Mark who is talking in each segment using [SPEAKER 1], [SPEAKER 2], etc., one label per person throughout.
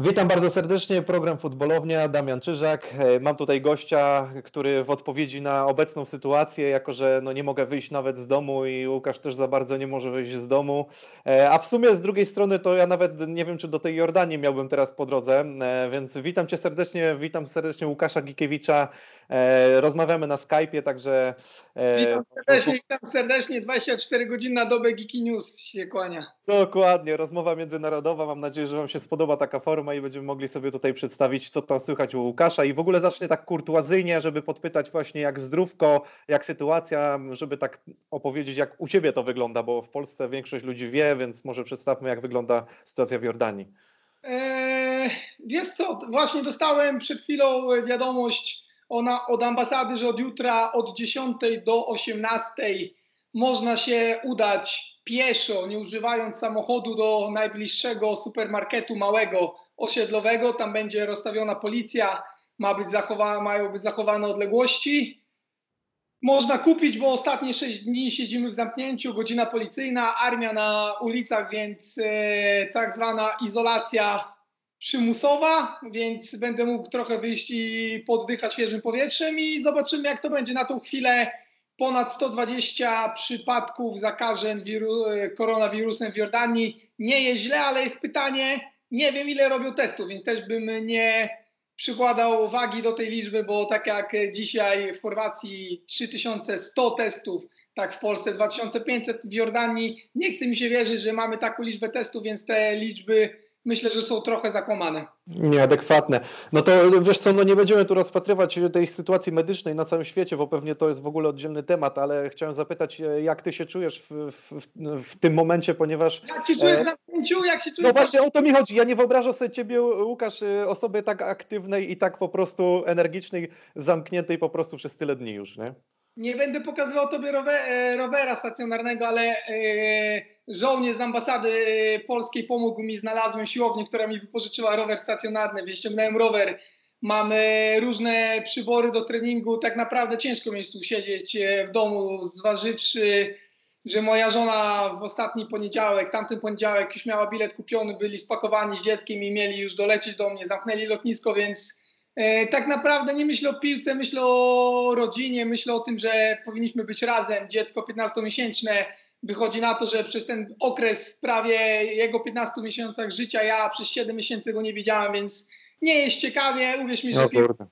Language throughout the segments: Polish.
[SPEAKER 1] Witam bardzo serdecznie, program Futbolownia, Damian Czyżak. E, mam tutaj gościa, który w odpowiedzi na obecną sytuację, jako że no nie mogę wyjść nawet z domu i Łukasz też za bardzo nie może wyjść z domu, e, a w sumie z drugiej strony to ja nawet nie wiem, czy do tej Jordanii miałbym teraz po drodze, e, więc witam Cię serdecznie, witam serdecznie Łukasza Gikiewicza, rozmawiamy na Skype'ie, także...
[SPEAKER 2] Witam serdecznie, witam serdecznie, 24 godziny na dobę Geeky News się kłania.
[SPEAKER 1] Dokładnie, rozmowa międzynarodowa, mam nadzieję, że Wam się spodoba taka forma, i będziemy mogli sobie tutaj przedstawić, co tam słychać u Łukasza i w ogóle zacznie tak kurtuazyjnie, żeby podpytać właśnie jak zdrówko, jak sytuacja, żeby tak opowiedzieć, jak u Ciebie to wygląda, bo w Polsce większość ludzi wie, więc może przedstawmy, jak wygląda sytuacja w Jordanii.
[SPEAKER 2] Eee, wiesz co, właśnie dostałem przed chwilą wiadomość ona, od ambasady, że od jutra od 10 do 18 można się udać pieszo, nie używając samochodu do najbliższego supermarketu małego osiedlowego, tam będzie rozstawiona policja, ma być zachowa mają być zachowane odległości. Można kupić, bo ostatnie 6 dni siedzimy w zamknięciu, godzina policyjna, armia na ulicach, więc e, tak zwana izolacja przymusowa, więc będę mógł trochę wyjść i poddychać świeżym powietrzem i zobaczymy, jak to będzie na tą chwilę. Ponad 120 przypadków zakażeń wiru- koronawirusem w Jordanii. Nie jest źle, ale jest pytanie, nie wiem, ile robią testów, więc też bym nie przykładał wagi do tej liczby, bo tak jak dzisiaj w Chorwacji 3100 testów, tak w Polsce 2500 w Jordanii. Nie chce mi się wierzyć, że mamy taką liczbę testów, więc te liczby myślę, że są trochę zakłamane.
[SPEAKER 1] Nieadekwatne. No to wiesz co, no nie będziemy tu rozpatrywać tej sytuacji medycznej na całym świecie, bo pewnie to jest w ogóle oddzielny temat, ale chciałem zapytać, e, jak ty się czujesz w, w, w tym momencie, ponieważ...
[SPEAKER 2] Jak się czujesz w zamknięciu? Jak się czujesz?
[SPEAKER 1] No właśnie o to mi chodzi. Ja nie wyobrażam sobie ciebie, Łukasz, e, osoby tak aktywnej i tak po prostu energicznej, zamkniętej po prostu przez tyle dni już, nie?
[SPEAKER 2] Nie będę pokazywał tobie e, rowera stacjonarnego, ale żołnierz z ambasady polskiej pomógł mi, znalazłem siłownię, która mi wypożyczyła rower stacjonarny, więc ściągnąłem rower. Mamy różne przybory do treningu. Tak naprawdę ciężko mi jest tu siedzieć e, w domu, zważywszy, że moja żona w ostatni poniedziałek, tamten poniedziałek już miała bilet kupiony, byli spakowani z dzieckiem i mieli już dolecieć do mnie, zamknęli lotnisko, więc e, tak naprawdę nie myślę o piłce, myślę o rodzinie, myślę o tym, że powinniśmy być razem. Dziecko 15-miesięczne, wychodzi na to, że przez ten okres prawie jego 15 miesiącach życia ja przez 7 miesięcy go nie widziałem, więc nie jest ciekawie. Uwierz mi, że no, piłka,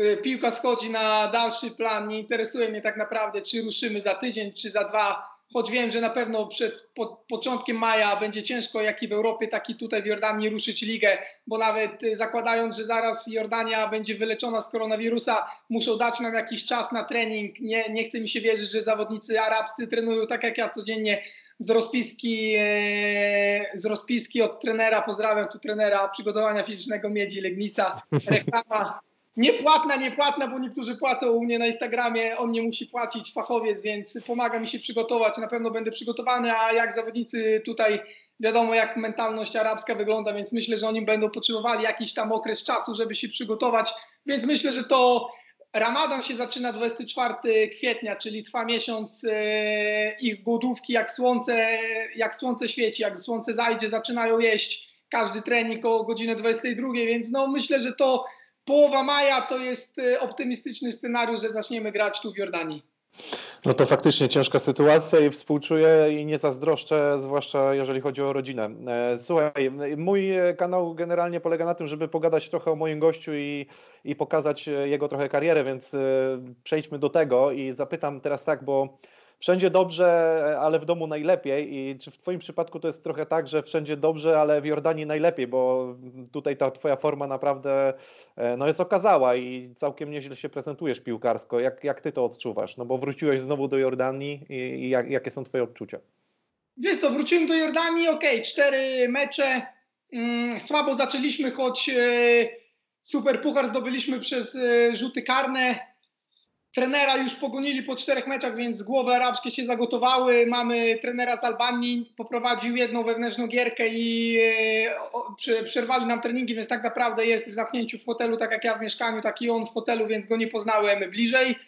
[SPEAKER 2] y, piłka schodzi na dalszy plan. Nie interesuje mnie tak naprawdę, czy ruszymy za tydzień, czy za dwa choć wiem, że na pewno przed po, początkiem maja będzie ciężko, jak i w Europie, tak i tutaj w Jordanii ruszyć ligę, bo nawet y, zakładając, że zaraz Jordania będzie wyleczona z koronawirusa, muszą dać nam jakiś czas na trening. Nie, nie chce mi się wierzyć, że zawodnicy arabscy trenują tak jak ja codziennie z rozpiski, e, z rozpiski od trenera, pozdrawiam tu trenera przygotowania fizycznego Miedzi Legnica, reklama niepłatna, niepłatna, bo niektórzy płacą u mnie na Instagramie, on nie musi płacić, fachowiec, więc pomaga mi się przygotować, na pewno będę przygotowany, a jak zawodnicy tutaj wiadomo jak mentalność arabska wygląda, więc myślę, że oni będą potrzebowali jakiś tam okres czasu, żeby się przygotować, więc myślę, że to Ramadan się zaczyna 24 kwietnia, czyli trwa miesiąc e, ich głodówki, jak słońce, jak słońce świeci, jak słońce zajdzie, zaczynają jeść każdy trening o godzinie 22, więc no myślę, że to połowa maja to jest e, optymistyczny scenariusz, że zaczniemy grać tu w Jordanii.
[SPEAKER 1] No to faktycznie ciężka sytuacja i współczuję i nie zazdroszczę, zwłaszcza jeżeli chodzi o rodzinę. E, słuchaj, mój kanał generalnie polega na tym, żeby pogadać trochę o moim gościu i, i pokazać jego trochę karierę, więc e, przejdźmy do tego i zapytam teraz tak, bo wszędzie dobrze, ale w domu najlepiej. I czy w Twoim przypadku to jest trochę tak, że wszędzie dobrze, ale w Jordanii najlepiej, bo tutaj ta Twoja forma naprawdę e, no, jest okazała i całkiem nieźle się prezentujesz piłkarsko. Jak, jak Ty to odczuwasz? No bo wróciłeś znowu do Jordanii i, i jak, jakie są Twoje odczucia?
[SPEAKER 2] Wiesz co, wróciłem do Jordanii, ok, cztery mecze, mm, słabo zaczęliśmy, choć e, super puchar zdobyliśmy przez e, rzuty karne, Trenera już pogonili po czterech meczach, więc głowy arabskie się zagotowały. Mamy trenera z Albanii, poprowadził jedną wewnętrzną gierkę i e, przerwali nam treningi, więc tak naprawdę jest w zamknięciu w hotelu, tak jak ja w mieszkaniu, tak i on w hotelu, więc go nie poznałem bliżej.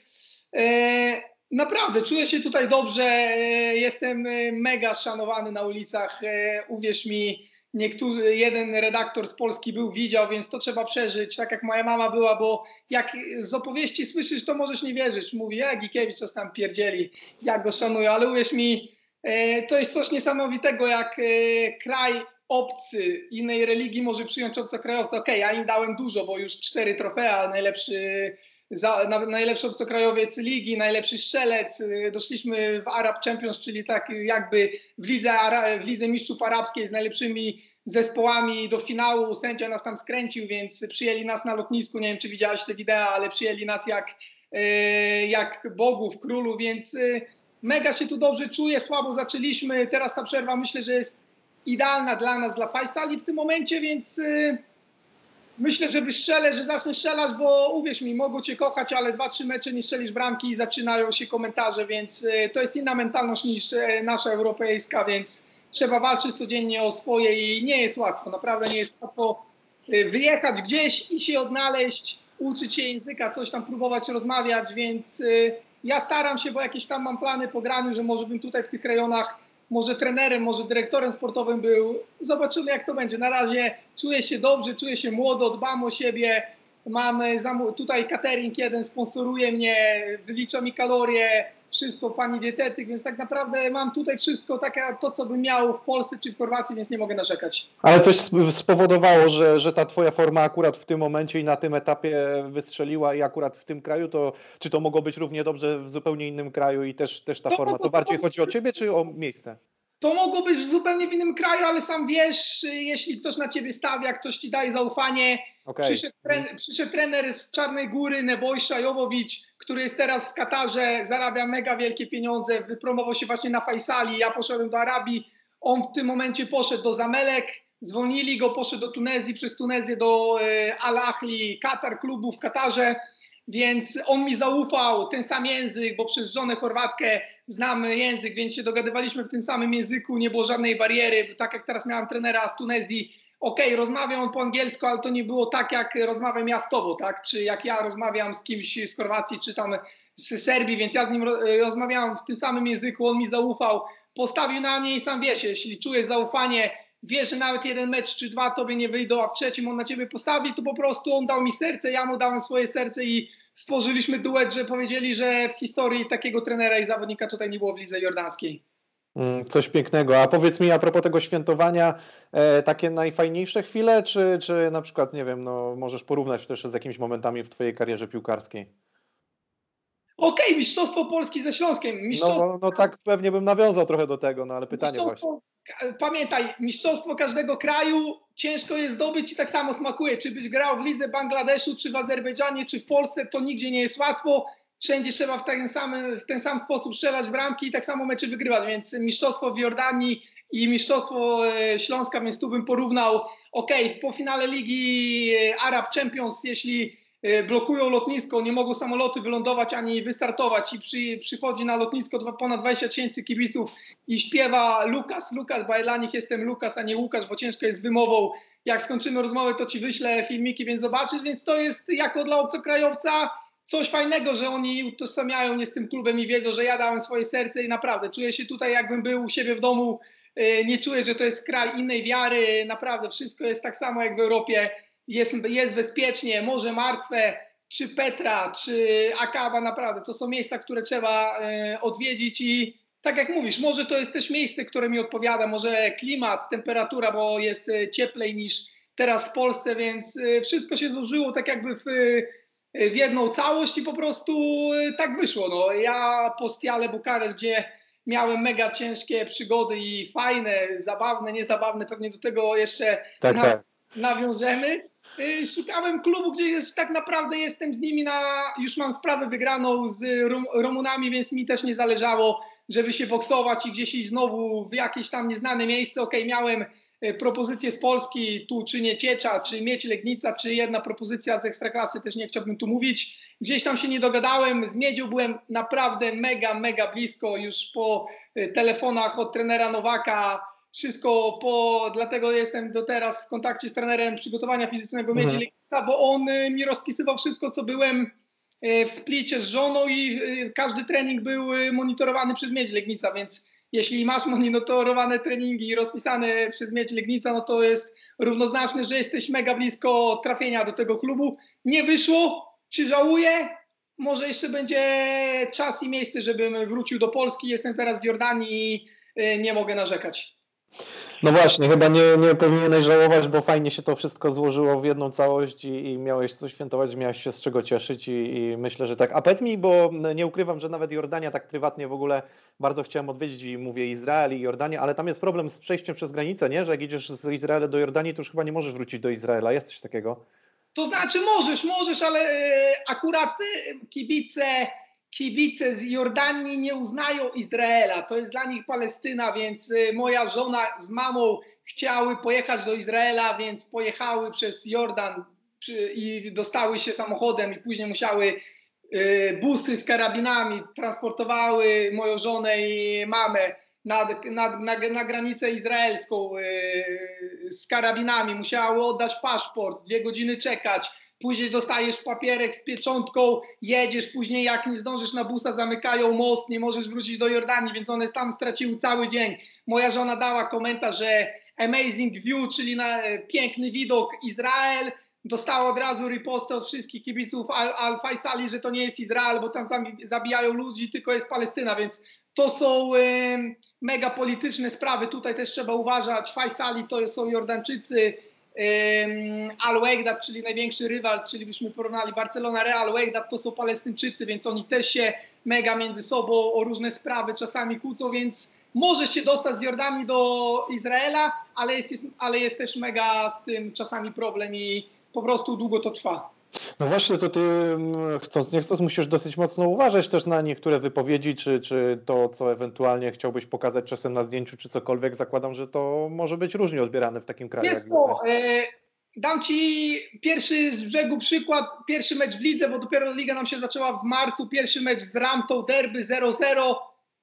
[SPEAKER 2] E, naprawdę, czuję się tutaj dobrze. E, jestem mega szanowany na ulicach. Uwierz mi, niektórzy, jeden redaktor z Polski był, widział, więc to trzeba przeżyć, tak jak moja mama była, bo jak z opowieści słyszysz, to możesz nie wierzyć. Mówi, jak Gikiewicz coś tam pierdzieli, jak go szanuję, ale uwierz mi, e, to jest coś niesamowitego, jak e, kraj obcy innej religii może przyjąć obcokrajowca. Okej, okay, ja im dałem dużo, bo już cztery trofea, najlepszy za, nawet najlepszy obcokrajowiec ligi, najlepszy strzelec. Y, doszliśmy w Arab Champions, czyli tak jakby w lidze, w lidze mistrzów arabskiej z najlepszymi zespołami do finału. Sędzia nas tam skręcił, więc przyjęli nas na lotnisku. Nie wiem, czy widziałeś te wideo, ale przyjęli nas jak, y, jak bogów, królu, więc y, mega się tu dobrze czuję. Słabo zaczęliśmy. Teraz ta przerwa myślę, że jest idealna dla nas, dla Faisali w tym momencie, więc myślę, że wystrzelę, że zacznę strzelać, bo uwierz mi, mogą cię kochać, ale dwa, trzy mecze nie strzelisz bramki i zaczynają się komentarze, więc y, to jest inna mentalność niż y, nasza europejska, więc trzeba walczyć codziennie o swoje i nie jest łatwo, naprawdę nie jest łatwo y, wyjechać gdzieś i się odnaleźć, uczyć się języka, coś tam próbować rozmawiać, więc ja staram się, bo jakieś tam mam plany po graniu, że może bym tutaj w tych rejonach może trenerem, może dyrektorem sportowym był. Zobaczymy, jak to będzie. Na razie czuję się dobrze, czuję się młodo, dbam o siebie. Mamy tutaj catering jeden sponsoruje mnie, wylicza mi kalorie, wszystko, pani dietetyk, więc tak naprawdę mam tutaj wszystko takie, to co bym miał w Polsce czy w Chorwacji, więc nie mogę narzekać.
[SPEAKER 1] Ale coś spowodowało, że, że ta twoja forma akurat w tym momencie i na tym etapie wystrzeliła i akurat w tym kraju, to czy to mogło być równie dobrze w zupełnie innym kraju i też, też ta to forma? To bardziej chodzi o ciebie czy o miejsce?
[SPEAKER 2] To mogło być w zupełnie w innym kraju, ale sam wiesz, jeśli ktoś na ciebie stawia, ktoś ci daje zaufanie. Okay. Przyszedł, trener, przyszedł, trener, z Czarnej Góry, Nebojsza Jowowicz, który jest teraz w Katarze, zarabia mega wielkie pieniądze, wypromował się właśnie na Fajsali, ja poszedłem do Arabii, on w tym momencie poszedł do Zamelek, zwolnili go, poszedł do Tunezji, przez Tunezję do e, Al-Ahli, Katar, klubu w Katarze, więc on mi zaufał, ten sam język, bo przez żonę Chorwatkę znamy język, więc się dogadywaliśmy w tym samym języku, nie było żadnej bariery, tak jak teraz miałem trenera z Tunezji, okej, okay, rozmawiam on po angielsku, ale to nie było tak, jak rozmawiam ja z tobą, tak? Czy jak ja rozmawiam z kimś z Chorwacji, czy tam z Serbii, więc ja z nim rozmawiałem w tym samym języku, on mi zaufał, postawił na mnie i sam wiesz, jeśli czujesz zaufanie, wiesz, że nawet jeden mecz czy dwa tobie nie wyjdą, a w trzecim on na ciebie postawi, to po prostu on dał mi serce, ja mu dałem swoje serce i stworzyliśmy duet, że powiedzieli, że w historii takiego trenera i zawodnika tutaj nie było w lidze jordańskiej.
[SPEAKER 1] Mm, coś pięknego. A powiedz mi a propos tego świętowania, e, takie najfajniejsze chwile, czy, czy na przykład, nie wiem, no, możesz porównać też z jakimiś momentami w Twojej karierze piłkarskiej?
[SPEAKER 2] Okej, okay, Mistrzostwo Polski ze Śląskiem. Mistrzostwo...
[SPEAKER 1] No, no, tak pewnie bym nawiązał trochę do tego, no ale pytanie właśnie.
[SPEAKER 2] Pamiętaj, mistrzostwo każdego kraju ciężko jest zdobyć i tak samo smakuje. Czy byś grał w lidze Bangladeszu, czy w Azerbejdżanie, czy w Polsce, to nigdzie nie jest łatwo. Wszędzie trzeba w ten, sam, w ten sam sposób strzelać bramki i tak samo mecze wygrywać, więc mistrzostwo w Jordanii i mistrzostwo e, Śląska, więc tu bym porównał, ok, po finale Ligi Arab Champions, jeśli blokują lotnisko, nie mogą samoloty wylądować ani wystartować i przy, przychodzi na lotnisko ponad 20 tysięcy kibiców i śpiewa Lukas, Lukas, bo ja dla nich jestem Lukas, a nie Łukasz, bo ciężko jest z wymową. Jak skończymy rozmowę, to ci wyślę filmiki, więc zobaczysz, więc to jest jako dla obcokrajowca coś fajnego, że oni utożsamiają mnie z tym klubem i wiedzą, że ja dałem swoje serce i naprawdę czuję się tutaj, jakbym był u siebie w domu. E, nie czuję, że to jest kraj innej wiary. Naprawdę wszystko jest tak samo jak w Europie. Jest, jest bezpiecznie, Morze Martwe, czy Petra, czy Akaba, naprawdę to są miejsca, które trzeba e, odwiedzić i tak jak mówisz, może to jest też miejsce, które mi odpowiada, może klimat, temperatura, bo jest e, cieplej niż teraz w Polsce, więc wszystko się złożyło tak jakby w w jedną całość i po prostu tak wyszło. No, ja po Stiale Bukarest, gdzie miałem mega ciężkie przygody i fajne, zabawne, niezabawne, pewnie do tego jeszcze tak, tak. nawiążemy. Y, szukałem klubu, gdzie jest, tak naprawdę jestem z nimi na, już mam sprawę wygraną z Rumunami, więc mi też nie zależało, żeby się boksować i gdzieś iść znowu w jakieś tam nieznane miejsce. Okej, okay, miałem E, propozycje z Polski, tu czy nie Ciecza, czy Mieć Legnica, czy jedna propozycja z Ekstraklasy, też nie chciałbym tu mówić. Gdzieś tam się nie dogadałem, z Miedzią byłem naprawdę mega, mega blisko już po e, telefonach od trenera Nowaka, wszystko po, dlatego jestem do teraz w kontakcie z trenerem przygotowania fizycznego Miedzi mhm. Legnica, bo on e, mi rozpisywał wszystko, co byłem w splicie z żoną i każdy trening był monitorowany przez Miedź Legnica, więc jeśli masz monitorowane treningi i rozpisane przez Miedź Legnica, no to jest równoznaczne, że jesteś mega blisko trafienia do tego klubu. Nie wyszło, czy żałuję? Może jeszcze będzie czas i miejsce, żebym wrócił do Polski. Jestem teraz w Jordanii i y, nie mogę narzekać.
[SPEAKER 1] No właśnie, chyba nie, nie powinieneś żałować, bo fajnie się to wszystko złożyło w jedną całość i, i miałeś coś świętować, miałeś się z czego cieszyć i, i, myślę, że tak. A powiedz mi, bo nie ukrywam, że nawet Jordania tak prywatnie w ogóle bardzo chciałem odwiedzić i mówię Izrael i Jordania, ale tam jest problem z przejściem przez granicę, nie? Że jak idziesz z Izraela do Jordanii, to już chyba nie możesz wrócić do Izraela. Jest coś takiego?
[SPEAKER 2] To znaczy możesz, możesz, ale e, akurat e, kibice kibice z Jordanii nie uznają Izraela. To jest dla nich Palestyna, więc y, moja żona z mamą chciały pojechać do Izraela, więc pojechały przez Jordan i dostały się samochodem i później musiały y, busy z karabinami transportowały moją żonę i mamę na, na, granicę izraelską y, z karabinami. Musiały oddać paszport, dwie godziny czekać później dostajesz papierek z pieczątką, jedziesz, później jak nie zdążysz na busa, zamykają most, nie możesz wrócić do Jordanii, więc one tam straciły cały dzień. Moja żona dała komentarz, że amazing view, czyli na e, piękny widok Izrael, dostała od razu ripostę od wszystkich kibiców Al-Faisali, że to nie jest Izrael, bo tam zabijają ludzi, tylko jest Palestyna, więc to są y, mega polityczne sprawy. Tutaj też trzeba uważać. Faisali to są Jordańczycy, Al Wegdad, czyli największy rywal, czyli byśmy porównali Barcelona, Real Wegdad, to są Palestyńczycy, więc oni też się mega między sobą o różne sprawy czasami kłócą, więc może się dostać z Jordanii do Izraela, ale jest, ale jest też mega z tym czasami problem i po prostu długo to trwa.
[SPEAKER 1] No właśnie, to ty mm, chcąc nie chcąc musisz dosyć mocno uważać też na niektóre wypowiedzi, czy, czy to, co ewentualnie chciałbyś pokazać czasem na zdjęciu, czy cokolwiek. Zakładam, że to może być różnie odbierane w takim kraju.
[SPEAKER 2] Jest to. E, dam Ci pierwszy z brzegu przykład, pierwszy mecz w lidze, bo dopiero liga nam się zaczęła w marcu. Pierwszy mecz z Ramtą, derby 0-0.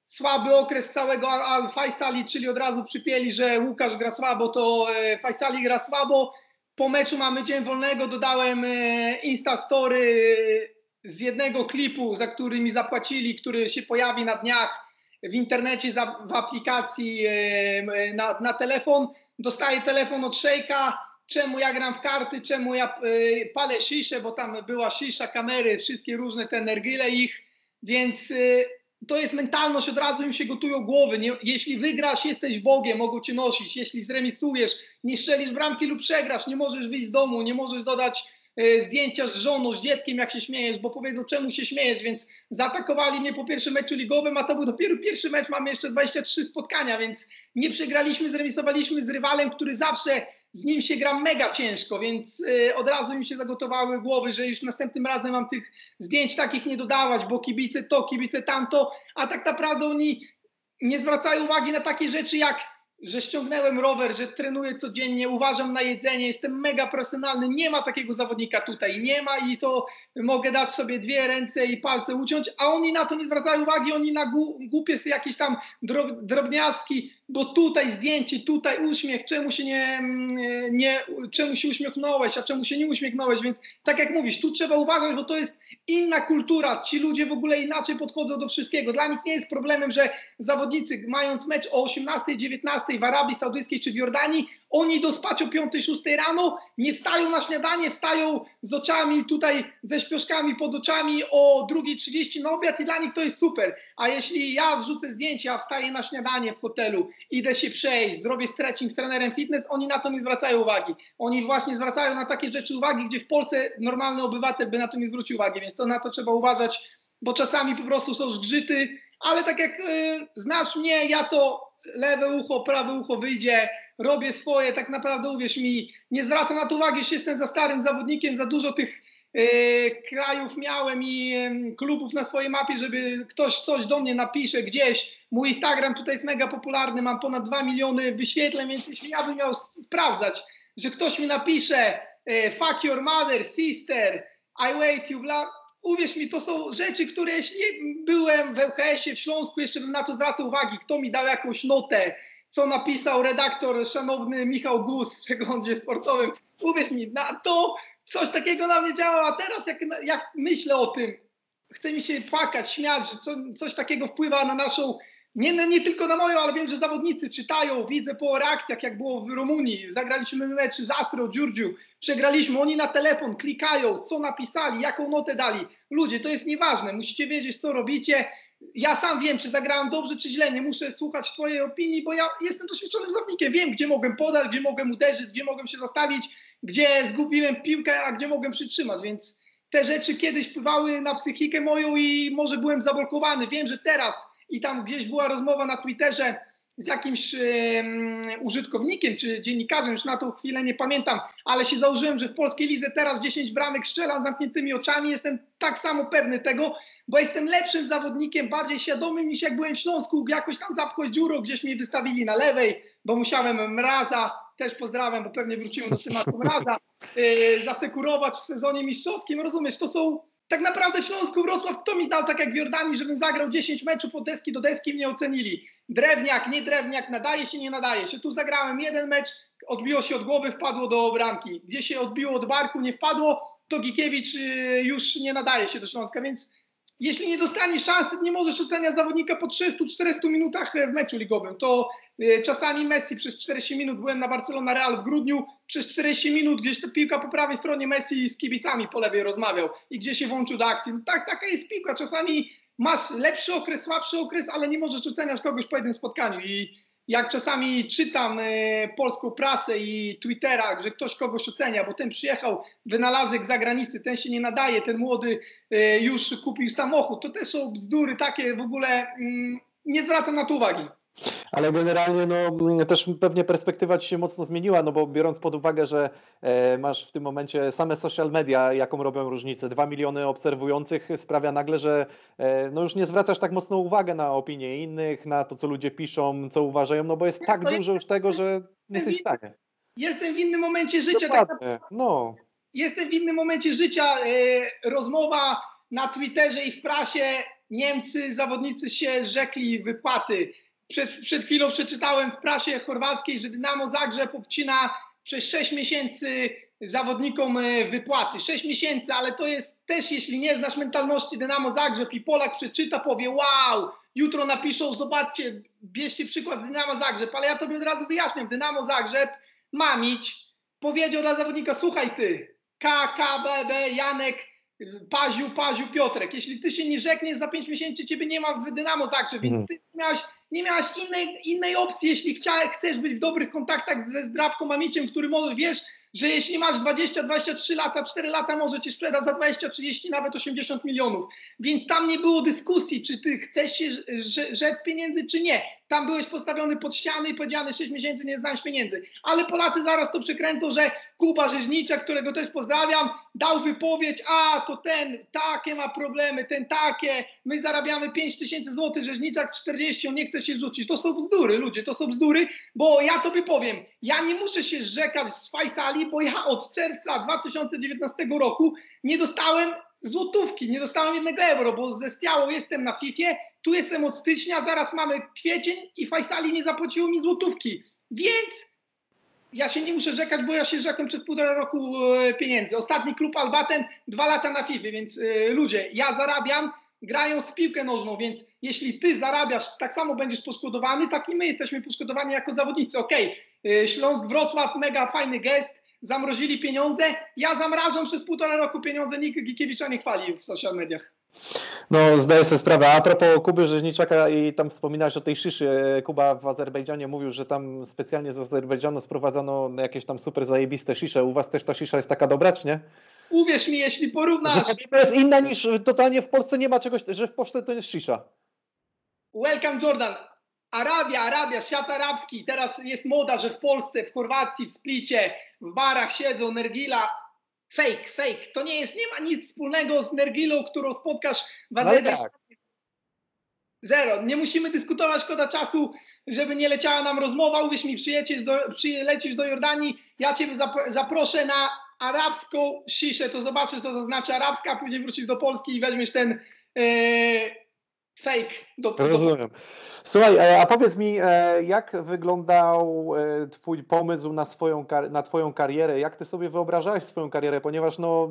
[SPEAKER 2] Słaby okres całego Al-Faisali, czyli od razu przypieli, że Łukasz gra słabo, to e, Faisali gra słabo po meczu mamy dzień wolnego, dodałem e, Insta Story z jednego klipu, za który mi zapłacili, który się pojawi na dniach w internecie, w aplikacji e, na, na telefon. Dostaję telefon od szejka, czemu ja gram w karty, czemu ja e, palę sziszę, bo tam była szisza, kamery, wszystkie różne te energyle ich, więc to jest mentalność, od razu im się gotują głowy. Nie, jeśli wygrasz, jesteś Bogiem, mogą cię nosić. Jeśli zremisujesz, nie strzelisz bramki lub przegrasz, nie możesz wyjść z domu, nie możesz dodać e, zdjęcia z żoną, z dzieckiem, jak się śmiejesz, bo powiedzą, czemu się śmiejesz, więc zaatakowali mnie po pierwszym meczu ligowym, a to był dopiero pierwszy mecz, mamy jeszcze 23 spotkania, więc nie przegraliśmy, zremisowaliśmy z rywalem, który zawsze z nim się gra mega ciężko, więc y, od razu mi się zagotowały głowy, że już następnym razem mam tych zdjęć takich nie dodawać, bo kibice to, kibice tamto, a tak naprawdę oni nie zwracają uwagi na takie rzeczy jak że ściągnąłem rower, że trenuję codziennie, uważam na jedzenie, jestem mega profesjonalny. Nie ma takiego zawodnika tutaj, nie ma i to mogę dać sobie dwie ręce i palce uciąć, a oni na to nie zwracają uwagi, oni na głupie jakieś tam drobniastki, bo tutaj zdjęcie, tutaj uśmiech, czemu się nie, nie, czemu się uśmiechnąłeś, a czemu się nie uśmiechnąłeś, więc tak jak mówisz, tu trzeba uważać, bo to jest inna kultura, ci ludzie w ogóle inaczej podchodzą do wszystkiego. Dla nich nie jest problemem, że zawodnicy mając mecz o 18, 19 w Arabii Saudyjskiej czy w Jordanii, oni do spać o 5-6 rano, nie wstają na śniadanie, wstają z oczami tutaj, ze śpioszkami pod oczami o 2.30 na obiad i dla nich to jest super. A jeśli ja wrzucę zdjęcia, wstaję na śniadanie w hotelu, idę się przejść, zrobię stretching z trenerem fitness, oni na to nie zwracają uwagi. Oni właśnie zwracają na takie rzeczy uwagi, gdzie w Polsce normalny obywatel by na to nie zwrócił uwagi, więc to na to trzeba uważać, bo czasami po prostu są zgrzyty, ale tak jak y, znasz mnie, ja to lewe ucho, prawe ucho wyjdzie, robię swoje, tak naprawdę uwierz mi, nie zwracam na to uwagi, że jestem za starym zawodnikiem, za dużo tych y, krajów miałem i y, klubów na swojej mapie, żeby ktoś coś do mnie napisze gdzieś. Mój Instagram tutaj jest mega popularny, mam ponad 2 miliony wyświetleń, więc jeśli ja bym miał sprawdzać, że ktoś mi napisze y, fuck your mother, sister, You, bla, uwierz mi, to są rzeczy, które jeśli byłem w LKS-ie w Śląsku, jeszcze bym na to zwracał uwagi, kto mi dał jakąś notę, co napisał redaktor szanowny Michał Gus w przeglądzie sportowym. Uwierz mi, na to coś takiego na mnie działało, a teraz jak, jak myślę o tym, chce mi się płakać, śmiać, że co, coś takiego wpływa na naszą nie, nie tylko na moją, ale wiem, że zawodnicy czytają, widzę po reakcjach, jak było w Rumunii. Zagraliśmy mecz z Astro, Giurgiu, przegraliśmy, oni na telefon klikają, co napisali, jaką notę dali. Ludzie, to jest nieważne, musicie wiedzieć, co robicie. Ja sam wiem, czy zagrałem dobrze, czy źle, nie muszę słuchać twojej opinii, bo ja jestem doświadczonym zawodnikiem, wiem, gdzie mogłem podać, gdzie mogłem uderzyć, gdzie mogłem się zastawić, gdzie zgubiłem piłkę, a gdzie mogłem przytrzymać, więc te rzeczy kiedyś wpływały na psychikę moją i może byłem zablokowany. Wiem, że teraz i tam gdzieś była rozmowa na Twitterze z jakimś użytkownikiem czy dziennikarzem, już na tą chwilę nie pamiętam, ale się założyłem, że w polskiej lidze teraz 10 bramek strzelam z zamkniętymi oczami. Jestem tak samo pewny tego, bo jestem lepszym zawodnikiem, bardziej świadomym niż jak byłem w Śląsku, jakoś tam zapchłeś dziurą, gdzieś mnie wystawili na lewej, bo musiałem mraza, też pozdrawiam, bo pewnie wróciłem do tematu mraza, yy, zasekurować w sezonie mistrzowskim. Rozumiesz, to są tak naprawdę w Śląsku Wrocław kto mi dał, tak jak w Jordanii, żebym zagrał 10 meczów od deski do deski mnie ocenili. Drewniak, nie drewniak, nadaje się, nie nadaje się. Tu zagrałem jeden mecz, odbiło się od głowy, wpadło do bramki. Gdzie się odbiło od barku, nie wpadło, to Gikiewicz y, już nie nadaje się do Śląska, więc jeśli nie dostaniesz szansy, nie możesz oceniać zawodnika po 300-400 minutach w meczu ligowym. To y, czasami Messi przez 40 minut, byłem na Barcelona Real w grudniu, przez 40 minut gdzieś ta piłka po prawej stronie Messi z kibicami po lewej rozmawiał i gdzie się włączył do akcji. No tak, taka jest piłka. Czasami masz lepszy okres, słabszy okres, ale nie możesz oceniać kogoś po jednym spotkaniu i jak czasami czytam y, polską prasę i Twittera, że ktoś kogoś ocenia, bo ten przyjechał, wynalazek za granicy, ten się nie nadaje, ten młody y, już kupił samochód, to też są bzdury takie w ogóle, y, nie zwracam na to uwagi.
[SPEAKER 1] Ale generalnie no, mm, też pewnie perspektywa ci się mocno zmieniła, no bo biorąc pod uwagę, że e, masz w tym momencie same social media, jaką robią różnicę, dwa miliony obserwujących sprawia nagle, że e, no już nie zwracasz tak mocno uwagi na opinie innych, na to, co ludzie piszą, co uważają, no bo jest tak dużo już tego, że nie jesteś w stanie.
[SPEAKER 2] Jestem w innym momencie życia.
[SPEAKER 1] Dokładnie. Tak no.
[SPEAKER 2] Jestem w innym momencie życia. E, rozmowa na Twitterze i w prasie Niemcy, zawodnicy się rzekli wypłaty przed, przed chwilą przeczytałem w prasie chorwackiej, że Dynamo Zagrzeb obcina przez 6 miesięcy zawodnikom e, wypłaty. 6 miesięcy, ale to jest też, jeśli nie znasz mentalności Dynamo Zagrzeb i Polak przeczyta, powie wow, jutro napiszą, zobaczcie, bierzcie przykład z Dynamo Zagrzeb, ale ja tobie od razu wyjaśniam, Dynamo Zagrzeb, Mamić powiedział dla zawodnika, słuchaj ty, K, K, B, B, Janek, Paziu, Paziu, Piotrek, jeśli ty się nie rzekniesz za 5 miesięcy, ciebie nie ma w Dynamo Zagrzeb, więc mhm. ty miałeś nie miałaś innej, innej opcji, jeśli chcesz być w dobrych kontaktach ze zdrabką mamiciem, który może, wiesz, że jeśli masz 20, 23 lata, 4 lata może ci sprzedać za 20, 30, nawet 80 milionów. Więc tam nie było dyskusji, czy ty chcesz się rzec pieniędzy, czy nie. Tam byłeś postawiony pod ściany i powiedziane 6 miesięcy nie znałeś pieniędzy. Ale Polacy zaraz to przekręcą, że Kuba Rzeźnicza, którego też pozdrawiam, dał wypowiedź, a to ten takie ma problemy, ten takie, my zarabiamy 5 tysięcy złotych, Rzeźniczak 40, on nie chce się rzucić. To są bzdury, ludzie, to są bzdury, bo ja tobie powiem, ja nie muszę się rzekać z Fajsali, bo ja od czerwca 2019 roku nie dostałem złotówki, nie dostałem jednego euro, bo ze Stiałą jestem na FIFA, tu jestem od stycznia, zaraz mamy kwiecień i Fajsali nie zapłaciło mi złotówki. Więc ja się nie muszę rzekać, bo ja się rzekłem przez półtora roku e, pieniędzy. Ostatni klub Albaten dwa lata na FIFA, więc y, ludzie, ja zarabiam grając w piłkę nożną, więc jeśli ty zarabiasz, tak samo będziesz poszkodowany, tak i my jesteśmy poszkodowani jako zawodnicy. Okej, okay. Śląsk Wrocław, mega fajny gest, zamrozili pieniądze, ja zamrażam przez półtora roku pieniądze, nikt Gikiewicza nie chwali w social mediach.
[SPEAKER 1] No, zdaję sobie sprawę. A propos Kuby Rzeźniczaka i tam wspominałeś o tej szyszy. Kuba w Azerbejdżanie mówił, że tam specjalnie z Azerbejdżanu sprowadzano jakieś tam super zajebiste szysze. U was też ta szysza jest taka dobra, czy nie?
[SPEAKER 2] Uwierz mi, jeśli porównasz...
[SPEAKER 1] Że to jest inna niż totalnie w Polsce nie ma czegoś, że w Polsce to jest szysza.
[SPEAKER 2] Welcome Jordan. Arabia, Arabia, świat arabski. Teraz jest moda, że w Polsce, w Chorwacji, w Splicie, w barach siedzą Nergila. Fake, fake. To nie jest, nie ma nic wspólnego z Nergilą, którą spotkasz w Azerbejdżanie. Tak. Zero. Nie musimy dyskutować, szkoda czasu, żeby nie leciała nam rozmowa. Uwierz mi, przylecisz do, przylecisz do Jordanii, ja Cię zaproszę na arabską siszę, to zobaczysz, co to znaczy arabska, a później wrócisz do Polski i weźmiesz ten, e, fake do
[SPEAKER 1] Rozumiem. Słuchaj, e, a powiedz mi, e, jak wyglądał e, Twój pomysł na, swoją, na Twoją karierę? Jak Ty sobie wyobrażałeś swoją karierę? Ponieważ no,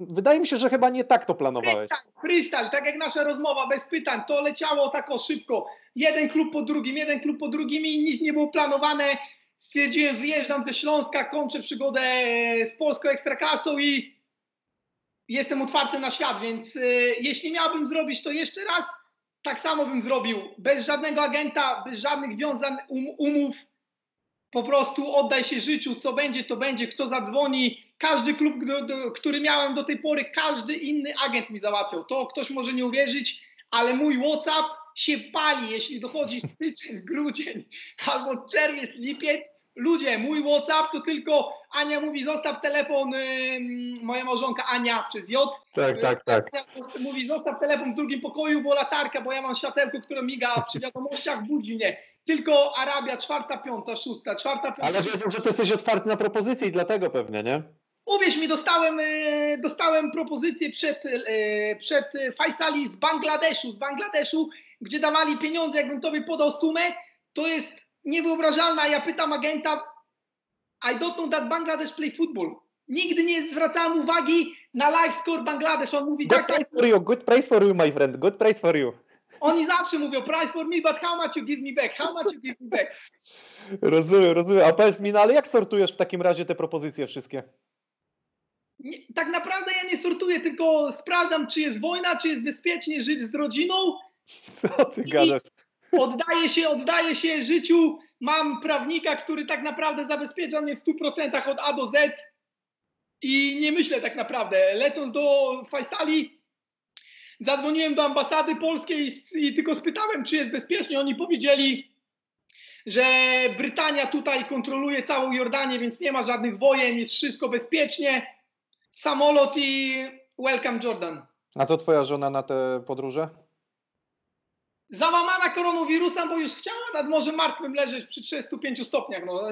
[SPEAKER 1] wydaje mi się, że chyba nie tak to planowałeś.
[SPEAKER 2] Freestyle, freestyle, tak jak nasza rozmowa, bez pytań, to leciało tak o szybko. Jeden klub po drugim, jeden klub po drugim i nic nie było planowane. Stwierdziłem, wyjeżdżam ze Śląska, kończę przygodę z polską ekstraklasą i jestem otwarty na świat, więc jeśli miałbym zrobić to jeszcze raz, tak samo bym zrobił. Bez żadnego agenta, bez żadnych wiązań, um, umów. Po prostu oddaj się życiu, co będzie, to będzie, kto zadzwoni. Każdy klub, do, do, który miałem do tej pory, każdy inny agent mi załatwiał. To ktoś może nie uwierzyć, ale mój WhatsApp się pali, jeśli dochodzi styczeń, grudzień albo czerwiec, lipiec Ludzie, mój WhatsApp to tylko Ania mówi, zostaw telefon, moja małżonka Ania przez J.
[SPEAKER 1] Tak, tak, tak.
[SPEAKER 2] Mówi, zostaw telefon w drugim pokoju, bo latarka, bo ja mam światełko, które miga przy wiadomościach, budzi mnie. Tylko Arabia, czwarta, piąta, szósta, czwarta, piąta.
[SPEAKER 1] Ale wiedzą, że ty jesteś otwarty na propozycje i dlatego pewnie, nie?
[SPEAKER 2] Uwierz mi, dostałem, yy, dostałem propozycję przed, yy, przed Faisali z Bangladeszu, z Bangladeszu, gdzie dawali pieniądze, jakbym tobie podał sumę, to jest niewyobrażalna. Ja pytam agenta, I don't know that Bangladesh play football. Nigdy nie zwracałem uwagi na live score Bangladesh. On mówi
[SPEAKER 1] good
[SPEAKER 2] tak,
[SPEAKER 1] price for you, good price for you, my friend, good price for you.
[SPEAKER 2] Oni zawsze mówią price for me, but how much you give me back? How much you give me back?
[SPEAKER 1] Rozumiem, rozumiem. A powiedz mi, no ale jak sortujesz w takim razie te propozycje wszystkie?
[SPEAKER 2] Nie, tak naprawdę ja nie sortuję, tylko sprawdzam, czy jest wojna, czy jest bezpiecznie żyć z rodziną.
[SPEAKER 1] Co ty gadasz?
[SPEAKER 2] Oddaję się, oddaję się życiu. Mam prawnika, który tak naprawdę zabezpiecza mnie w 100% od A do Z i nie myślę tak naprawdę. Lecąc do Faisali, zadzwoniłem do ambasady polskiej i tylko spytałem, czy jest bezpiecznie. Oni powiedzieli, że Brytania tutaj kontroluje całą Jordanię, więc nie ma żadnych wojen, jest wszystko bezpiecznie. Samolot i welcome Jordan.
[SPEAKER 1] A co twoja żona na te podróże?
[SPEAKER 2] Załamana koronawirusem, bo już chciała nad Morzem Martwym leżeć przy 35 stopniach. No.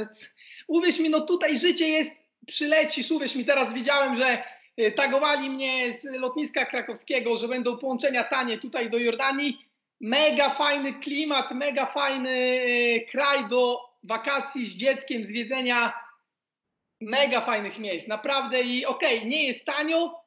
[SPEAKER 2] Uwierz mi, no tutaj życie jest, przylecisz, uwierz mi, teraz widziałem, że y, tagowali mnie z lotniska krakowskiego, że będą połączenia tanie tutaj do Jordanii. Mega fajny klimat, mega fajny y, kraj do wakacji z dzieckiem, zwiedzenia mega fajnych miejsc, naprawdę i okej, okay, nie jest tanio,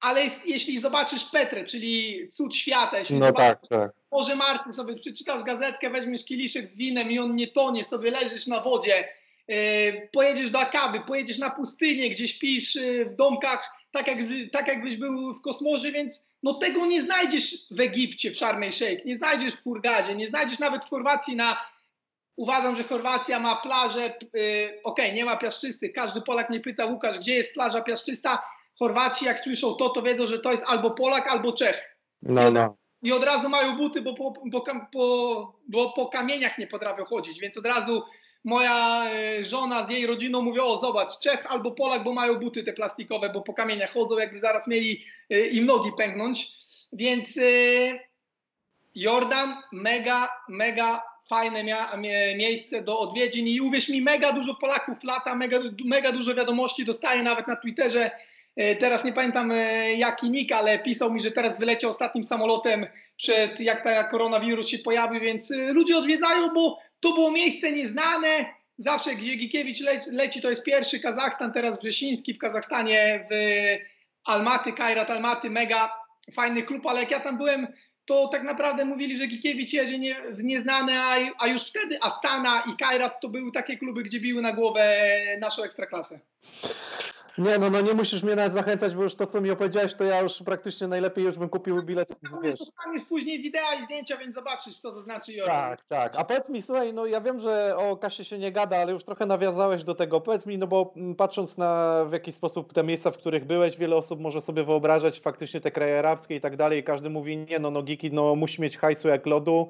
[SPEAKER 2] ale jest, jeśli zobaczysz Petrę, czyli cud świata, jeśli
[SPEAKER 1] no
[SPEAKER 2] zobaczysz
[SPEAKER 1] tak, tak.
[SPEAKER 2] Morze Martwe, sobie przeczytasz gazetkę, weźmiesz kieliszek z winem i on nie tonie, sobie leżysz na wodzie, yy, pojedziesz do Akaby, pojedziesz na pustynię, gdzie śpisz yy, w domkach, tak, jak, tak jakbyś był w kosmosie, więc no tego nie znajdziesz w Egipcie, w Sharm Sheikh, nie znajdziesz w Hurgadzie, nie znajdziesz nawet w Chorwacji na Uważam, że Chorwacja ma plażę, yy, okej, okay, nie ma piaszczystych. Każdy Polak mnie pyta, Łukasz, gdzie jest plaża piaszczysta? Chorwaci, jak słyszą to, to wiedzą, że to jest albo Polak, albo Czech.
[SPEAKER 1] No, no.
[SPEAKER 2] I od razu mają buty, bo po, bo, po, bo po kamieniach nie potrafią chodzić, więc od razu moja e, żona z jej rodziną mówi, o zobacz, Czech albo Polak, bo mają buty te plastikowe, bo po kamieniach chodzą, jakby zaraz mieli e, im nogi pęknąć. Więc e, Jordan, mega, mega fajne miejsce do odwiedzin i uwierz mi, mega dużo Polaków lata, mega, mega dużo wiadomości dostaję nawet na Twitterze, teraz nie pamiętam e, jaki nick, ale pisał mi, że teraz wyleciał ostatnim samolotem przed jak ta koronawirus się pojawił, więc e, ludzie odwiedzają, bo to było miejsce nieznane. Zawsze gdzie Gikiewicz leci, leci to jest pierwszy Kazachstan, teraz Wrzesiński w Kazachstanie, w Almaty, Kairat Almaty, mega fajny klub, ale jak ja tam byłem, to tak naprawdę mówili, że Gikiewicz jedzie nie, nieznane, a, a już wtedy Astana i Kairat to były takie kluby, gdzie biły na głowę naszą ekstraklasę.
[SPEAKER 1] Nie, no, no nie musisz mnie nawet zachęcać, bo już to, co mi opowiedziałeś, to ja już praktycznie najlepiej już bym kupił bilet.
[SPEAKER 2] Wiesz. Dostaniesz później wideo i zdjęcia, więc zobaczysz, co to znaczy Jordan.
[SPEAKER 1] Tak, tak. A powiedz mi, słuchaj, no ja wiem, że o Kasie się nie gada, ale już trochę nawiązałeś do tego. Powiedz mi, no bo mm, patrząc na w jaki sposób te miejsca, w których byłeś, wiele osób może sobie wyobrażać faktycznie te kraje arabskie i tak dalej. Każdy mówi, nie no, no Giki, no musi mieć hajsu jak lodu,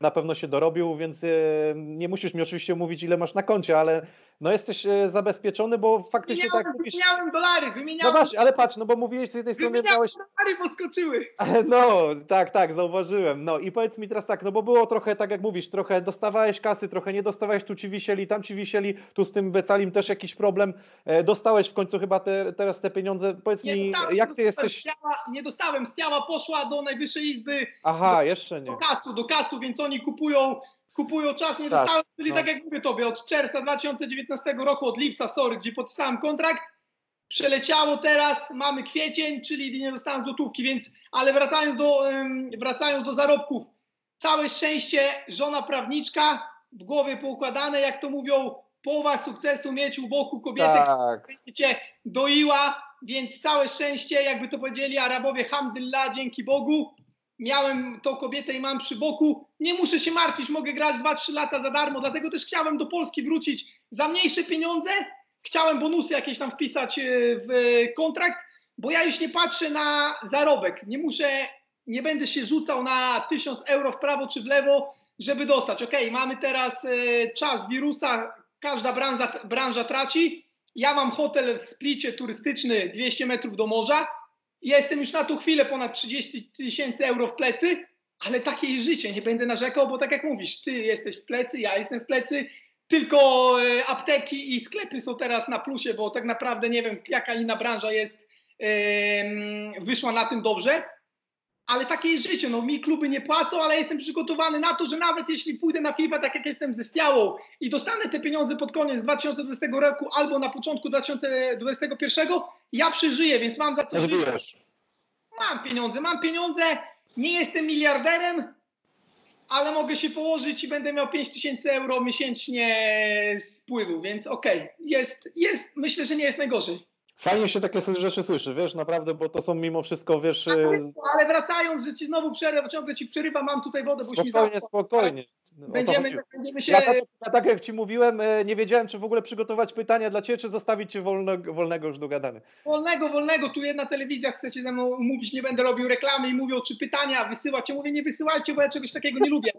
[SPEAKER 1] na pewno się dorobił, więc e, nie musisz mi oczywiście mówić, ile masz na koncie, ale no jesteś e, zabezpieczony, bo faktycznie
[SPEAKER 2] wymieniałem,
[SPEAKER 1] tak mówisz...
[SPEAKER 2] Wymieniałem dolary,
[SPEAKER 1] No
[SPEAKER 2] wymieniałem...
[SPEAKER 1] właśnie, ale patrz, no bo mówiłeś z jednej strony miałeś...
[SPEAKER 2] dolary, poskoczyły.
[SPEAKER 1] No, tak, tak, zauważyłem. No i powiedz mi teraz tak, no bo było trochę, tak jak mówisz, trochę dostawałeś kasy, trochę nie dostawałeś, tu ci wisieli, tam ci wisieli, tu z tym Becalim też jakiś problem. E, dostałeś w końcu chyba te, teraz te pieniądze. Powiedz
[SPEAKER 2] Nie
[SPEAKER 1] mi,
[SPEAKER 2] dostałem,
[SPEAKER 1] jak ty jesteś...
[SPEAKER 2] Ciała, nie dostałem, z ciała poszła do Najwyższej Izby
[SPEAKER 1] Aha, jeszcze nie.
[SPEAKER 2] do kasu, do kasu, więc oni kupują, kupują czas, nie
[SPEAKER 1] Tak,
[SPEAKER 2] dostałem, czyli
[SPEAKER 1] no.
[SPEAKER 2] tak jak mówię tobie, od czerwca 2019 roku, od lipca, sorry, gdzie podpisałem kontrakt, przeleciało teraz, mamy kwiecień, czyli nie dostałem złotówki, więc, ale wracając do, wracając do zarobków, całe szczęście, żona prawniczka, w głowie poukładane, jak to mówią, połowa sukcesu mieć u boku kobietę,
[SPEAKER 1] Tak,
[SPEAKER 2] cię doiła, więc całe szczęście, jakby to powiedzieli Arabowie, hamdyllah, dzięki Bogu, miałem tą kobietę i mam przy boku, nie muszę się martwić, mogę grać 2-3 lata za darmo, dlatego też chciałem do Polski wrócić za mniejsze pieniądze, chciałem bonusy jakieś tam wpisać e, w kontrakt, bo ja już nie patrzę na zarobek, nie muszę, nie będę się rzucał na 1000 euro w prawo czy w lewo, żeby dostać. Ok, mamy teraz e, czas wirusa, każda branża, branża traci, ja mam hotel w Splicie turystyczny 200 metrów do morza. Jestem już na tą chwilę ponad 30 tysięcy euro w plecy, ale takie jest życie. Nie będę narzekał, bo tak jak mówisz, ty jesteś w plecy, ja jestem w plecy. Tylko e, apteki i sklepy są teraz na plusie, bo tak naprawdę nie wiem, jaka inna branża jest, wyszła na tym dobrze. Ale takie jest życie. No, mi kluby nie płacą, ale jestem przygotowany na to, że nawet jeśli pójdę na FIFA, tak jak jestem ze Stiałą i dostanę te pieniądze pod koniec 2020 roku albo na początku 2021, ja przeżyję, więc mam za co żyć.
[SPEAKER 1] żyjesz.
[SPEAKER 2] Mam pieniądze, mam pieniądze. Nie jestem miliarderem, ale mogę się położyć i będę miał 5 tysięcy euro miesięcznie spływu, więc okej, jest, jest, myślę, że nie jest najgorzej.
[SPEAKER 1] Fajnie się takie rzeczy słyszy, wiesz, naprawdę, bo to są mimo wszystko, wiesz,
[SPEAKER 2] Ale,
[SPEAKER 1] y,
[SPEAKER 2] ale wracając, że ci znowu przerwę, bo ciągle ci przerywa, mam tutaj wodę, boś mi
[SPEAKER 1] spokojnie, spokojnie. O to
[SPEAKER 2] Będziemy,
[SPEAKER 1] chodziło.
[SPEAKER 2] będziemy się...
[SPEAKER 1] Ja tak, ja tak jak Ci mówiłem, e, nie wiedziałem, czy w ogóle przygotować pytania dla Ciebie, czy zostawić Cię wolnego, wolnego już do gadania.
[SPEAKER 2] Wolnego, wolnego, tu jedna telewizja chce się ze mną umówić, nie będę robił reklamy i mówią, czy pytania wysyłać. Ja mówię, nie wysyłajcie, bo ja czegoś takiego nie lubię.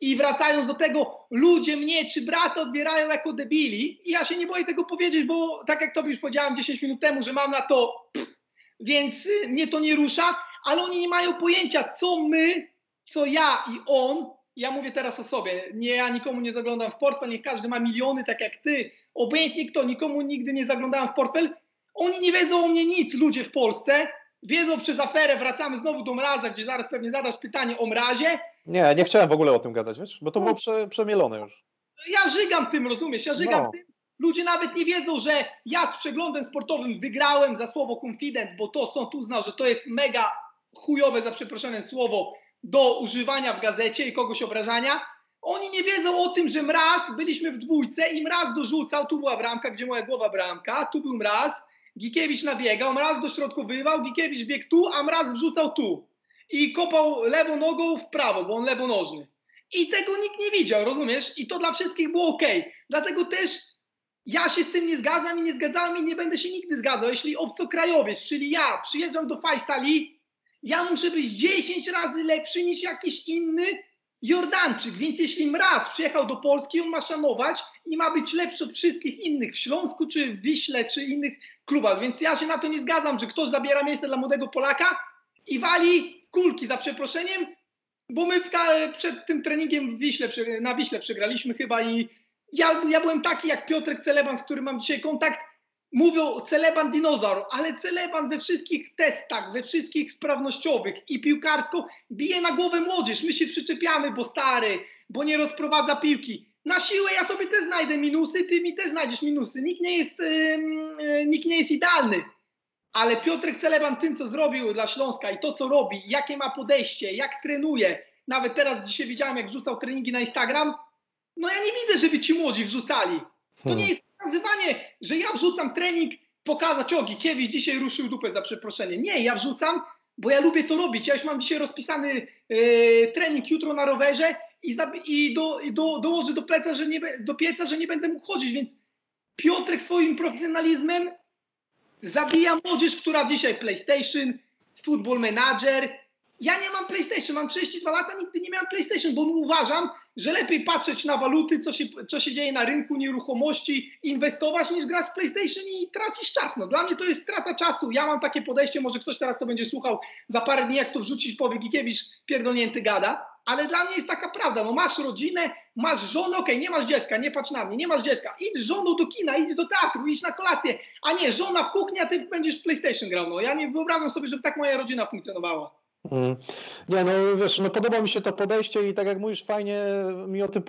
[SPEAKER 2] I wracając do tego, ludzie mnie czy brata odbierają jako debili i ja się nie boję tego powiedzieć, bo tak jak Tobie już powiedziałem 10 minut temu, że mam na to, pff, więc y, mnie to nie rusza, ale oni nie mają pojęcia, co my, co ja i on, ja mówię teraz o sobie, nie, ja nikomu nie zaglądam w portfel, nie każdy ma miliony, tak jak ty, obojętnie kto, nikomu nigdy nie zaglądałem w portfel, oni nie wiedzą o mnie nic, ludzie w Polsce. Wiedzą przez aferę, wracamy znowu do mraza, gdzie zaraz pewnie zadasz pytanie o mrazie.
[SPEAKER 1] Nie, nie chciałem w ogóle o tym gadać, wiesz, bo to było prze, przemielone już.
[SPEAKER 2] Ja żygam tym, rozumiesz? Ja żygam
[SPEAKER 1] No.
[SPEAKER 2] tym. Ludzie nawet nie wiedzą, że ja z przeglądem sportowym wygrałem za słowo confident, bo to sąd uznał, że to jest mega chujowe, za przeproszeniem słowo, do używania w gazecie i kogoś obrażania. Oni nie wiedzą o tym, że mraz, byliśmy w dwójce i mraz dorzucał, tu była bramka, gdzie moja głowa bramka, tu był mraz, Gikiewicz nabiegał, mraz dośrodkowywał, Gikiewicz biegł tu, a mraz wrzucał tu. I kopał lewą nogą w prawo, bo on lewonożny. I tego nikt nie widział, rozumiesz? I to dla wszystkich było ok. Dlatego też ja się z tym nie zgadzam i nie zgadzałem i nie będę się nigdy zgadzał. Jeśli obcokrajowiec, czyli ja, przyjeżdżam do Fajsali, ja muszę być 10 razy lepszy niż jakiś inny Jordanczyk. Więc jeśli Mraz przyjechał do Polski, on ma szanować i ma być lepszy od wszystkich innych w Śląsku, czy w Wiśle, czy innych klubach. Więc ja się na to nie zgadzam, że ktoś zabiera miejsce dla młodego Polaka i wali kulki za przeproszeniem, bo my ta, przed tym treningiem Wiśle, na Wiśle przegraliśmy chyba i ja, ja byłem taki jak Piotrek Celeban, z którym mam dzisiaj kontakt. Mówią Celeban dinozaur, ale Celeban we wszystkich testach, we wszystkich sprawnościowych i piłkarsko bije na głowę młodzież. My się przyczepiamy, bo stary, bo nie rozprowadza piłki. Na siłę ja tobie też znajdę minusy, ty mi też znajdziesz minusy. Nikt nie jest, ym, y, nikt nie jest idealny. Ale Piotrek Celeban tym, co zrobił dla Śląska i to, co robi, jakie ma podejście, jak trenuje. Nawet teraz dzisiaj widziałem, jak rzucał treningi na Instagram. No ja nie widzę, żeby ci młodzi wrzucali. To nie jest nazywanie, że ja wrzucam trening, pokazać o Gikiewicz dzisiaj ruszył dupę za przeproszenie. Nie, ja wrzucam, bo ja lubię to robić. Ja już mam dzisiaj rozpisany e, trening jutro na rowerze i, i, do, i do, dołożę do, pleca, że nie, do pieca, że nie będę mógł chodzić, więc Piotrek swoim profesjonalizmem zabija młodzież, która dzisiaj PlayStation, Football Manager. Ja nie mam PlayStation, mam 32 lata, nigdy nie miałem PlayStation, bo uważam, że lepiej patrzeć na waluty, co się, co się dzieje na rynku nieruchomości, inwestować niż grać w PlayStation i tracić czas. No, dla mnie to jest strata czasu. Ja mam takie podejście, może ktoś teraz to będzie słuchał za parę dni, jak to wrzucić, powie Gikiewicz pierdolnięty gada, ale dla mnie jest taka prawda. No masz rodzinę, masz żonę, okej, okay, nie masz dziecka, nie patrz na mnie, nie masz dziecka. Idź z żoną do kina, idź do teatru, idź na kolację, a nie, żona w kuchni, a ty będziesz w PlayStation grał. No ja nie wyobrażam sobie, żeby tak moja rodzina funkcjonowała.
[SPEAKER 1] Mm. Nie, no wiesz, no podoba mi się to podejście i tak jak mówisz, fajnie mi o tym,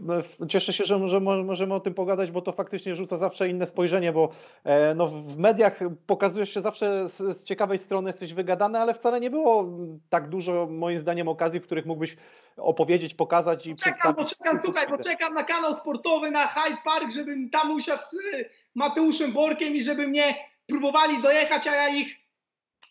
[SPEAKER 1] cieszę się, że, że możemy o tym pogadać, bo to faktycznie rzuca zawsze inne spojrzenie, bo e, no, w mediach pokazujesz się zawsze z, z, ciekawej strony, jesteś wygadany, ale wcale nie było tak dużo moim zdaniem okazji, w których mógłbyś opowiedzieć, pokazać i
[SPEAKER 2] czekam,
[SPEAKER 1] przedstawić.
[SPEAKER 2] Poczekam, słuchaj, bo czekam na kanał sportowy, na Hyde Park, żebym tam usiadł z Mateuszem Borkiem i żeby mnie próbowali dojechać, a ja ich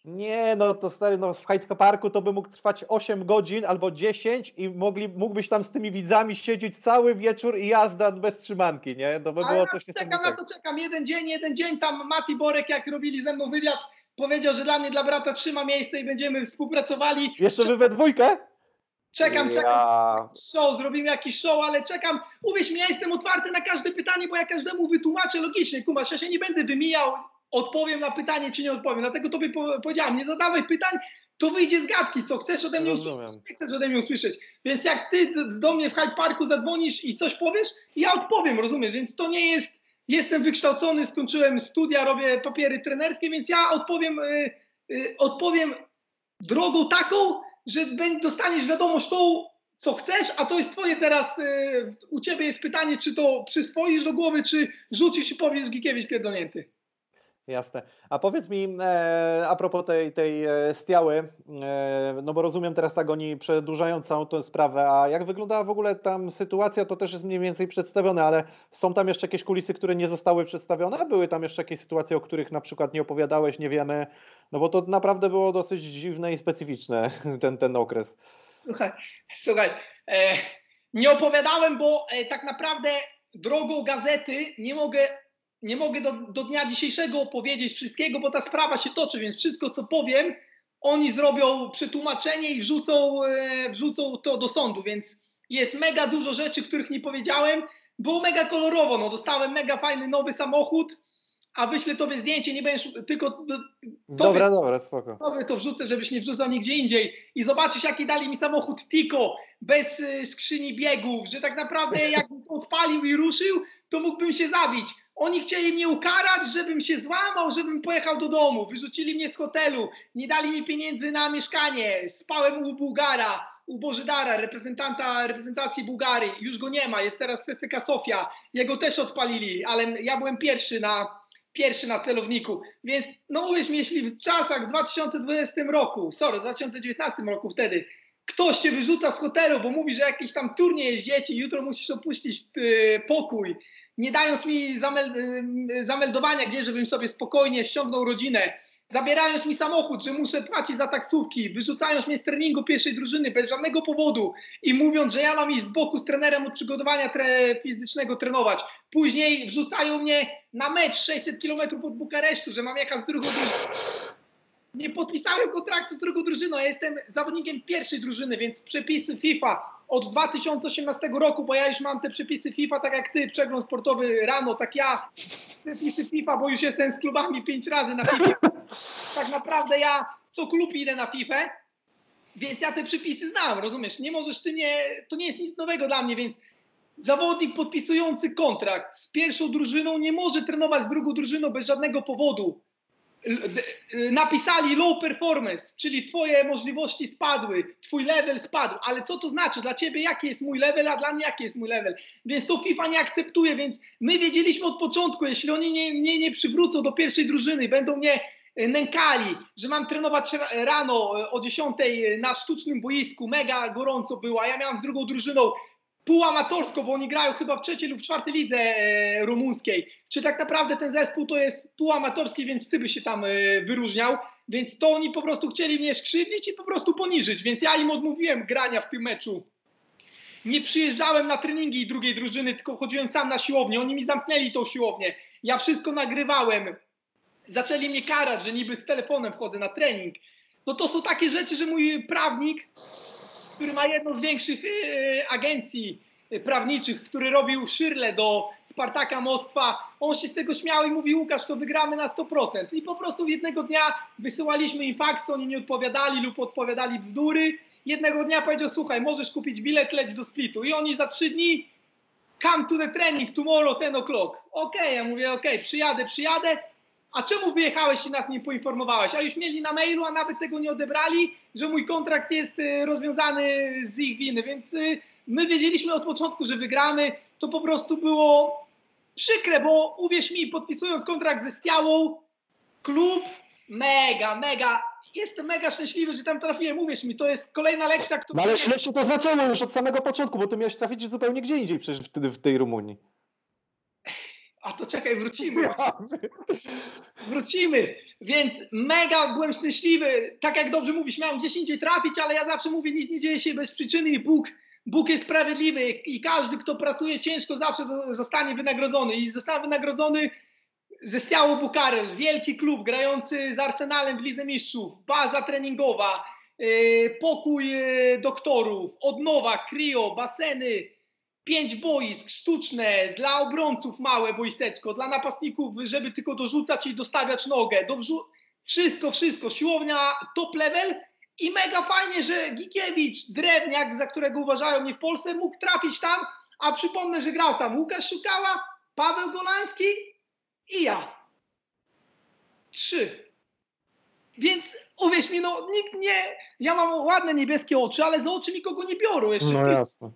[SPEAKER 1] nie, no to stary, no w Hyde Parku to by mógł trwać 8 godzin albo 10 i mogli, mógłbyś tam z tymi widzami siedzieć cały wieczór i jazda bez trzymanki, nie? To by było
[SPEAKER 2] Ale
[SPEAKER 1] coś
[SPEAKER 2] czekam na to, czekam. Jeden dzień, jeden dzień tam Mati Borek, jak robili ze mną wywiad, powiedział, że dla mnie, dla brata trzyma miejsce i będziemy współpracowali.
[SPEAKER 1] Jeszcze wy we dwójkę?
[SPEAKER 2] Czekam, czekam. Ja... Show, zrobimy jakiś show, ale czekam. Uwierz mi, ja jestem otwarty na każde pytanie, bo ja każdemu wytłumaczę logicznie, kumasz, ja się nie będę wymijał odpowiem na pytanie, czy nie odpowiem. Dlatego tobie powiedziałam, nie zadawaj pytań, to wyjdzie z gadki, co chcesz ode mnie Rozumiem. usłyszeć, nie chcesz ode mnie usłyszeć. Więc jak ty do mnie w Hyde Parku zadzwonisz i coś powiesz, ja odpowiem, rozumiesz? Więc to nie jest, jestem wykształcony, skończyłem studia, robię papiery trenerskie, więc ja odpowiem, yy, yy, odpowiem drogą taką, że dostaniesz wiadomość tą, co chcesz, a to jest twoje teraz, yy, u ciebie jest pytanie, czy to przyswoisz do głowy, czy rzucisz i powiesz Gikiewicz pierdolnięty.
[SPEAKER 1] Jasne. A powiedz mi, e, a propos tej, tej e, stiały, e, no bo rozumiem teraz tak, oni przedłużają całą tę sprawę, a jak wyglądała w ogóle tam sytuacja, to też jest mniej więcej przedstawione, ale są tam jeszcze jakieś kulisy, które nie zostały przedstawione? Były tam jeszcze jakieś sytuacje, o których na przykład nie opowiadałeś, nie wiemy, no bo to naprawdę było dosyć dziwne i specyficzne, ten, ten okres.
[SPEAKER 2] Słuchaj, słuchaj e, nie opowiadałem, bo e, tak naprawdę drogą gazety nie mogę nie mogę do, do dnia dzisiejszego opowiedzieć wszystkiego, bo ta sprawa się toczy, więc wszystko, co powiem, oni zrobią przetłumaczenie i wrzucą, e, wrzucą to do sądu, więc jest mega dużo rzeczy, których nie powiedziałem. Było mega kolorowo, no dostałem mega fajny nowy samochód, a wyślę tobie zdjęcie, nie będziesz tylko... Do,
[SPEAKER 1] dobra, dobra, spoko.
[SPEAKER 2] Tobie to wrzucę, żebyś nie wrzucał nigdzie indziej i zobaczysz, jaki dali mi samochód Tico, bez y, skrzyni biegów, że tak naprawdę jakbym to odpalił i ruszył, to mógłbym się zabić. Oni chcieli mnie ukarać, żebym się złamał, żebym pojechał do domu. Wyrzucili mnie z hotelu, nie dali mi pieniędzy na mieszkanie. Spałem u Bułgara, u Bożydara, reprezentanta reprezentacji Bułgarii. Już go nie ma, jest teraz CCK Sofia. Jego też odpalili, ale ja byłem pierwszy na, pierwszy na celowniku. Więc no uwierz mi, jeśli w czasach w 2020 roku, sorry, w 2019 roku wtedy, ktoś cię wyrzuca z hotelu, bo mówi, że jakiś tam turniej jest dzieci, jutro musisz opuścić yy, pokój, nie dając mi zamel zameldowania gdzieś, żebym sobie spokojnie ściągnął rodzinę, zabierając mi samochód, że muszę płacić za taksówki, wyrzucając mnie z treningu pierwszej drużyny bez żadnego powodu i mówiąc, że ja mam iść z boku z trenerem od przygotowania tre fizycznego trenować. Później wrzucają mnie na mecz 600 km od Bukaresztu, że mam jechać z drugą drużyną nie podpisałem kontraktu z drugą drużyną. Ja jestem zawodnikiem pierwszej drużyny, więc przepisy FIFA od 2018 roku, bo ja już mam te przepisy FIFA, tak jak ty, przegląd sportowy rano, tak ja przepisy FIFA, bo już jestem z klubami pięć razy na FIFA. Tak naprawdę ja co klub idę na FIFA, więc ja te przepisy znam, rozumiesz? Nie możesz, ty nie, to nie jest nic nowego dla mnie, więc zawodnik podpisujący kontrakt z pierwszą drużyną nie może trenować z drugą drużyną bez żadnego powodu napisali low performance, czyli twoje możliwości spadły, twój level spadł, ale co to znaczy? Dla ciebie jaki jest mój level, a dla mnie jaki jest mój level? Więc to FIFA nie akceptuje, więc my wiedzieliśmy od początku, jeśli oni mnie nie, nie, przywrócą do pierwszej drużyny, będą mnie e, nękali, że mam trenować rano e, o 10 na sztucznym boisku, mega gorąco było, ja miałem z drugą drużyną półamatorsko, bo oni grają chyba w trzeciej lub czwartej lidze rumuńskiej. Czy tak naprawdę ten zespół to jest półamatorski, więc ty by się tam e, wyróżniał. Więc to oni po prostu chcieli mnie skrzywdzić i po prostu poniżyć. Więc ja im odmówiłem grania w tym meczu. Nie przyjeżdżałem na treningi drugiej drużyny, tylko chodziłem sam na siłownię. Oni mi zamknęli tą siłownię. Ja wszystko nagrywałem. Zaczęli mnie karać, że niby z telefonem wchodzę na trening. No to są takie rzeczy, że mój prawnik który ma jedną z większych yy, agencji prawniczych, który robił Szyrle do Spartaka Moskwa. On się z tego śmiał i mówi, Łukasz, to wygramy na 100%. I po prostu jednego dnia wysyłaliśmy im faksy, oni nie odpowiadali lub odpowiadali bzdury. Jednego dnia powiedział, słuchaj, możesz kupić bilet, leć do Splitu. I oni za trzy dni come to the training tomorrow 10 o'clock. Okej, okay, ja mówię, okej, okay, przyjadę, przyjadę. A czemu wyjechałeś i nas nie poinformowałeś? A już mieli na mailu, a nawet tego nie odebrali, że mój kontrakt jest y, rozwiązany z ich winy, więc y, my wiedzieliśmy od początku, że wygramy. To po prostu było przykre, bo uwierz mi, podpisując kontrakt ze Stiałą, klub mega, mega jestem mega szczęśliwy, że tam trafiłem. Uwierz mi, to jest kolejna lekcja,
[SPEAKER 1] która... No ale źle się to zaczęło już od samego początku, bo ty miałeś trafić zupełnie gdzie indziej przecież wtedy w tej Rumunii.
[SPEAKER 2] A to czekaj, wrócimy. Wrócimy. Więc mega byłem szczęśliwy. Tak jak dobrze mówisz, miałem gdzieś indziej trafić, ale ja zawsze mówię, nic nie dzieje się bez przyczyny i Bóg, Bóg jest sprawiedliwy i każdy, kto pracuje ciężko, zawsze zostanie wynagrodzony. I zostałem wynagrodzony ze Stiało Bukareszt, wielki klub grający z Arsenalem w Lidze Mistrzów, baza treningowa, yy, pokój yy, doktorów, odnowa, krio, baseny, pięć boisk sztuczne, dla obrońców małe boiseczko, dla napastników, żeby tylko dorzucać i dostawiać nogę, dorzu- wszystko, wszystko, siłownia top level i mega fajnie, że Gikiewicz, drewniak, za którego uważają mnie w Polsce, mógł trafić tam, a przypomnę, że grał tam Łukasz Szukała, Paweł Golański i ja. Trzy. Więc uwierz mi, no nikt nie. Ja mam ładne niebieskie oczy, ale za oczy nikogo nie biorą jeszcze.
[SPEAKER 1] No jasne.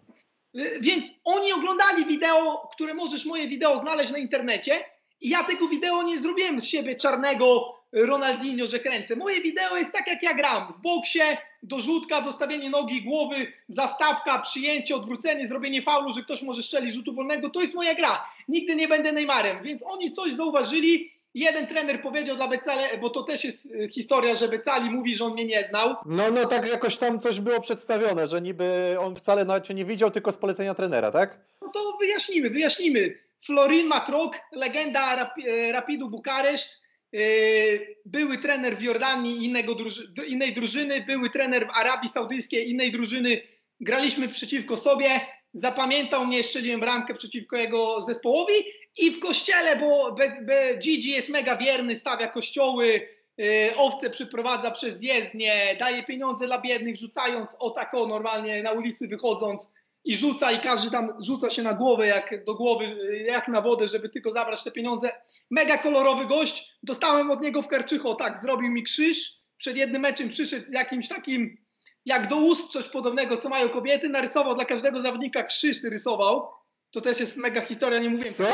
[SPEAKER 2] Więc oni oglądali wideo, które możesz moje wideo znaleźć na internecie. I ja tego wideo nie zrobiłem z siebie czarnego Ronaldinho, że kręcę. Moje wideo jest tak, jak ja gram. W boksie, dorzutka, dostawienie nogi, głowy, zastawka, przyjęcie, odwrócenie, zrobienie faulu, że ktoś może strzelić rzutu wolnego. To jest moja gra. Nigdy nie będę Neymarem. Więc oni coś zauważyli. Jeden trener powiedział dla Becale, bo to też jest y, historia, że Becali mówi, że on mnie nie znał.
[SPEAKER 1] No, no tak jakoś tam coś było przedstawione, że niby on wcale nawet cię nie widział, tylko z polecenia trenera, tak?
[SPEAKER 2] No to wyjaśnimy, wyjaśnimy. Florin Matrok, legenda Rap Rapidu Bukareszt, Yy, były trener w Jordanii innego druży innej drużyny, były trener w Arabii Saudyjskiej innej drużyny. Graliśmy przeciwko sobie. Zapamiętał mnie, strzeliłem bramkę przeciwko jego zespołowi i w kościele, bo Gigi jest mega wierny, stawia kościoły, yy, owce przyprowadza przez jezdnię, daje pieniądze dla biednych, rzucając o tako normalnie na ulicy wychodząc i rzuca i każdy tam rzuca się na głowę jak do głowy, jak na wodę, żeby tylko zabrać te pieniądze. Mega kolorowy gość. Dostałem od niego w Karczycho, tak, zrobił mi krzyż. Przed jednym meczem przyszedł z jakimś takim, jak do ust, coś podobnego, co mają kobiety. Narysował dla każdego zawodnika krzyż, rysował. To też jest mega historia, nie mówię.
[SPEAKER 1] Co?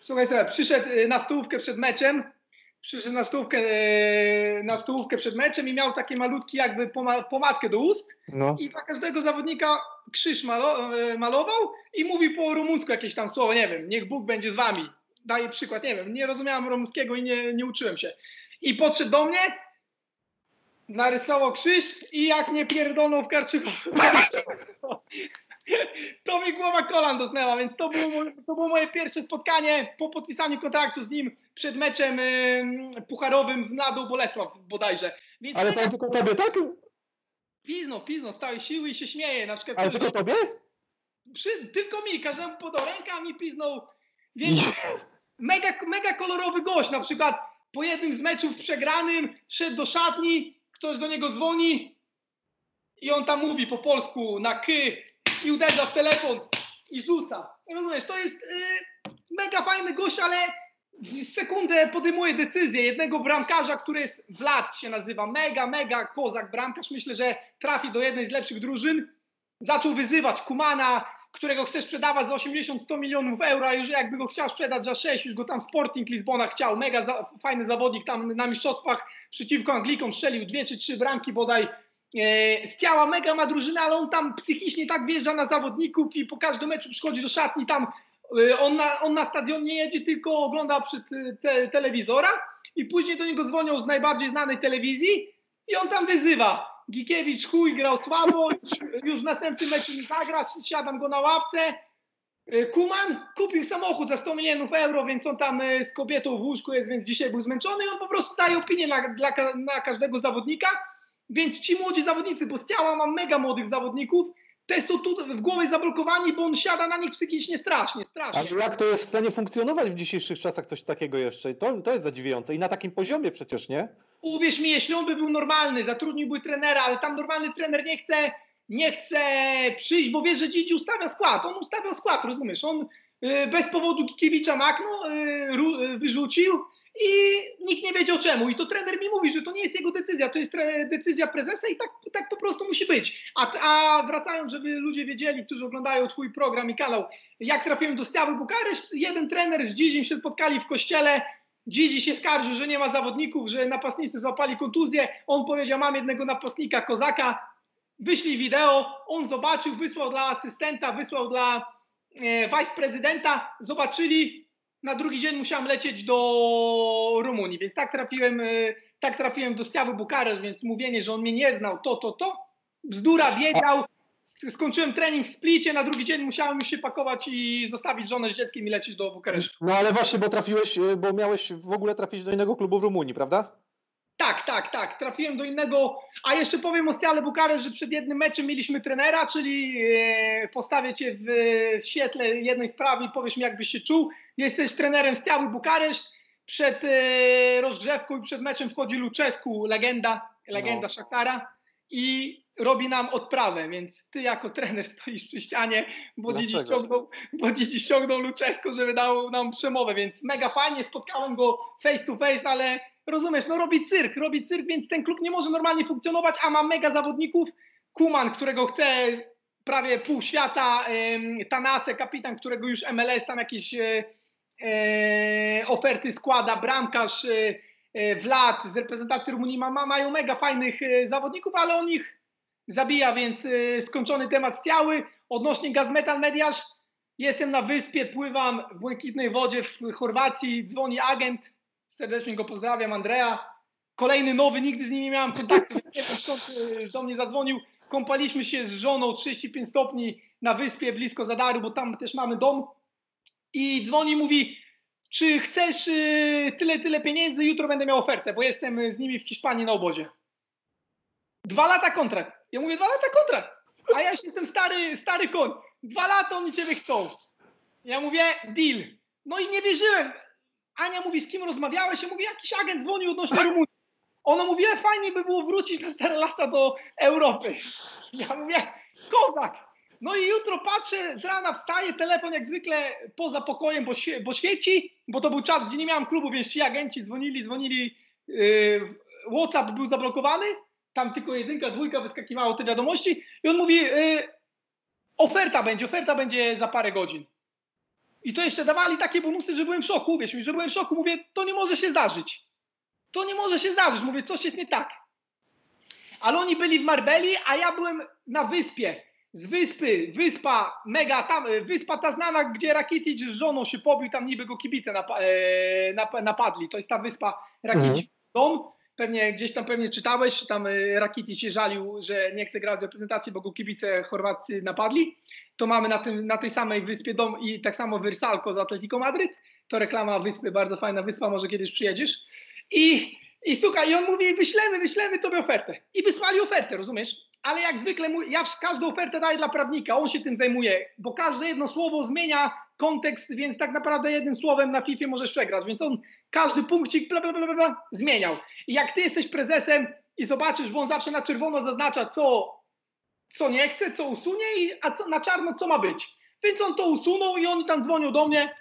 [SPEAKER 2] Słuchaj sobie, przyszedł y, na stołówkę przed meczem, przyszedł na stołówkę, y, na stołówkę przed meczem i miał takie malutki jakby pomadkę do ust no. i dla każdego zawodnika krzyż malo, y, malował i mówił po rumuńsku jakieś tam słowo, nie wiem, niech Bóg będzie z wami daję przykład, nie wiem, nie rozumiałem rumuńskiego i nie, nie uczyłem się. I podszedł do mnie, narysował krzyż i jak nie pierdolnął w karczyku. to mi głowa kolan dotknęła, więc to było, to było moje pierwsze spotkanie po podpisaniu kontraktu z nim przed meczem yy, pucharowym z Mladą Bolesław bodajże.
[SPEAKER 1] Więc Ale to tylko tobie, tak?
[SPEAKER 2] Pizno, pizno, stałe siły i się śmieje. Na przykład,
[SPEAKER 1] Ale tylko tobie?
[SPEAKER 2] Przy, tylko mi, każdemu podał rękę, a mi piznął. Więc mega, mega kolorowy gość. Na przykład po jednym z meczów przegranym szedł do szatni, ktoś do niego dzwoni i on tam mówi po polsku na ky i uderza w telefon i rzuca. Rozumiesz, to jest yy, mega fajny gość, ale w sekundę podejmuje decyzję. Jednego bramkarza, który jest Vlad się nazywa, mega, mega kozak bramkarz. Myślę, że trafi do jednej z lepszych drużyn. Zaczął wyzywać Kumana, którego chcesz sprzedawać za 80-100 milionów euro, a już jakby go chciał sprzedać za 6, już go tam Sporting Lizbona chciał, mega za, fajny zawodnik tam na mistrzostwach przeciwko Anglikom strzelił dwie czy trzy bramki bodaj. E, z ciała mega ma drużynę, ale on tam psychicznie tak wjeżdża na zawodników i po każdym meczu przychodzi do szatni tam, e, on, na, on na stadion nie jedzie, tylko ogląda przy te, telewizora i później do niego dzwonią z najbardziej znanej telewizji i on tam wyzywa Gikiewicz chuj grał słabo, już, już w następnym meczu nie zagra, siadam go na ławce. E, Kuman kupił samochód za 100 milionów euro, więc on tam e, z kobietą w łóżku jest, więc dzisiaj był zmęczony i on po prostu daje opinię na, dla, na każdego zawodnika. Więc ci młodzi zawodnicy, bo z ciała mam mega młodych zawodników, te są tu w głowie zablokowani, bo on siada na nich psychicznie strasznie, strasznie.
[SPEAKER 1] Ale jak to jest w stanie funkcjonować w dzisiejszych czasach coś takiego jeszcze? To, to jest zadziwiające i na takim poziomie przecież, nie?
[SPEAKER 2] Uwierz mi, jeśli on by był normalny, zatrudniłby trenera, ale tam normalny trener nie chce, nie chce przyjść, bo wie, że Dzidzi ustawia skład. On ustawiał skład, rozumiesz? On y, bez powodu Gikiewicza Makno y, y, wyrzucił i nikt nie wiedział czemu. I to trener mi mówi, że to nie jest jego decyzja, to jest decyzja prezesa i tak, tak po prostu musi być. A, a wracając, żeby ludzie wiedzieli, którzy oglądają twój program i kanał, jak trafiłem do Stiawy Bukareszt, jeden trener z Dzidzim się spotkali w kościele, Dzidzi się skarżył, że nie ma zawodników, że napastnicy złapali kontuzję. On powiedział, mam jednego napastnika, kozaka. Wyślij wideo, on zobaczył, wysłał dla asystenta, wysłał dla e, viceprezydenta. Zobaczyli, na drugi dzień musiałem lecieć do Rumunii, więc tak trafiłem, e, tak trafiłem do Stiawy Bukareszt, więc mówienie, że on mnie nie znał, to, to, to. Bzdura, wiedział, skończyłem trening w Splicie, na drugi dzień musiałem już się pakować i zostawić żonę z dzieckiem i lecieć do Bukaresztu.
[SPEAKER 1] No ale właśnie, bo trafiłeś, e, bo miałeś w ogóle trafić do innego klubu w Rumunii, prawda?
[SPEAKER 2] Tak, tak, tak. Trafiłem do innego. A jeszcze powiem o Stiale Bukaresz, że przed jednym meczem mieliśmy trenera, czyli e, postawię cię w, w świetle jednej sprawy i powiesz mi, jakbyś się czuł. Jesteś trenerem Stiały Bukareszt. Przed e, rozgrzewką i przed meczem wchodzi Luczesku, legenda, legenda no. Szaktara i robi nam odprawę, więc ty jako trener stoisz przy ścianie, bo dziś ściągnął, bo dziś ściągnął Luczesku, żeby dał nam przemowę, więc mega fajnie, spotkałem go face to face, ale rozumiesz, no robi cyrk, robi cyrk, więc ten klub nie może normalnie funkcjonować, a ma mega zawodników, Kuman, którego chce prawie pół świata, Tanase, kapitan, którego już MLS tam jakieś e, e, oferty składa, bramkarz, e, Vlad z reprezentacji Rumunii ma, ma, mają mega fajnych zawodników, ale on ich zabija, więc skończony temat stiały. Odnośnie Gazmetal Mediasz, jestem na wyspie, pływam w błękitnej wodzie w Chorwacji, dzwoni agent, serdecznie go pozdrawiam, Andrea. Kolejny nowy, nigdy z nim nie miałem kontaktu, nie wiem skąd y, do mnie zadzwonił. Kąpaliśmy się z żoną 35 stopni na wyspie blisko Zadaru, bo tam też mamy dom. I dzwoni mówi, czy chcesz y, tyle, tyle pieniędzy, jutro będę miał ofertę, bo jestem z nimi w Hiszpanii na obozie. Dwa lata kontrakt. Ja mówię, dwa lata kontrakt. A ja już jestem stary, stary koń. Dwa lata oni ciebie chcą. Ja mówię, deal. No i nie wierzyłem. Ania mówi, z kim rozmawiałeś? Ja mówię, jakiś agent dzwonił odnośnie Rumunii. Ona mówi, e, fajnie by było wrócić na stare lata do Europy. Ja mówię, kozak. No i jutro patrzę, z rana wstaję, telefon jak zwykle poza pokojem, bo, bo świeci, bo to był czas, gdzie nie miałem klubu, więc ci agenci dzwonili, dzwonili, yy, WhatsApp był zablokowany, tam tylko jedynka, dwójka wyskakiwało te wiadomości i on mówi, y, oferta będzie, oferta będzie za parę godzin. I to jeszcze dawali takie bonusy, że byłem w szoku, wiesz mi, że byłem w szoku, mówię, to nie może się zdarzyć. To nie może się zdarzyć, mówię, coś jest nie tak. Ale oni byli w Marbeli, a ja byłem na wyspie. Z wyspy, wyspa mega, tam, wyspa ta znana, gdzie Rakitic z żoną się pobił, tam niby go kibice e, napadli. To jest ta wyspa Rakitic. Mhm. Dom pewnie gdzieś tam pewnie czytałeś, tam y, Rakiti się żalił, że nie chce grać w reprezentacji, bo go kibice Chorwacy napadli. To mamy na, tym, na tej samej wyspie dom i tak samo Wersalko z Atletico Madryt. To reklama wyspy, bardzo fajna wyspa, może kiedyś przyjedziesz. I, i słuchaj, i on mówi, wyślemy, wyślemy tobie ofertę. I wysłali ofertę, rozumiesz? Ale jak zwykle, ja każdą ofertę daję dla prawnika, on się tym zajmuje, bo każde jedno słowo zmienia kontekst, więc tak naprawdę jednym słowem na FIFA możesz przegrać. Więc on każdy punkcik bla, bla, bla, bla, zmieniał. I jak ty jesteś prezesem i zobaczysz, bo on zawsze na czerwono zaznacza, co, co nie chce, co usunie, i, a co, na czarno co ma być. Więc on to usunął i oni tam dzwonią do mnie.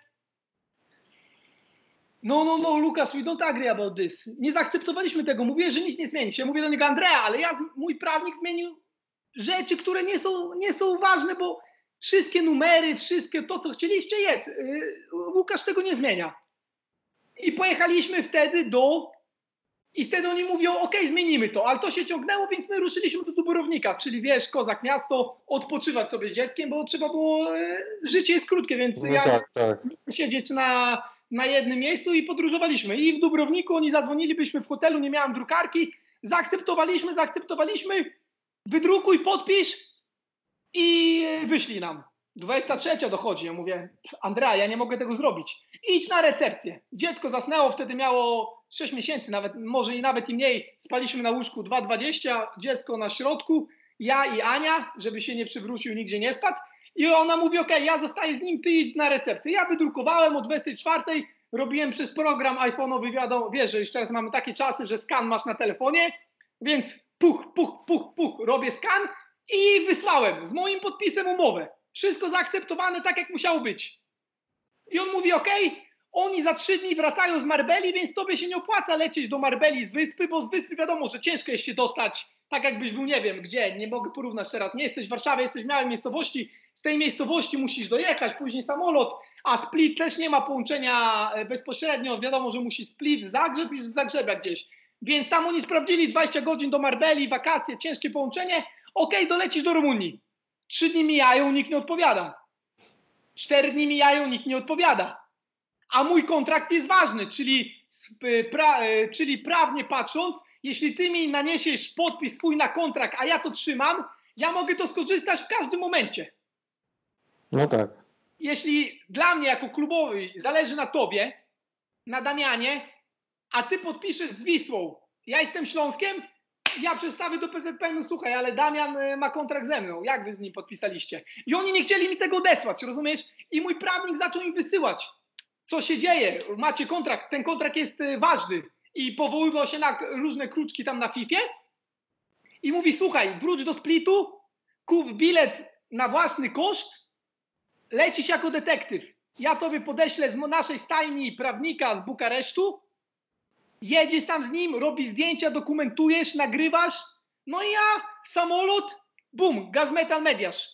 [SPEAKER 2] No, no, no, Lukas, we don't agree about this. Nie zaakceptowaliśmy tego. Mówię, że nic nie zmieni się. Mówię do niego, Andrea, ale ja, mój prawnik zmienił rzeczy, które nie są, nie są ważne, bo Wszystkie numery, wszystkie to, co chcieliście, jest. Y, Łukasz tego nie zmienia. I pojechaliśmy wtedy do. I wtedy oni mówią, ok, zmienimy to, ale to się ciągnęło, więc my ruszyliśmy do Dubrownika, czyli wiesz, Kozak Miasto, odpoczywać sobie z dzieckiem, bo trzeba było, y, życie jest krótkie, więc no ja tak, tak. siedzieć na, na jednym miejscu i podróżowaliśmy. I w Dubrowniku oni zadzwonili, byliśmy w hotelu, nie miałem drukarki, zaakceptowaliśmy, zaakceptowaliśmy, wydrukuj, podpisz, i wyszli nam. 23 dochodzi. Ja mówię, Andrea, ja nie mogę tego zrobić. Idź na recepcję. Dziecko zasnęło, wtedy miało 6 miesięcy, nawet może i nawet i mniej. Spaliśmy na łóżku 2,20, dziecko na środku ja i Ania, żeby się nie przywrócił, nigdzie nie spadł. I ona mówi, ok, ja zostaję z nim, ty idź na recepcję. Ja wydrukowałem o 24, robiłem przez program iPhone'owy, wiadomo, wiesz, że już teraz mamy takie czasy, że skan masz na telefonie, więc puch, puch, puch, puch, robię skan i wysłałem z moim podpisem umowę. Wszystko zaakceptowane tak, jak musiało być. I on mówi, ok, oni za trzy dni wracają z Marbeli, więc tobie się nie opłaca lecieć do Marbeli z wyspy, bo z wyspy wiadomo, że ciężko jest się dostać, tak jakbyś był, nie wiem, gdzie, nie mogę porównać teraz, nie jesteś w Warszawie, jesteś w małej miejscowości, z tej miejscowości musisz dojechać, później samolot, a Split też nie ma połączenia e, bezpośrednio, wiadomo, że musi Split, Zagrzeb i Zagrzebia gdzieś. Więc tam oni sprawdzili 20 godzin do Marbeli, wakacje, ciężkie połączenie, okej, okay, dolecisz do Rumunii. Trzy dni mijają, nikt nie odpowiada. Cztery dni mijają, nikt nie odpowiada. A mój kontrakt jest ważny, czyli, pra, e, czyli prawnie patrząc, jeśli ty mi naniesiesz podpis swój na kontrakt, a ja to trzymam, ja mogę to skorzystać w każdym momencie.
[SPEAKER 1] No tak.
[SPEAKER 2] Jeśli dla mnie jako klubowy zależy na tobie, na Damianie, a ty podpiszesz z Wisłą, ja jestem Śląskiem, ja przedstawię do PZPN-u, słuchaj, ale Damian e, ma kontrakt ze mną, jak wy z nim podpisaliście? I oni nie chcieli mi tego odesłać, rozumiesz? I mój prawnik zaczął im wysyłać, co się dzieje, macie kontrakt, ten kontrakt jest e, ważny i powoływał się na różne kruczki tam na FIFA i mówi, słuchaj, wróć do Splitu, kup bilet na własny koszt, lecisz jako detektyw. Ja tobie podeślę z naszej stajni prawnika z Bukaresztu, jedziesz tam z nim, robisz zdjęcia, dokumentujesz, nagrywasz, no i ja samolot, bum, gaz metal mediasz.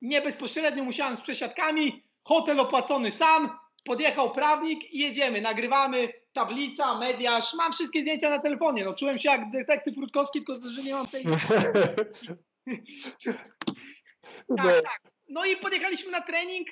[SPEAKER 2] Nie bezpośrednio musiałem z przesiadkami, hotel opłacony sam, podjechał prawnik i jedziemy, nagrywamy, tablica, mediasz, mam wszystkie zdjęcia na telefonie, no czułem się jak detektyw Rutkowski, tylko że nie mam tej... tak, tak. No i podjechaliśmy na trening,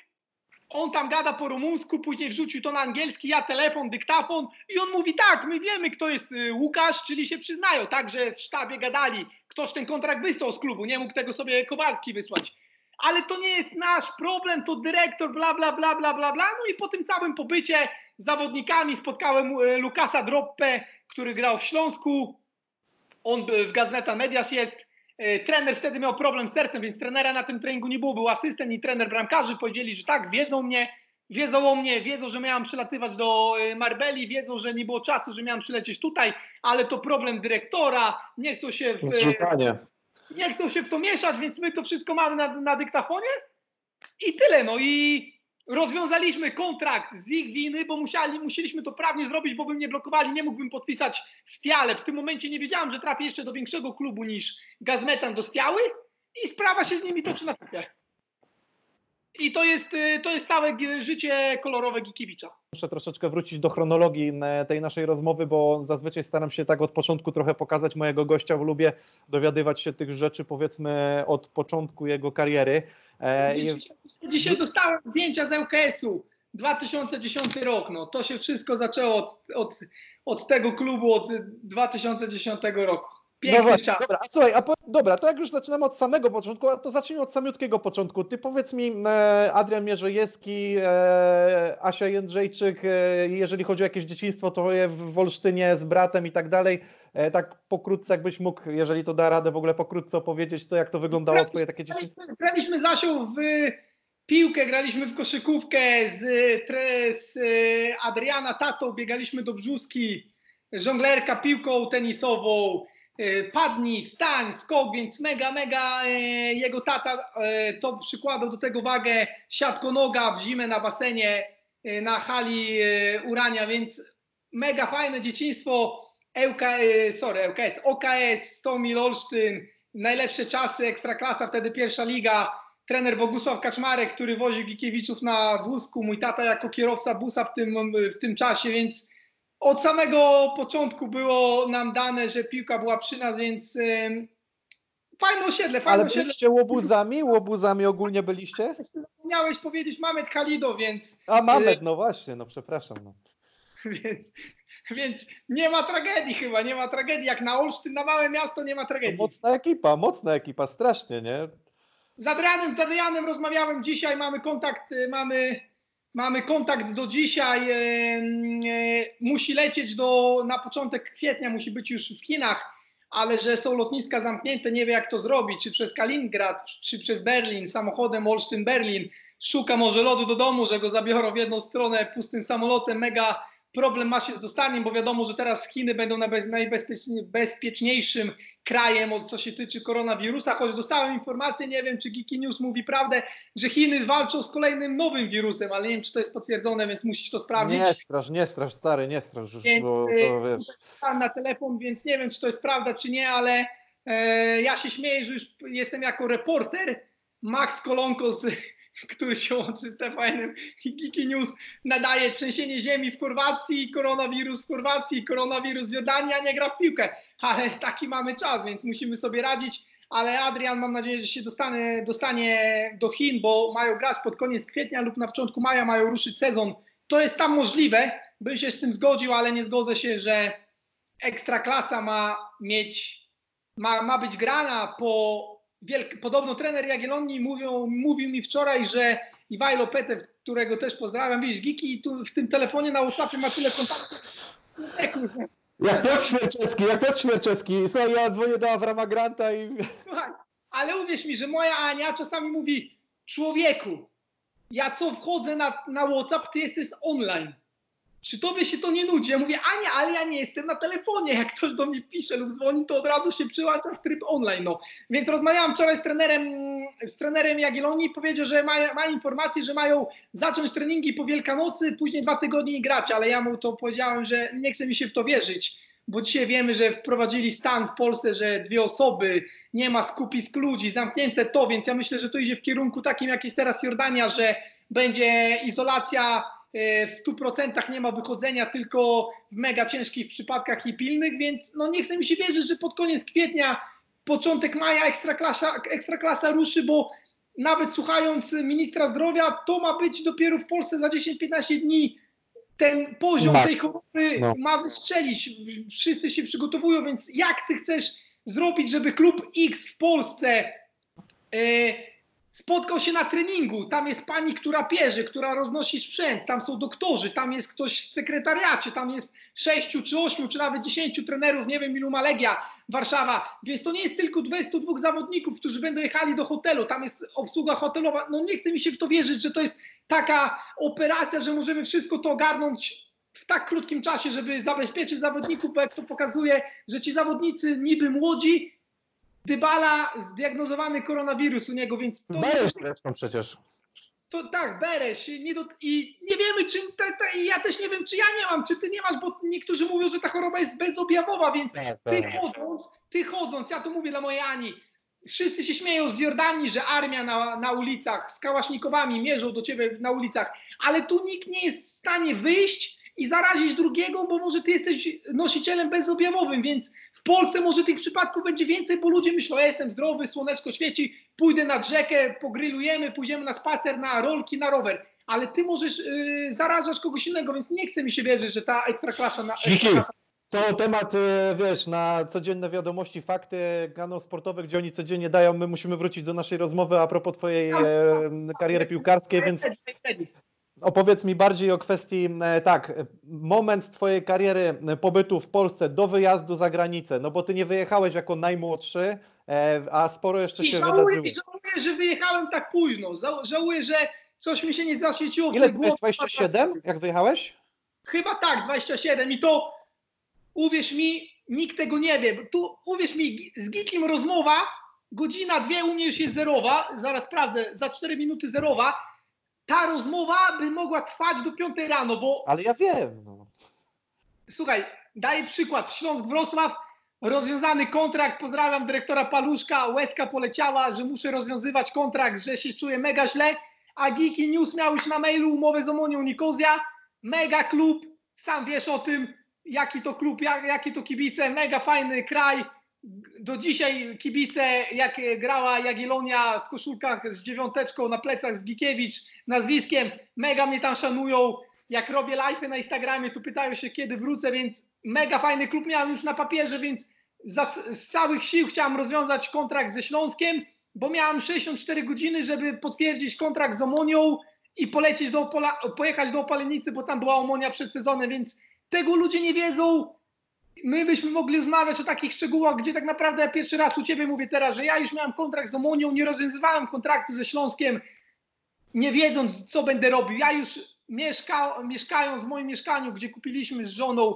[SPEAKER 2] on tam gada po rumuńsku, później wrzucił to na angielski, ja telefon, dyktafon i on mówi tak, my wiemy kto jest y, Łukasz, czyli się przyznają, także w sztabie gadali, ktoś ten kontrakt wysłał z klubu, nie mógł tego sobie Kowalski wysłać. Ale to nie jest nasz problem, to dyrektor, bla, bla, bla, bla, bla, bla. No i po tym całym pobycie z zawodnikami spotkałem y, Lukasa Droppę, który grał w Śląsku. On w Gazeta Medias jest. E, trener wtedy miał problem z sercem, więc trenera na tym treningu nie było. Był asystent i trener bramkarzy. Powiedzieli, że tak, wiedzą mnie, wiedzą o mnie, wiedzą, że miałam przylatywać do e, Marbeli, wiedzą, że nie było czasu, że miałam przylecieć tutaj, ale to problem dyrektora, nie chcą się w,
[SPEAKER 1] Zrzucanie.
[SPEAKER 2] nie chcą się w to mieszać, więc my to wszystko mamy na, na dyktafonie i tyle. No i rozwiązaliśmy kontrakt z ich winy, bo musieli, musieliśmy to prawnie zrobić, bo by mnie blokowali, nie mógłbym podpisać Stiale. W tym momencie nie wiedziałem, że trafię jeszcze do większego klubu niż Gazmetan do Stiały i sprawa się z nimi toczy na kupie. I to jest, y, to jest całe życie kolorowe Gikiewicza.
[SPEAKER 1] Muszę troszeczkę wrócić do chronologii tej naszej rozmowy, bo zazwyczaj staram się tak od początku trochę pokazać mojego gościa, bo lubię dowiadywać się tych rzeczy powiedzmy od początku jego kariery.
[SPEAKER 2] E, dzisiaj, dzisiaj dostałem zdjęcia z ŁKS-u. 2010 rok, no to się wszystko zaczęło od, od, od tego klubu od 2010 roku.
[SPEAKER 1] Piękny no właśnie, dobra, a słuchaj, a po, dobra, to jak już zaczynamy od samego początku, to zacznijmy od samiutkiego początku. Ty powiedz mi, e, Adrian Mierzejewski, e, Asia Jędrzejczyk, e, jeżeli chodzi o jakieś dzieciństwo, to je w Wolsztynie z bratem i tak dalej, e, tak pokrótce jakbyś mógł, jeżeli to da radę w ogóle pokrótce opowiedzieć, to jak to wyglądało graliśmy, twoje takie dzieciństwo?
[SPEAKER 2] Graliśmy z Asią w piłkę, graliśmy w koszykówkę z, z Adriana Tato, biegaliśmy do brzuski, żonglerka piłką tenisową, E, padnij, wstań, skok, więc mega, mega e, jego tata e, to przykładał do tego wagę siatko-noga w zimę na basenie na hali Urania, więc mega fajne dzieciństwo. ŁK, sorry, ŁKS, OKS, Stomil Olsztyn, najlepsze czasy, ekstraklasa, wtedy pierwsza liga, trener Bogusław Kaczmarek, który woził Gikiewiczów na wózku, mój tata jako kierowca busa w tym, w tym czasie, więc od samego początku było nam dane, że piłka była przy nas, więc yy, fajne osiedle, fajne
[SPEAKER 1] Ale byliście łobuzami? Łobuzami ogólnie byliście?
[SPEAKER 2] Miałeś powiedzieć Mamet Khalido, więc...
[SPEAKER 1] A Mamet, no właśnie, no przepraszam. No.
[SPEAKER 2] Więc, więc nie ma tragedii chyba, nie ma tragedii. Jak na Olsztyn, na małe miasto nie ma tragedii.
[SPEAKER 1] To mocna ekipa, mocna ekipa, strasznie, nie?
[SPEAKER 2] Z Adrianem, z Adrianem rozmawiałem dzisiaj, mamy kontakt, y, mamy mamy kontakt do dzisiaj, e, musi lecieć do, na początek kwietnia, musi być już w Chinach. ale że są lotniska zamknięte, nie wie jak to zrobić, czy przez Kaliningrad, czy przez Berlin, samochodem Olsztyn-Berlin, szuka może lodu do domu, że go zabiorą w jedną stronę pustym samolotem, mega problem ma się z dostaniem, bo wiadomo, że teraz Chiny będą najbezpieczniejszym krajem, od co się tyczy koronawirusa, choć dostałem informację, nie wiem czy Geeky News mówi prawdę, że Chiny walczą z kolejnym nowym wirusem, ale nie wiem czy to jest potwierdzone, więc musisz to sprawdzić.
[SPEAKER 1] Nie strasz, nie strasz, stary, nie strasz już,
[SPEAKER 2] Więc,
[SPEAKER 1] bo
[SPEAKER 2] y,
[SPEAKER 1] to wiesz.
[SPEAKER 2] na telefon, więc nie wiem czy to jest prawda czy nie, ale e, ja się śmieję, że już jestem jako reporter, Max Kolonko z który się łączy z TVN-em i Geeky News nadaje trzęsienie ziemi w Chorwacji, koronawirus w Chorwacji, koronawirus w Jordanii, a nie gra w piłkę. Ale taki mamy czas, więc musimy sobie radzić. Ale Adrian, mam nadzieję, że się dostanie, dostanie do Chin, bo mają grać pod koniec kwietnia lub na początku maja, mają ruszyć sezon. To jest tam możliwe, bym się z tym zgodził, ale nie zgodzę się, że ekstraklasa ma mieć, ma, ma być grana po wielk, podobno trener Jagiellonii mówią, mówił mi wczoraj, że Iwajlo Petew, którego też pozdrawiam, widzisz, Giki tu w tym telefonie na WhatsAppie ma tyle kontaktów.
[SPEAKER 1] Jak Piotr Śmierczewski, jak Piotr Śmierczewski. Słuchaj, ja dzwonię do Avrama Granta i...
[SPEAKER 2] Słuchaj, ale uwierz mi, że moja Ania czasami mówi, człowieku, ja co wchodzę na, na WhatsApp, ty jesteś online czy tobie się to nie nudzi? Ja mówię, Ania, ale ja nie jestem na telefonie. Jak ktoś do mnie pisze lub dzwoni, to od razu się przyłącza w tryb online. No. Więc rozmawiałam wczoraj z trenerem, z trenerem Jagiellonii i powiedział, że ma, ma informację, że mają zacząć treningi po Wielkanocy, później dwa tygodnie i grać, ale ja mu to powiedziałem, że nie chce mi się w to wierzyć, bo dzisiaj wiemy, że wprowadzili stan w Polsce, że dwie osoby, nie ma skupisk ludzi, zamknięte to, więc ja myślę, że to idzie w kierunku takim, jak jest teraz Jordania, że będzie izolacja w 100% nie ma wychodzenia, tylko w mega ciężkich przypadkach i pilnych, więc no nie chcę mi się wierzyć, że pod koniec kwietnia, początek maja ekstraklasa, ekstraklasa ruszy, bo nawet słuchając ministra zdrowia, to ma być dopiero w Polsce za 10-15 dni ten poziom tej choroby no. ma wystrzelić. Wszyscy się przygotowują, więc jak ty chcesz zrobić, żeby klub X w Polsce yy, spotkał się na treningu, tam jest pani, która pierze, która roznosi sprzęt, tam są doktorzy, tam jest ktoś w sekretariacie, tam jest sześciu czy ośmiu, czy nawet dziesięciu trenerów, nie wiem ilu ma Legia Warszawa, więc to nie jest tylko 22 zawodników, którzy będą jechali do hotelu, tam jest obsługa hotelowa, no nie chce mi się w to wierzyć, że to jest taka operacja, że możemy wszystko to ogarnąć w tak krótkim czasie, żeby zabezpieczyć zawodników, bo jak to pokazuje, że ci zawodnicy niby młodzi, Dybala zdiagnozowany koronawirus u niego, więc to...
[SPEAKER 1] Beresz zresztą przecież.
[SPEAKER 2] To tak, Beresz. Nie do, I nie wiemy, czy ta, ta, ja też nie wiem, czy ja nie mam, czy ty nie masz, bo niektórzy mówią, że ta choroba jest bezobjawowa, więc ty chodząc, ty chodząc, ja to mówię dla mojej Ani, wszyscy się śmieją z Jordanii, że armia na, na ulicach z kałasznikowami mierzą do ciebie na ulicach, ale tu nikt nie jest w stanie wyjść i zarazić drugiego, bo może ty jesteś nosicielem bezobjawowym, więc w Polsce może tych przypadków będzie więcej, bo ludzie myślą, ja jestem zdrowy, słoneczko świeci, pójdę nad rzekę, pogrylujemy, pójdziemy na spacer, na rolki, na rower. Ale ty możesz yy, zarażać kogoś innego, więc nie chce mi się wierzyć, że ta ekstraklasa... Na, ekstraklasa
[SPEAKER 1] to temat, y, wiesz, na codzienne wiadomości, fakty, kanał sportowy, gdzie oni codziennie dają. My musimy wrócić do naszej rozmowy a propos twojej e, kariery piłkarskiej, więc Opowiedz mi bardziej o kwestii, e, tak, moment Twojej kariery e, pobytu w Polsce do wyjazdu za granicę, no bo Ty nie wyjechałeś jako najmłodszy, e, a sporo jeszcze I się żałuję, wydarzyło.
[SPEAKER 2] I żałuję, że wyjechałem tak późno, żałuję, że coś mi się nie zaświeciło
[SPEAKER 1] w Ile głowie. 27, jak wyjechałeś?
[SPEAKER 2] Chyba tak, 27 i to, uwierz mi, nikt tego nie wie. Tu, uwierz mi, z Gikim rozmowa, godzina, dwie u mnie już jest zerowa, zaraz sprawdzę, za 4 minuty zerowa, ta rozmowa by mogła trwać do 5 rano, bo...
[SPEAKER 1] Ale ja wiem. No.
[SPEAKER 2] Słuchaj, daję przykład. Śląsk-Wrocław, rozwiązany kontrakt, pozdrawiam dyrektora Paluszka, łezka poleciała, że muszę rozwiązywać kontrakt, że się czuję mega źle, a Geeky News miał już na mailu umowę z Omonią Nikozja, mega klub, sam wiesz o tym, jaki to klub, jak, jaki to kibice, mega fajny kraj, do dzisiaj kibice, jak grała Jagiellonia w koszulkach z dziewiąteczką na plecach z Gikiewicz nazwiskiem, mega mnie tam szanują. Jak robię live na Instagramie, to pytają się, kiedy wrócę, więc mega fajny klub miałem już na papierze, więc za, z całych sił chciałem rozwiązać kontrakt ze Śląskiem, bo miałem 64 godziny, żeby potwierdzić kontrakt z Omonią i polecieć do Opola, pojechać do Opalenicy, bo tam była Omonia przed sezonem, więc tego ludzie nie wiedzą my byśmy mogli rozmawiać o takich szczegółach, gdzie tak naprawdę ja pierwszy raz u Ciebie mówię teraz, że ja już miałem kontrakt z Omonią, nie rozwiązywałem kontraktu ze Śląskiem, nie wiedząc, co będę robił. Ja już mieszka, mieszkając w moim mieszkaniu, gdzie kupiliśmy z żoną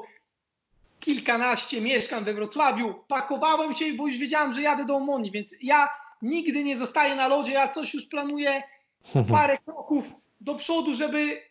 [SPEAKER 2] kilkanaście mieszkań we Wrocławiu, pakowałem się, bo już wiedziałem, że jadę do Omonii, więc ja nigdy nie zostaję na lodzie, ja coś już planuję parę kroków do przodu, żeby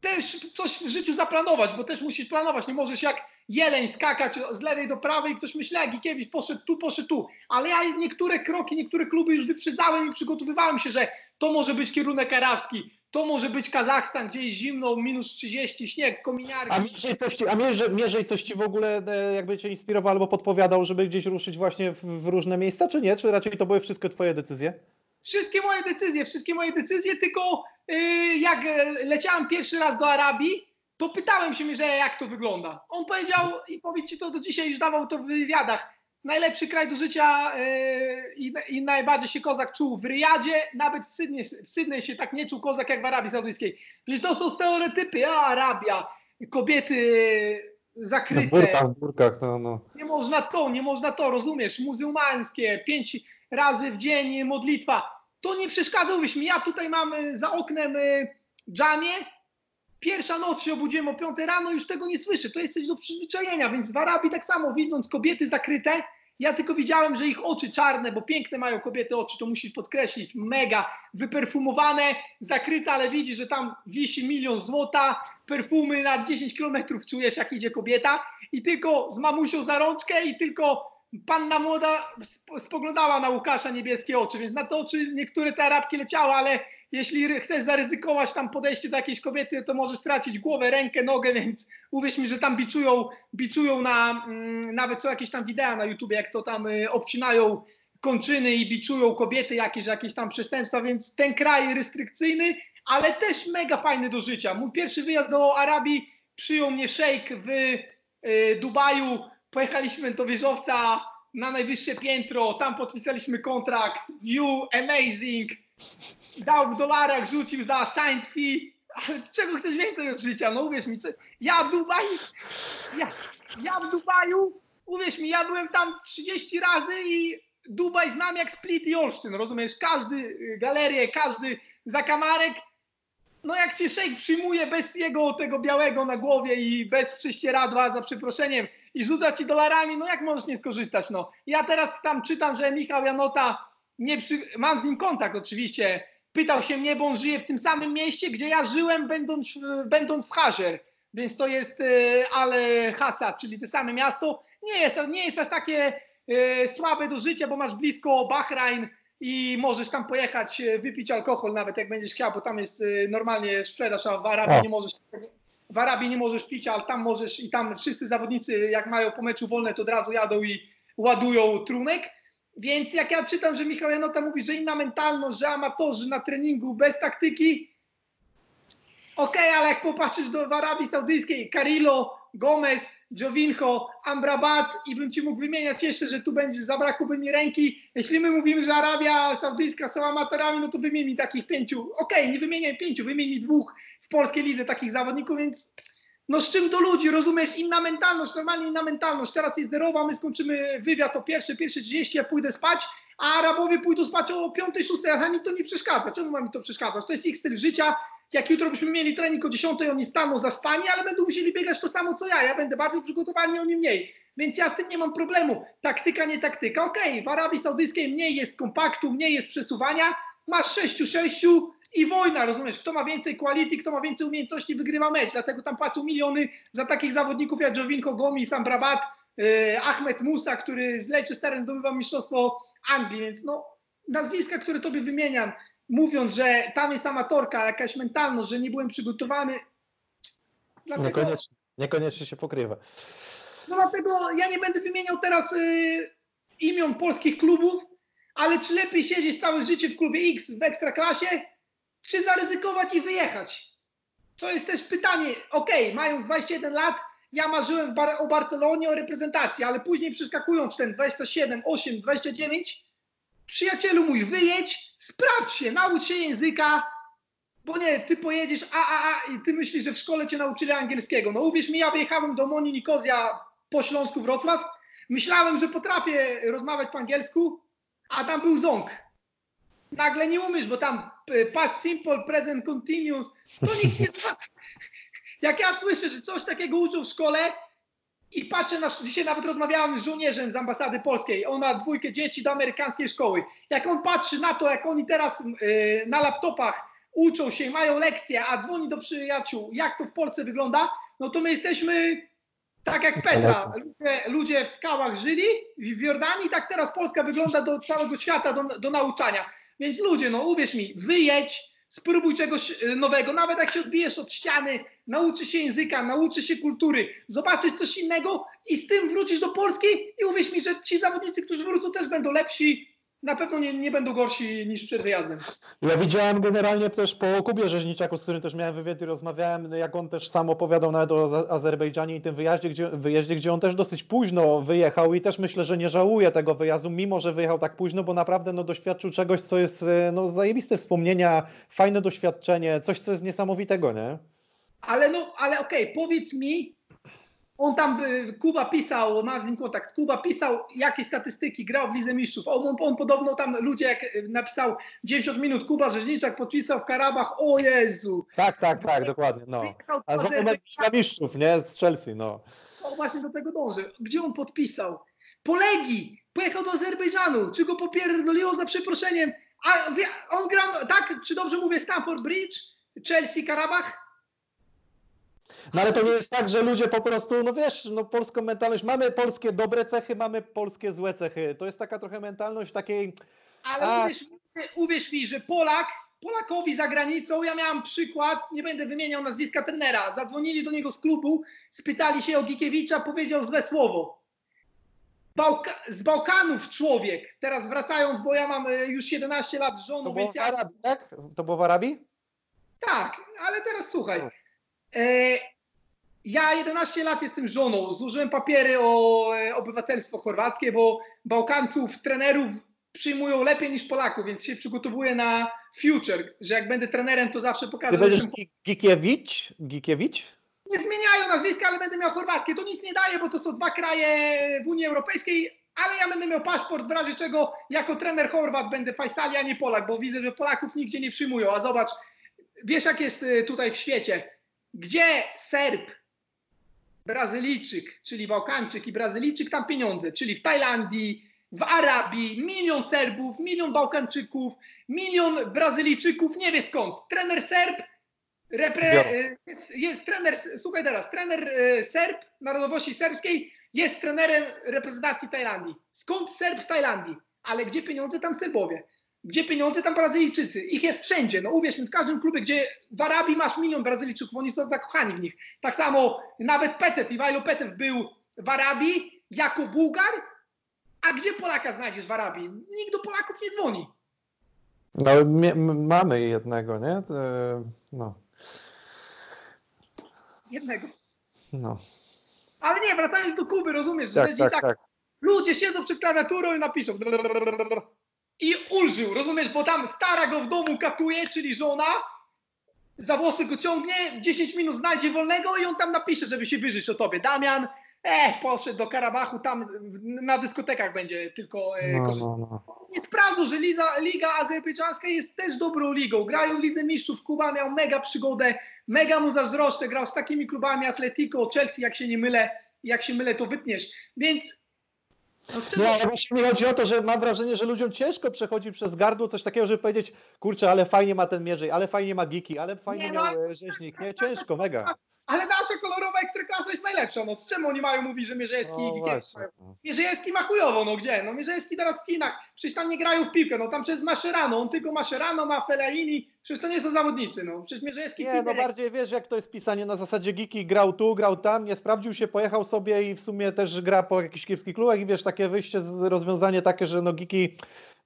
[SPEAKER 2] też coś w życiu zaplanować, bo też musisz planować, nie możesz jak jeleń skakać z lewej do prawej, ktoś myśli, jak Gikiewicz poszedł tu, poszedł tu, ale ja niektóre kroki, niektóre kluby już wyprzedzałem i przygotowywałem się, że to może być kierunek arabski, to może być Kazachstan, gdzie jest zimno, minus 30, śnieg, kominiarki.
[SPEAKER 1] A mierzej coś ci, a mierzej, mierzej coś ci w ogóle e, jakby cię inspirował albo podpowiadał, żeby gdzieś ruszyć właśnie w, w różne miejsca, czy nie? Czy raczej to były wszystkie twoje decyzje?
[SPEAKER 2] Wszystkie moje decyzje, wszystkie moje decyzje, tylko yy, jak e, leciałem pierwszy raz do Arabii, to pytałem się, że jak to wygląda. On powiedział i powiedz ci to do dzisiaj już dawał to w wywiadach. Najlepszy kraj do życia yy, i, i, najbardziej się kozak czuł w Ryjadzie, nawet w Sydney, w Sydney się tak nie czuł kozak jak w Arabii Saudyjskiej. Więc to są stereotypy, a Arabia, kobiety zakryte.
[SPEAKER 1] W burkach, w burkach, no, no.
[SPEAKER 2] Nie można to, nie można to, rozumiesz, muzułmańskie, pięć razy w dzień modlitwa. To nie przeszkadzałbyś mi. Ja tutaj mam y, za oknem y, dżamie, pierwsza noc się obudziłem o 5 rano, już tego nie słyszę. To jest coś do przyzwyczajenia, więc w Arabii tak samo widząc kobiety zakryte, ja tylko widziałem, że ich oczy czarne, bo piękne mają kobiety oczy, to musisz podkreślić, mega wyperfumowane, zakryte, ale widzisz, że tam wisi milion złota, perfumy na 10 kilometrów czujesz, jak idzie kobieta i tylko z mamusią za rączkę i tylko panna młoda spoglądała na Łukasza niebieskie oczy, więc na te oczy niektóre te Arabki leciały, ale jeśli chcesz zaryzykować tam podejście do jakiejś kobiety, to możesz stracić głowę, rękę, nogę, więc uwierz mi, że tam biczują, biczują na, mm, nawet są jakieś tam wideo na YouTube, jak to tam y, obcinają kończyny i biczują kobiety jakieś, jakieś tam przestępstwa, więc ten kraj restrykcyjny, ale też mega fajny do życia. Mój pierwszy wyjazd do Arabii przyjął mnie szejk w y, Dubaju, pojechaliśmy do wieżowca na najwyższe piętro, tam podpisaliśmy kontrakt, view, amazing, dał w dolarach, rzucił za signed fee, ale czego chcesz więcej od życia? No uwierz mi, ja w Dubaju, ja, ja w Dubaju, uwierz mi, ja byłem tam 30 razy i Dubaj znam jak Split i Olsztyn, rozumiesz? Każdy y, galerię, każdy zakamarek, no jak cię szejk przyjmuje bez jego tego białego na głowie i bez prześcieradła, za przeproszeniem, i rzuca ci dolarami, no jak możesz nie skorzystać, no. Ja teraz tam czytam, że Michał Janota, nie przy... mam z nim kontakt oczywiście, pytał się mnie, bo on żyje w tym samym mieście, gdzie ja żyłem będąc, będąc w Hażer, więc to jest e, Ale Hasa, czyli to same miasto. Nie jest, nie jest aż takie e, słabe do życia, bo masz blisko Bahrajn i możesz tam pojechać, e, wypić alkohol nawet jak będziesz chciał, bo tam jest normalnie sprzedaż, a w Arabii nie możesz w Arabii nie możesz pić, ale tam możesz i tam wszyscy zawodnicy jak mają po meczu wolne, to od razu jadą i ładują trunek. Więc jak ja czytam, że Michał Janota mówi, że inna mentalność, że amatorzy na treningu bez taktyki, okej, okay, ale jak popatrzysz do w Arabii Saudyjskiej, Carrillo, Gomez, Jovinko, Amrabat i bym ci mógł wymieniać jeszcze, że tu będzie, zabrakłoby mi ręki. Jeśli my mówimy, że Arabia Saudyjska są amatorami, no to wymień mi takich pięciu. Okej, okay, nie wymieniaj pięciu, wymień mi dwóch w polskiej lidze takich zawodników, więc no z czym do ludzi, rozumiesz? Inna mentalność, normalnie inna mentalność. Teraz jest zerowa, my skończymy wywiad o pierwsze, pierwsze 30, ja pójdę spać, a Arabowie pójdą spać o 5, 6, a mi to nie przeszkadza. Czemu mi to przeszkadzać? To jest ich styl życia, jak jutro byśmy mieli trening o 10, oni staną za spanie, ale będą musieli biegać to samo co ja. Ja będę bardziej przygotowany, oni mniej. Więc ja z tym nie mam problemu. Taktyka, nie taktyka. Okej, okay, w Arabii Saudyjskiej mniej jest kompaktu, mniej jest przesuwania. Masz 6-6 i wojna, rozumiesz? Kto ma więcej quality, kto ma więcej umiejętności, wygrywa mecz. Dlatego tam płacą miliony za takich zawodników jak Jovinko Gomis, Ambrabat, yy, Ahmed Musa, który z Leicesterem zdobywa mistrzostwo Anglii. Więc no, nazwiska, które tobie wymieniam, mówiąc, że tam jest amatorka, jakaś mentalność, że nie byłem przygotowany.
[SPEAKER 1] Dlatego, niekoniecznie, niekoniecznie się pokrywa.
[SPEAKER 2] No dlatego ja nie będę wymieniał teraz y, imion polskich klubów, ale czy lepiej siedzieć całe życie w klubie X w ekstraklasie, czy zaryzykować i wyjechać? To jest też pytanie. Okej, okay, mając 21 lat, ja marzyłem Bar o Barcelonie, o reprezentacji, ale później przeskakując ten 27, 8, 29, przyjacielu mój, wyjedź, sprawdź się, naucz się języka, bo nie, ty pojedziesz a, a, a i ty myślisz, że w szkole cię nauczyli angielskiego. No uwierz mi, ja wyjechałem do Moni Nikozja po Śląsku Wrocław. Myślałem, że potrafię rozmawiać po angielsku, a tam był ząg. Nagle nie umiesz, bo tam past simple, present continuous, to nikt nie zna. Jak ja słyszę, że coś takiego uczą w szkole i patrzę na, dzisiaj nawet rozmawiałem z żołnierzem z ambasady polskiej, on ma dwójkę dzieci do amerykańskiej szkoły. Jak on patrzy na to, jak oni teraz yy, na laptopach uczą się, mają lekcje, a dzwoni do przyjaciół, jak to w Polsce wygląda, no to my jesteśmy tak jak Petra. Ludzie, ludzie w skałach żyli w Jordanii, tak teraz Polska wygląda do całego świata, do, do nauczania. Więc ludzie, no uwierz mi, wyjedź, spróbuj czegoś e, nowego, nawet jak się odbijesz od ściany, nauczysz się języka, nauczysz się kultury, zobaczysz coś innego i z tym wrócisz do Polski i uwierz mi, że ci zawodnicy, którzy wrócą też będą lepsi, na pewno nie, nie będą gorsi niż przed wyjazdem.
[SPEAKER 1] Ja widziałem generalnie też po Kubie Rzeźniczaku, z którym też miałem wywiad i rozmawiałem, jak on też sam opowiadał nawet o Azerbejdżanie i tym wyjeździe gdzie, wyjeździe, gdzie on też dosyć późno wyjechał i też myślę, że nie żałuje tego wyjazdu, mimo że wyjechał tak późno, bo naprawdę no, doświadczył czegoś, co jest no, zajebiste wspomnienia, fajne doświadczenie, coś, co jest niesamowitego, nie?
[SPEAKER 2] Ale no, ale okej, okay, powiedz mi, on tam, y, Kuba pisał, ma z nim kontakt, Kuba pisał, jakie statystyki grał w Lidze Mistrzów. On, on, podobno tam ludzie, jak y, napisał 90 minut, Kuba Rzeźniczak podpisał w Karabach, o Jezu.
[SPEAKER 1] Tak, tak, tak, dokładnie, no. A moment Liga Mistrzów, nie? Z Chelsea, no.
[SPEAKER 2] O, właśnie do tego dążę. Gdzie on podpisał? Polegi! Pojechał do Azerbejdżanu. Czy go popierdoliło za przeproszeniem? A on grał, tak, czy dobrze mówię, Stamford Bridge, Chelsea, Karabach?
[SPEAKER 1] No ale to nie jest tak, że ludzie po prostu, no wiesz, no polską mentalność, mamy polskie dobre cechy, mamy polskie złe cechy. To jest taka trochę mentalność takiej...
[SPEAKER 2] Ale a... uwierz, uwierz mi, że Polak, Polakowi za granicą, ja miałem przykład, nie będę wymieniał nazwiska trenera, zadzwonili do niego z klubu, spytali się o Gikiewicza, powiedział złe słowo. Bałka z Bałkanów człowiek, teraz wracając, bo ja mam e, już 11 lat z żoną,
[SPEAKER 1] to
[SPEAKER 2] więc
[SPEAKER 1] ja... Arabii, tak? To było w Arabii?
[SPEAKER 2] Tak, ale teraz słuchaj. E, ja 11 lat jestem żoną, złożyłem papiery o e, obywatelstwo chorwackie, bo Bałkanców, trenerów przyjmują lepiej niż Polaków, więc się przygotowuję na future, że jak będę trenerem, to zawsze pokażę...
[SPEAKER 1] Ty będziesz. Gikiewicz? Gikiewicz?
[SPEAKER 2] Nie zmieniają nazwiska, ale będę miał chorwackie. To nic nie daje, bo to są dwa kraje w Unii Europejskiej, ale ja będę miał paszport, w razie czego jako trener Chorwat będę Fajsali, a nie Polak, bo widzę, że Polaków nigdzie nie przyjmują. A zobacz, wiesz jak jest e, tutaj w świecie. Gdzie Serb, Brazylijczyk, czyli Bałkańczyk i Brazylijczyk tam pieniądze, czyli w Tajlandii, w Arabii, milion Serbów, milion Bałkańczyków, milion Brazylijczyków, nie wie skąd. Trener Serb, repre, jest, jest, trener, słuchaj teraz, trener e, Serb, narodowości serbskiej, jest trenerem reprezentacji Tajlandii. Skąd Serb w Tajlandii? Ale gdzie pieniądze, tam Serbowie. Gdzie pieniądze, tam Brazylijczycy. Ich jest wszędzie. No uwierz mi, w każdym klubie, gdzie w Arabii masz milion Brazylijczyków, oni są zakochani w nich. Tak samo nawet Petew, Iwajlo Petew był w Arabii jako Bułgar, a gdzie Polaka znajdziesz w Arabii? Nikt do Polaków nie dzwoni.
[SPEAKER 1] No, mamy jednego, nie? No.
[SPEAKER 2] Jednego.
[SPEAKER 1] No.
[SPEAKER 2] Ale nie, wracając do Kuby, rozumiesz, że tak, tak, tak. ludzie siedzą przed klawiaturą i napiszą i ulżył, rozumiesz, bo tam stara go w domu katuje, czyli żona, za włosy go ciągnie, 10 minut znajdzie wolnego i on tam napisze, żeby się wyżyć o tobie. Damian, eh, poszedł do Karabachu, tam na dyskotekach będzie tylko e, no, korzystał. No, no. Nie sprawdzą, że Liga, Liga Azerbejdżańska jest też dobrą ligą. Grają w Lidze Mistrzów, Kuba miał mega przygodę, mega mu zazdroszczę, grał z takimi klubami Atletico, Chelsea, jak się nie mylę, jak się mylę, to wytniesz. Więc
[SPEAKER 1] no, ale właśnie mi chodzi o to, że mam wrażenie, że ludziom ciężko przechodzi przez gardło coś takiego, żeby powiedzieć, kurczę, ale fajnie ma ten mierzej, ale fajnie ma Giki, ale fajnie nie, miał no, rzeźnik. Nie, ciężko, mega.
[SPEAKER 2] Ale nasza kolorowa ekstraklasa jest najlepsza. No czemu oni mają mówić, że Mierzejski no, i Gikiewicz mają? Mierzejski ma chujowo, no gdzie? No Mierzejski teraz w Chinach. Przecież tam nie grają w piłkę. No tam przez Maszerano. On tylko Maszerano, ma Felaini. Przecież to nie są zawodnicy. No przecież Mierzejski
[SPEAKER 1] Nie, no bardziej wiesz, jak to jest pisanie na zasadzie Giki grał tu, grał tam, nie sprawdził się, pojechał sobie i w sumie też gra po jakichś kiepskich klubach i wiesz, takie wyjście, rozwiązanie takie, że no Giki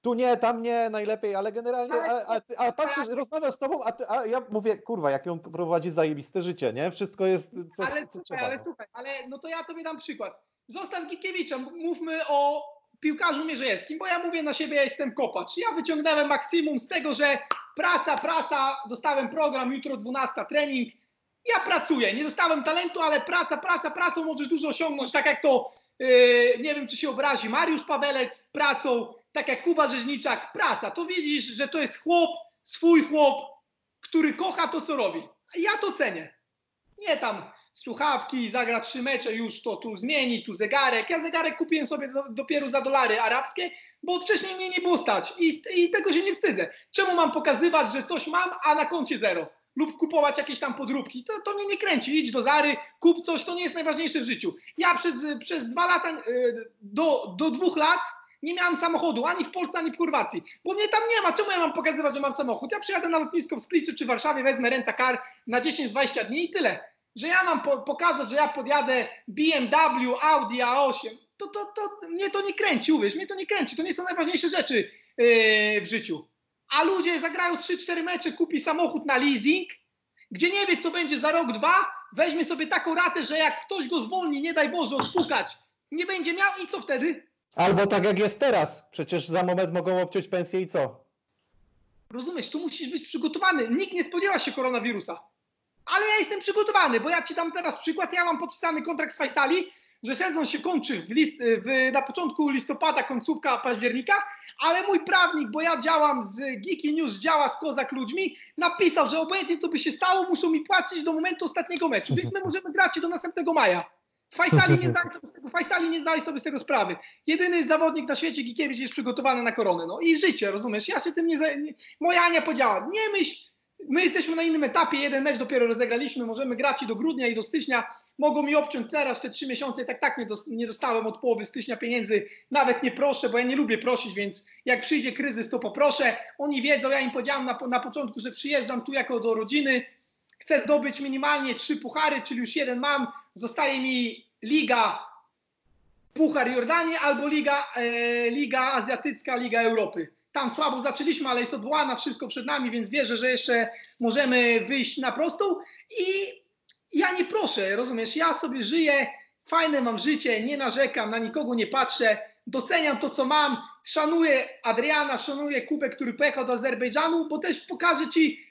[SPEAKER 1] tu nie, tam nie, najlepiej, ale generalnie, a, a, a patrzysz, rozmawiam z tobą, a, ty, a ja mówię, kurwa, jak ją prowadzi zajebiste życie, nie? Wszystko jest,
[SPEAKER 2] co, ale, co trzeba. Ale no. słuchaj, ale no to ja tobie dam przykład. Zostaw Gikiewicza, mówmy o piłkarzu Mierzejewskim, bo ja mówię na siebie, ja jestem kopacz. Ja wyciągnąłem maksimum z tego, że praca, praca, dostałem program, jutro 12 trening, Ja pracuję, nie dostałem talentu, ale praca, praca, pracą możesz dużo osiągnąć, tak jak to, yy, nie wiem czy się obrazi, Mariusz Pawelec pracą, tak jak Kuba Rzeźniczak, praca. To widzisz, że to jest chłop, swój chłop, który kocha to, co robi. Ja to cenię. Nie tam słuchawki, zagra trzy mecze, już to tu zmieni, tu zegarek. Ja zegarek kupiłem sobie do, dopiero za dolary arabskie, bo wcześniej mnie nie było stać I, i tego się nie wstydzę. Czemu mam pokazywać, że coś mam, a na koncie zero? Lub kupować jakieś tam podróbki. To, to mnie nie kręci. Idź do Zary, kup coś, to nie jest najważniejsze w życiu. Ja przez, przez dwa lata, e, do, do dwóch lat nie miałem samochodu ani w Polsce, ani w Chorwacji, bo mnie tam nie ma. Czemu ja mam pokazywać, że mam samochód? Ja przyjadę na lotnisko w Splicie czy w Warszawie, wezmę renta car na 10-20 dni i tyle. Że ja mam po pokazać, że ja podjadę BMW, Audi A8, to, to, to mnie to nie kręci, uwierz, mnie to nie kręci. To nie są najważniejsze rzeczy yy, w życiu. A ludzie zagrają 3-4 mecze, kupi samochód na leasing, gdzie nie wie, co będzie za rok, dwa, weźmie sobie taką ratę, że jak ktoś go zwolni, nie daj Boże, odpukać, nie będzie miał i co wtedy?
[SPEAKER 1] Albo tak jak jest teraz. Przecież za moment mogą obciąć pensję i co?
[SPEAKER 2] Rozumiesz, tu musisz być przygotowany. Nikt nie spodziewa się koronawirusa. Ale ja jestem przygotowany, bo ja ci dam teraz przykład. Ja mam podpisany kontrakt z Faisali, że sezon się kończy w list, w, na początku listopada, końcówka października, ale mój prawnik, bo ja działam z Geeky News, działa z Kozak ludźmi, napisał, że obojętnie co by się stało, muszą mi płacić do momentu ostatniego meczu, więc my możemy grać do następnego maja. Fajsali nie, zdali sobie z tego, Fajsali nie zdali sobie z tego sprawy. Jedyny zawodnik na świecie, Gikiewicz, jest przygotowany na koronę. No i życie, rozumiesz? Ja się tym nie... nie moja Ania powiedziała, nie myśl, my jesteśmy na innym etapie, jeden mecz dopiero rozegraliśmy, możemy grać i do grudnia i do stycznia. Mogą mi obciąć teraz te trzy miesiące, tak tak nie, dostałem od połowy stycznia pieniędzy, nawet nie proszę, bo ja nie lubię prosić, więc jak przyjdzie kryzys, to poproszę. Oni wiedzą, ja im powiedziałam na, na początku, że przyjeżdżam tu jako do rodziny, chcę zdobyć minimalnie trzy puchary, czyli już jeden mam, zostaje mi Liga Puchar Jordanii albo Liga, e, Liga Azjatycka, Liga Europy. Tam słabo zaczęliśmy, ale jest odwołana, wszystko przed nami, więc wierzę, że jeszcze możemy wyjść na prostą. I ja nie proszę, rozumiesz, ja sobie żyję, fajne mam życie, nie narzekam, na nikogo nie patrzę, doceniam to, co mam, szanuję Adriana, szanuję Kubę, który pojechał do Azerbejdżanu, bo też pokażę Ci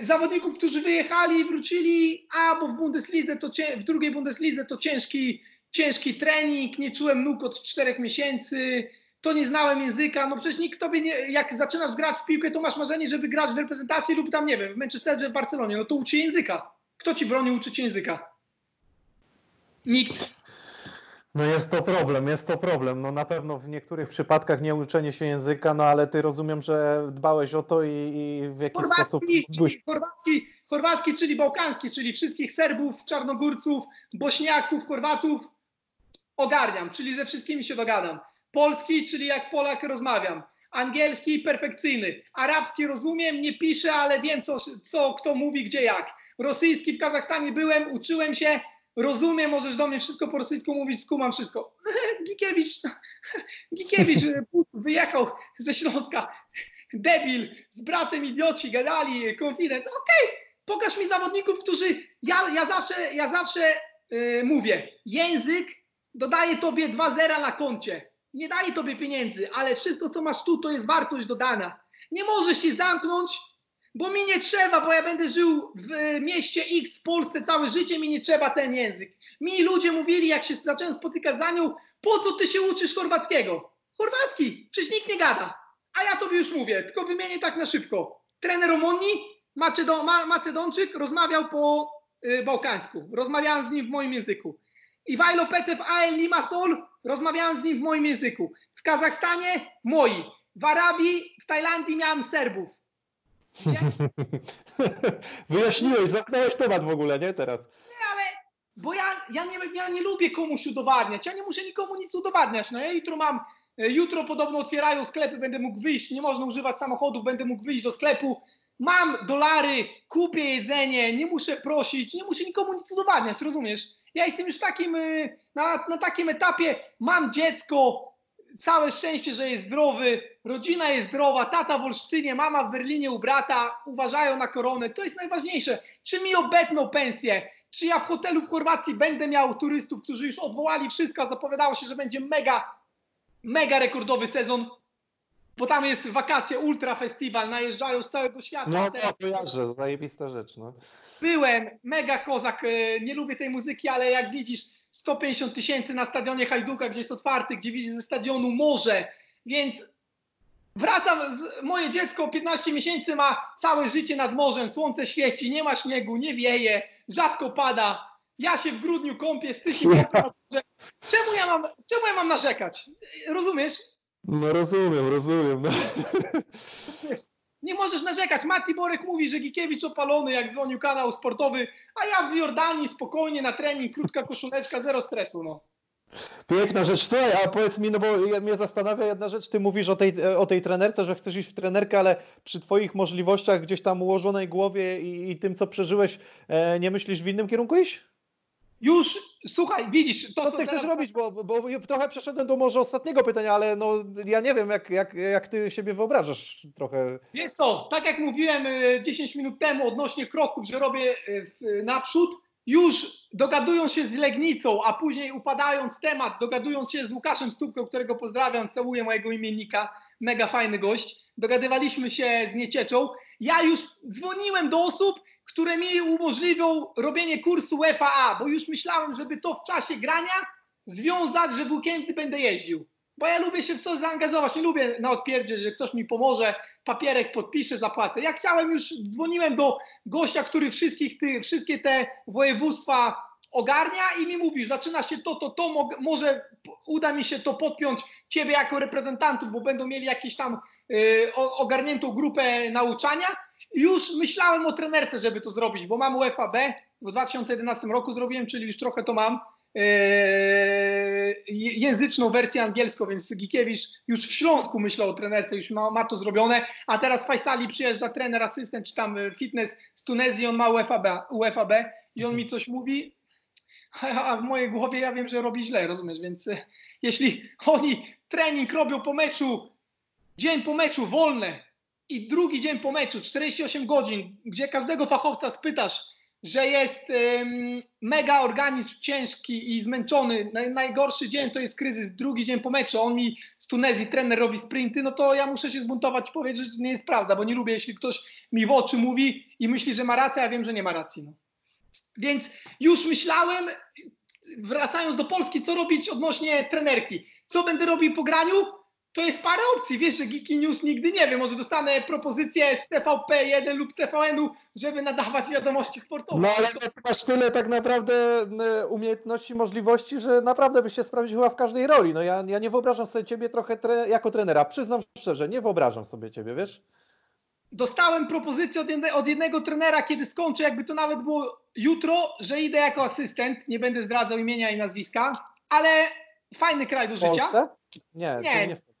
[SPEAKER 2] zawodników, którzy wyjechali i wrócili, a bo w Bundeslidze to w drugiej Bundeslidze to ciężki, ciężki trening, nie czułem nóg od czterech miesięcy, to nie znałem języka, no przecież nikt tobie nie, jak zaczynasz grać w piłkę, to masz marzenie, żeby grać w reprezentacji lub tam, nie wiem, w Manchesterze, w Barcelonie, no to uczy języka. Kto ci broni uczyć języka? Nikt.
[SPEAKER 1] No jest to problem, jest to problem. No na pewno w niektórych przypadkach nie uczenie się języka, no ale ty rozumiem, że dbałeś o to i, i w jakiś sposób...
[SPEAKER 2] Czyli chorwacki, chorwacki, czyli bałkański, czyli wszystkich Serbów, Czarnogórców, Bośniaków, Chorwatów ogarniam, czyli ze wszystkimi się dogadam. Polski, czyli jak Polak rozmawiam. Angielski perfekcyjny. Arabski rozumiem, nie piszę, ale wiem co, co kto mówi, gdzie jak. Rosyjski w Kazachstanie byłem, uczyłem się, rozumiem, możesz do mnie wszystko po rosyjsku mówić, skumam wszystko. Gikiewicz, Gikiewicz wyjechał ze Śląska, debil, z bratem idioci, gadali, konfident. Okej, okay, pokaż mi zawodników, którzy, ja, ja zawsze, ja zawsze yy, mówię, język dodaje tobie dwa zera na koncie. Nie daje tobie pieniędzy, ale wszystko, co masz tu, to jest wartość dodana. Nie możesz się zamknąć bo mi nie trzeba, bo ja będę żył w mieście X w Polsce całe życie, mi nie trzeba ten język. Mi ludzie mówili, jak się zacząłem spotykać za nią, po co ty się uczysz chorwackiego? Chorwacki, przecież nikt nie gada. A ja tobie już mówię, tylko wymienię tak na szybko. Trener Omonni, Macedonczyk, rozmawiał po y, bałkańsku. Rozmawiałem z nim w moim języku. Iwajlo Petew Ael Limassol, rozmawiałem z nim w moim języku. W Kazachstanie moi. W Arabii, w Tajlandii miałem Serbów.
[SPEAKER 1] Wyjaśniłeś, zamknąłeś temat w ogóle, nie teraz?
[SPEAKER 2] Nie, ale bo ja, ja, nie, ja nie lubię komuś udowadniać, ja nie muszę nikomu nic udowadniać. No ja jutro mam, e, jutro podobno otwierają sklepy, będę mógł wyjść, nie można używać samochodów, będę mógł wyjść do sklepu, mam dolary, kupię jedzenie, nie muszę prosić, nie muszę nikomu nic udowadniać, rozumiesz? Ja jestem już takim, e, na, na takim etapie, mam dziecko, całe szczęście, że jest zdrowy, rodzina jest zdrowa, tata w Olsztynie, mama w Berlinie u brata, uważają na koronę. To jest najważniejsze. Czy mi obetną pensję? Czy ja w hotelu w Chorwacji będę miał turystów, którzy już odwołali wszystko, zapowiadało się, że będzie mega, mega rekordowy sezon? bo tam jest wakacje, ultra festiwal, najeżdżają z całego świata.
[SPEAKER 1] No to kojarzę, zajebista rzecz. No.
[SPEAKER 2] Byłem, mega kozak, e, nie lubię tej muzyki, ale jak widzisz 150 tysięcy na stadionie Hajduka, gdzie jest otwarty, gdzie widzisz ze stadionu morze, więc wracam, z, moje dziecko 15 miesięcy ma całe życie nad morzem, słońce świeci, nie ma śniegu, nie wieje, rzadko pada, ja się w grudniu kąpię, w styczniu kąpię Czemu ja mam, czemu ja mam narzekać? Rozumiesz?
[SPEAKER 1] No rozumiem, rozumiem. No.
[SPEAKER 2] Nie możesz narzekać. Mati Borek mówi, że Gikiewicz opalony, jak dzwonił kanał sportowy, a ja w Jordanii spokojnie na trening, krótka koszuleczka, zero stresu. No.
[SPEAKER 1] Piękna rzecz. Słuchaj, a powiedz mi, no bo mnie zastanawia jedna rzecz, ty mówisz o tej, o tej trenerce, że chcesz iść w trenerkę, ale przy twoich możliwościach gdzieś tam ułożonej głowie i, i tym, co przeżyłeś, e, nie myślisz w innym kierunku iść?
[SPEAKER 2] Już, słuchaj, widzisz,
[SPEAKER 1] to co, ty chcesz robić, bo, bo trochę przeszedłem do może ostatniego pytania, ale no ja nie wiem, jak, jak, jak ty siebie wyobrażasz trochę.
[SPEAKER 2] Jest to, tak jak mówiłem 10 e, minut temu odnośnie kroków, że robię e, naprzód, już dogadują się z Legnicą, a później upadając temat, dogadując się z Łukaszem Stupką, którego pozdrawiam, całuję mojego imiennika, mega fajny gość, dogadywaliśmy się z Niecieczą. Ja już dzwoniłem do osób, które mi umożliwią robienie kursu FAA, bo już myślałem, żeby to w czasie grania związać, że w weekendy będę jeździł. Bo ja lubię się w coś zaangażować, nie lubię na odpierdzie, że ktoś mi pomoże, papierek podpisze, zapłacę. Ja chciałem już, dzwoniłem do gościa, który wszystkich ty, wszystkie te województwa ogarnia i mi mówił, zaczyna się to, to, to, może uda mi się to podpiąć ciebie jako reprezentantów, bo będą mieli jakieś tam y, ogarniętą grupę nauczania już myślałem o trenerce, żeby to zrobić, bo mam UEFA B, w 2011 roku zrobiłem, czyli już trochę to mam. Eee, języczną wersję angielską, więc Gikiewicz już w Śląsku myślał o trenerce, już ma, ma to zrobione, a teraz w Faisali przyjeżdża trener, asystent, czy tam fitness z Tunezji, on ma UEFA B, UEFA B i on mi coś mówi, a w mojej głowie ja wiem, że robi źle, rozumiesz, więc e, jeśli oni trening robią po meczu, dzień po meczu wolne, i drugi dzień po meczu, 48 godzin, gdzie każdego fachowca spytasz, że jest um, mega organizm ciężki i zmęczony, najgorszy dzień to jest kryzys, drugi dzień po meczu, on mi z Tunezji, trener robi sprinty, no to ja muszę się zbuntować i powiedzieć, że to nie jest prawda, bo nie lubię, jeśli ktoś mi w oczy mówi i myśli, że ma rację, a wiem, że nie ma racji. No. Więc już myślałem, wracając do Polski, co robić odnośnie trenerki. Co będę robił po graniu? To jest parę opcji. Wiesz, że Geeky News nigdy nie wie. Może dostanę propozycję z TVP1 lub TVN-u, żeby nadawać wiadomości sportowe.
[SPEAKER 1] No ale to... masz tyle tak naprawdę umiejętności, możliwości, że naprawdę byś się sprawdził chyba w każdej roli. No ja, ja nie wyobrażam sobie ciebie trochę tre jako trenera. Przyznam szczerze, nie wyobrażam sobie ciebie, wiesz?
[SPEAKER 2] Dostałem propozycję od, jedne, od jednego trenera, kiedy skończę, jakby to nawet było jutro, że idę jako asystent. Nie będę zdradzał imienia i nazwiska, ale fajny kraj do życia.
[SPEAKER 1] Nie, nie, nie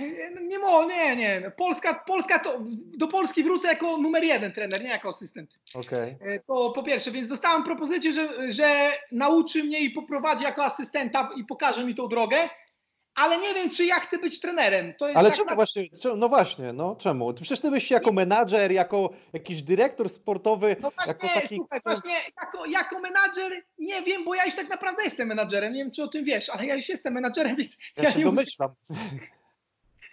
[SPEAKER 2] nie, nie, nie, nie. Polska, Polska to, do Polski wrócę jako numer jeden trener, nie jako asystent.
[SPEAKER 1] Okay.
[SPEAKER 2] To po pierwsze, więc dostałem propozycję, że, że nauczy mnie i poprowadzi jako asystenta i pokaże mi tą drogę, ale nie wiem, czy ja chcę być trenerem.
[SPEAKER 1] ale tak czemu na... właśnie, no właśnie, no czemu? Przecież ty byś jako menadżer, jako jakiś dyrektor sportowy,
[SPEAKER 2] no właśnie,
[SPEAKER 1] jako
[SPEAKER 2] taki... Słuchaj, właśnie jako, jako menadżer nie wiem, bo ja już tak naprawdę jestem menadżerem, nie wiem, czy o tym wiesz, ale ja już jestem menadżerem, więc
[SPEAKER 1] ja, ja nie domyślam.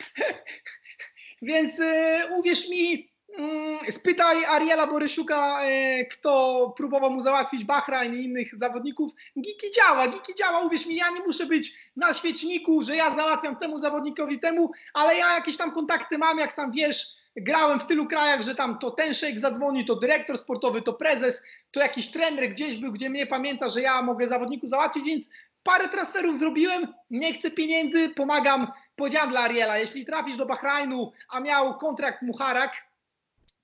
[SPEAKER 2] Więc e, uwierz mi, mm, spytaj Ariela Borysiuka, e, kto próbował mu załatwić Bahrain i innych zawodników. Giki działa, Giki działa, uwierz mi, ja nie muszę być na świeczniku, że ja załatwiam temu zawodnikowi temu, ale ja jakieś tam kontakty mam, jak sam wiesz, grałem w tylu krajach, że tam to ten szejk zadzwoni, to dyrektor sportowy, to prezes, to jakiś trener gdzieś był, gdzie mnie pamięta, że ja mogę zawodniku załatwić, więc parę transferów zrobiłem, nie chcę pieniędzy, pomagam. Powiedziałem dla Ariela, jeśli trafisz do Bahrajnu, a miał kontrakt Muharak,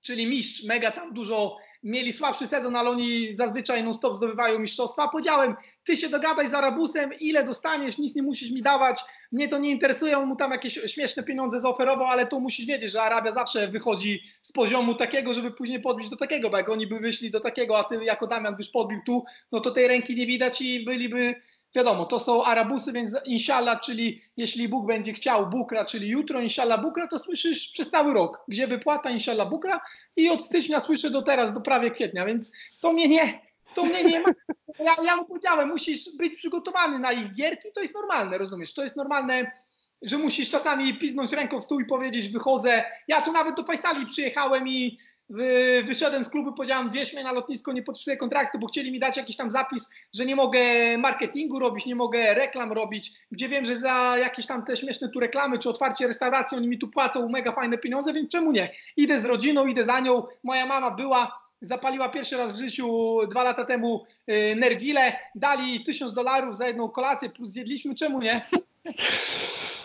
[SPEAKER 2] czyli mistrz, mega tam dużo, mieli słabszy sezon, ale oni zazwyczaj non-stop zdobywają mistrzostwa. Powiedziałem, ty się dogadaj z Arabusem, ile dostaniesz, nic nie musisz mi dawać, mnie to nie interesuje, on mu tam jakieś śmieszne pieniądze zaoferował, ale to musisz wiedzieć, że Arabia zawsze wychodzi z poziomu takiego, żeby później podbić do takiego, bo jak oni by wyszli do takiego, a ty jako Damian byś podbił tu, no to tej ręki nie widać i byliby Wiadomo, to są Arabusy, więc inshallah, czyli jeśli Bóg będzie chciał bukra, czyli jutro inshallah bukra, to słyszysz przez cały rok, gdzie wypłata inshallah bukra i od stycznia słyszę do teraz, do prawie kwietnia, więc to mnie nie, to mnie nie ma. Ja, ja mu powiedziałem, musisz być przygotowany na ich gierki, to jest normalne, rozumiesz? To jest normalne że musisz czasami piznąć ręką w stół i powiedzieć wychodzę. Ja tu nawet do Fajsali przyjechałem i wyszedłem z klubu, powiedziałem wieź mnie na lotnisko, nie podpisuję kontraktu, bo chcieli mi dać jakiś tam zapis, że nie mogę marketingu robić, nie mogę reklam robić, gdzie wiem, że za jakieś tam te śmieszne tu reklamy, czy otwarcie restauracji oni mi tu płacą mega fajne pieniądze, więc czemu nie? Idę z rodziną, idę za nią, moja mama była, zapaliła pierwszy raz w życiu dwa lata temu y, nerwile, dali tysiąc dolarów za jedną kolację, plus zjedliśmy, czemu nie?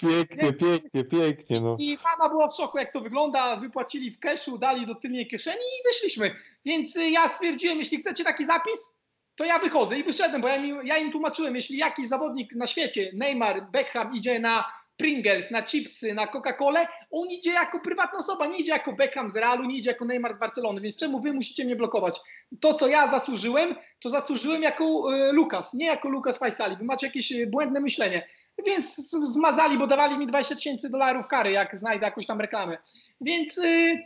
[SPEAKER 1] Pięknie, pięknie, pięknie. No.
[SPEAKER 2] I mama była w szoku, jak to wygląda. Wypłacili w cashu, dali do tylnej kieszeni i wyszliśmy. Więc y, ja stwierdziłem, jeśli chcecie taki zapis, to ja wychodzę i wyszedłem, bo ja, mi, ja im tłumaczyłem, jeśli jakiś zawodnik na świecie, Neymar, Beckham idzie na Pringles, na chipsy, na Coca-Colę, on idzie jako prywatna osoba, nie idzie jako Beckham z Realu, nie idzie jako Neymar z Barcelony, więc czemu wy musicie mnie blokować? To, co ja zasłużyłem, to zasłużyłem jako y, Lukas, nie jako Lukas Fajsali. Wy macie jakieś y, błędne myślenie. Więc zmazali, bo dawali mi 20 tysięcy dolarów kary, jak znajdę jakąś tam reklamę. Więc y,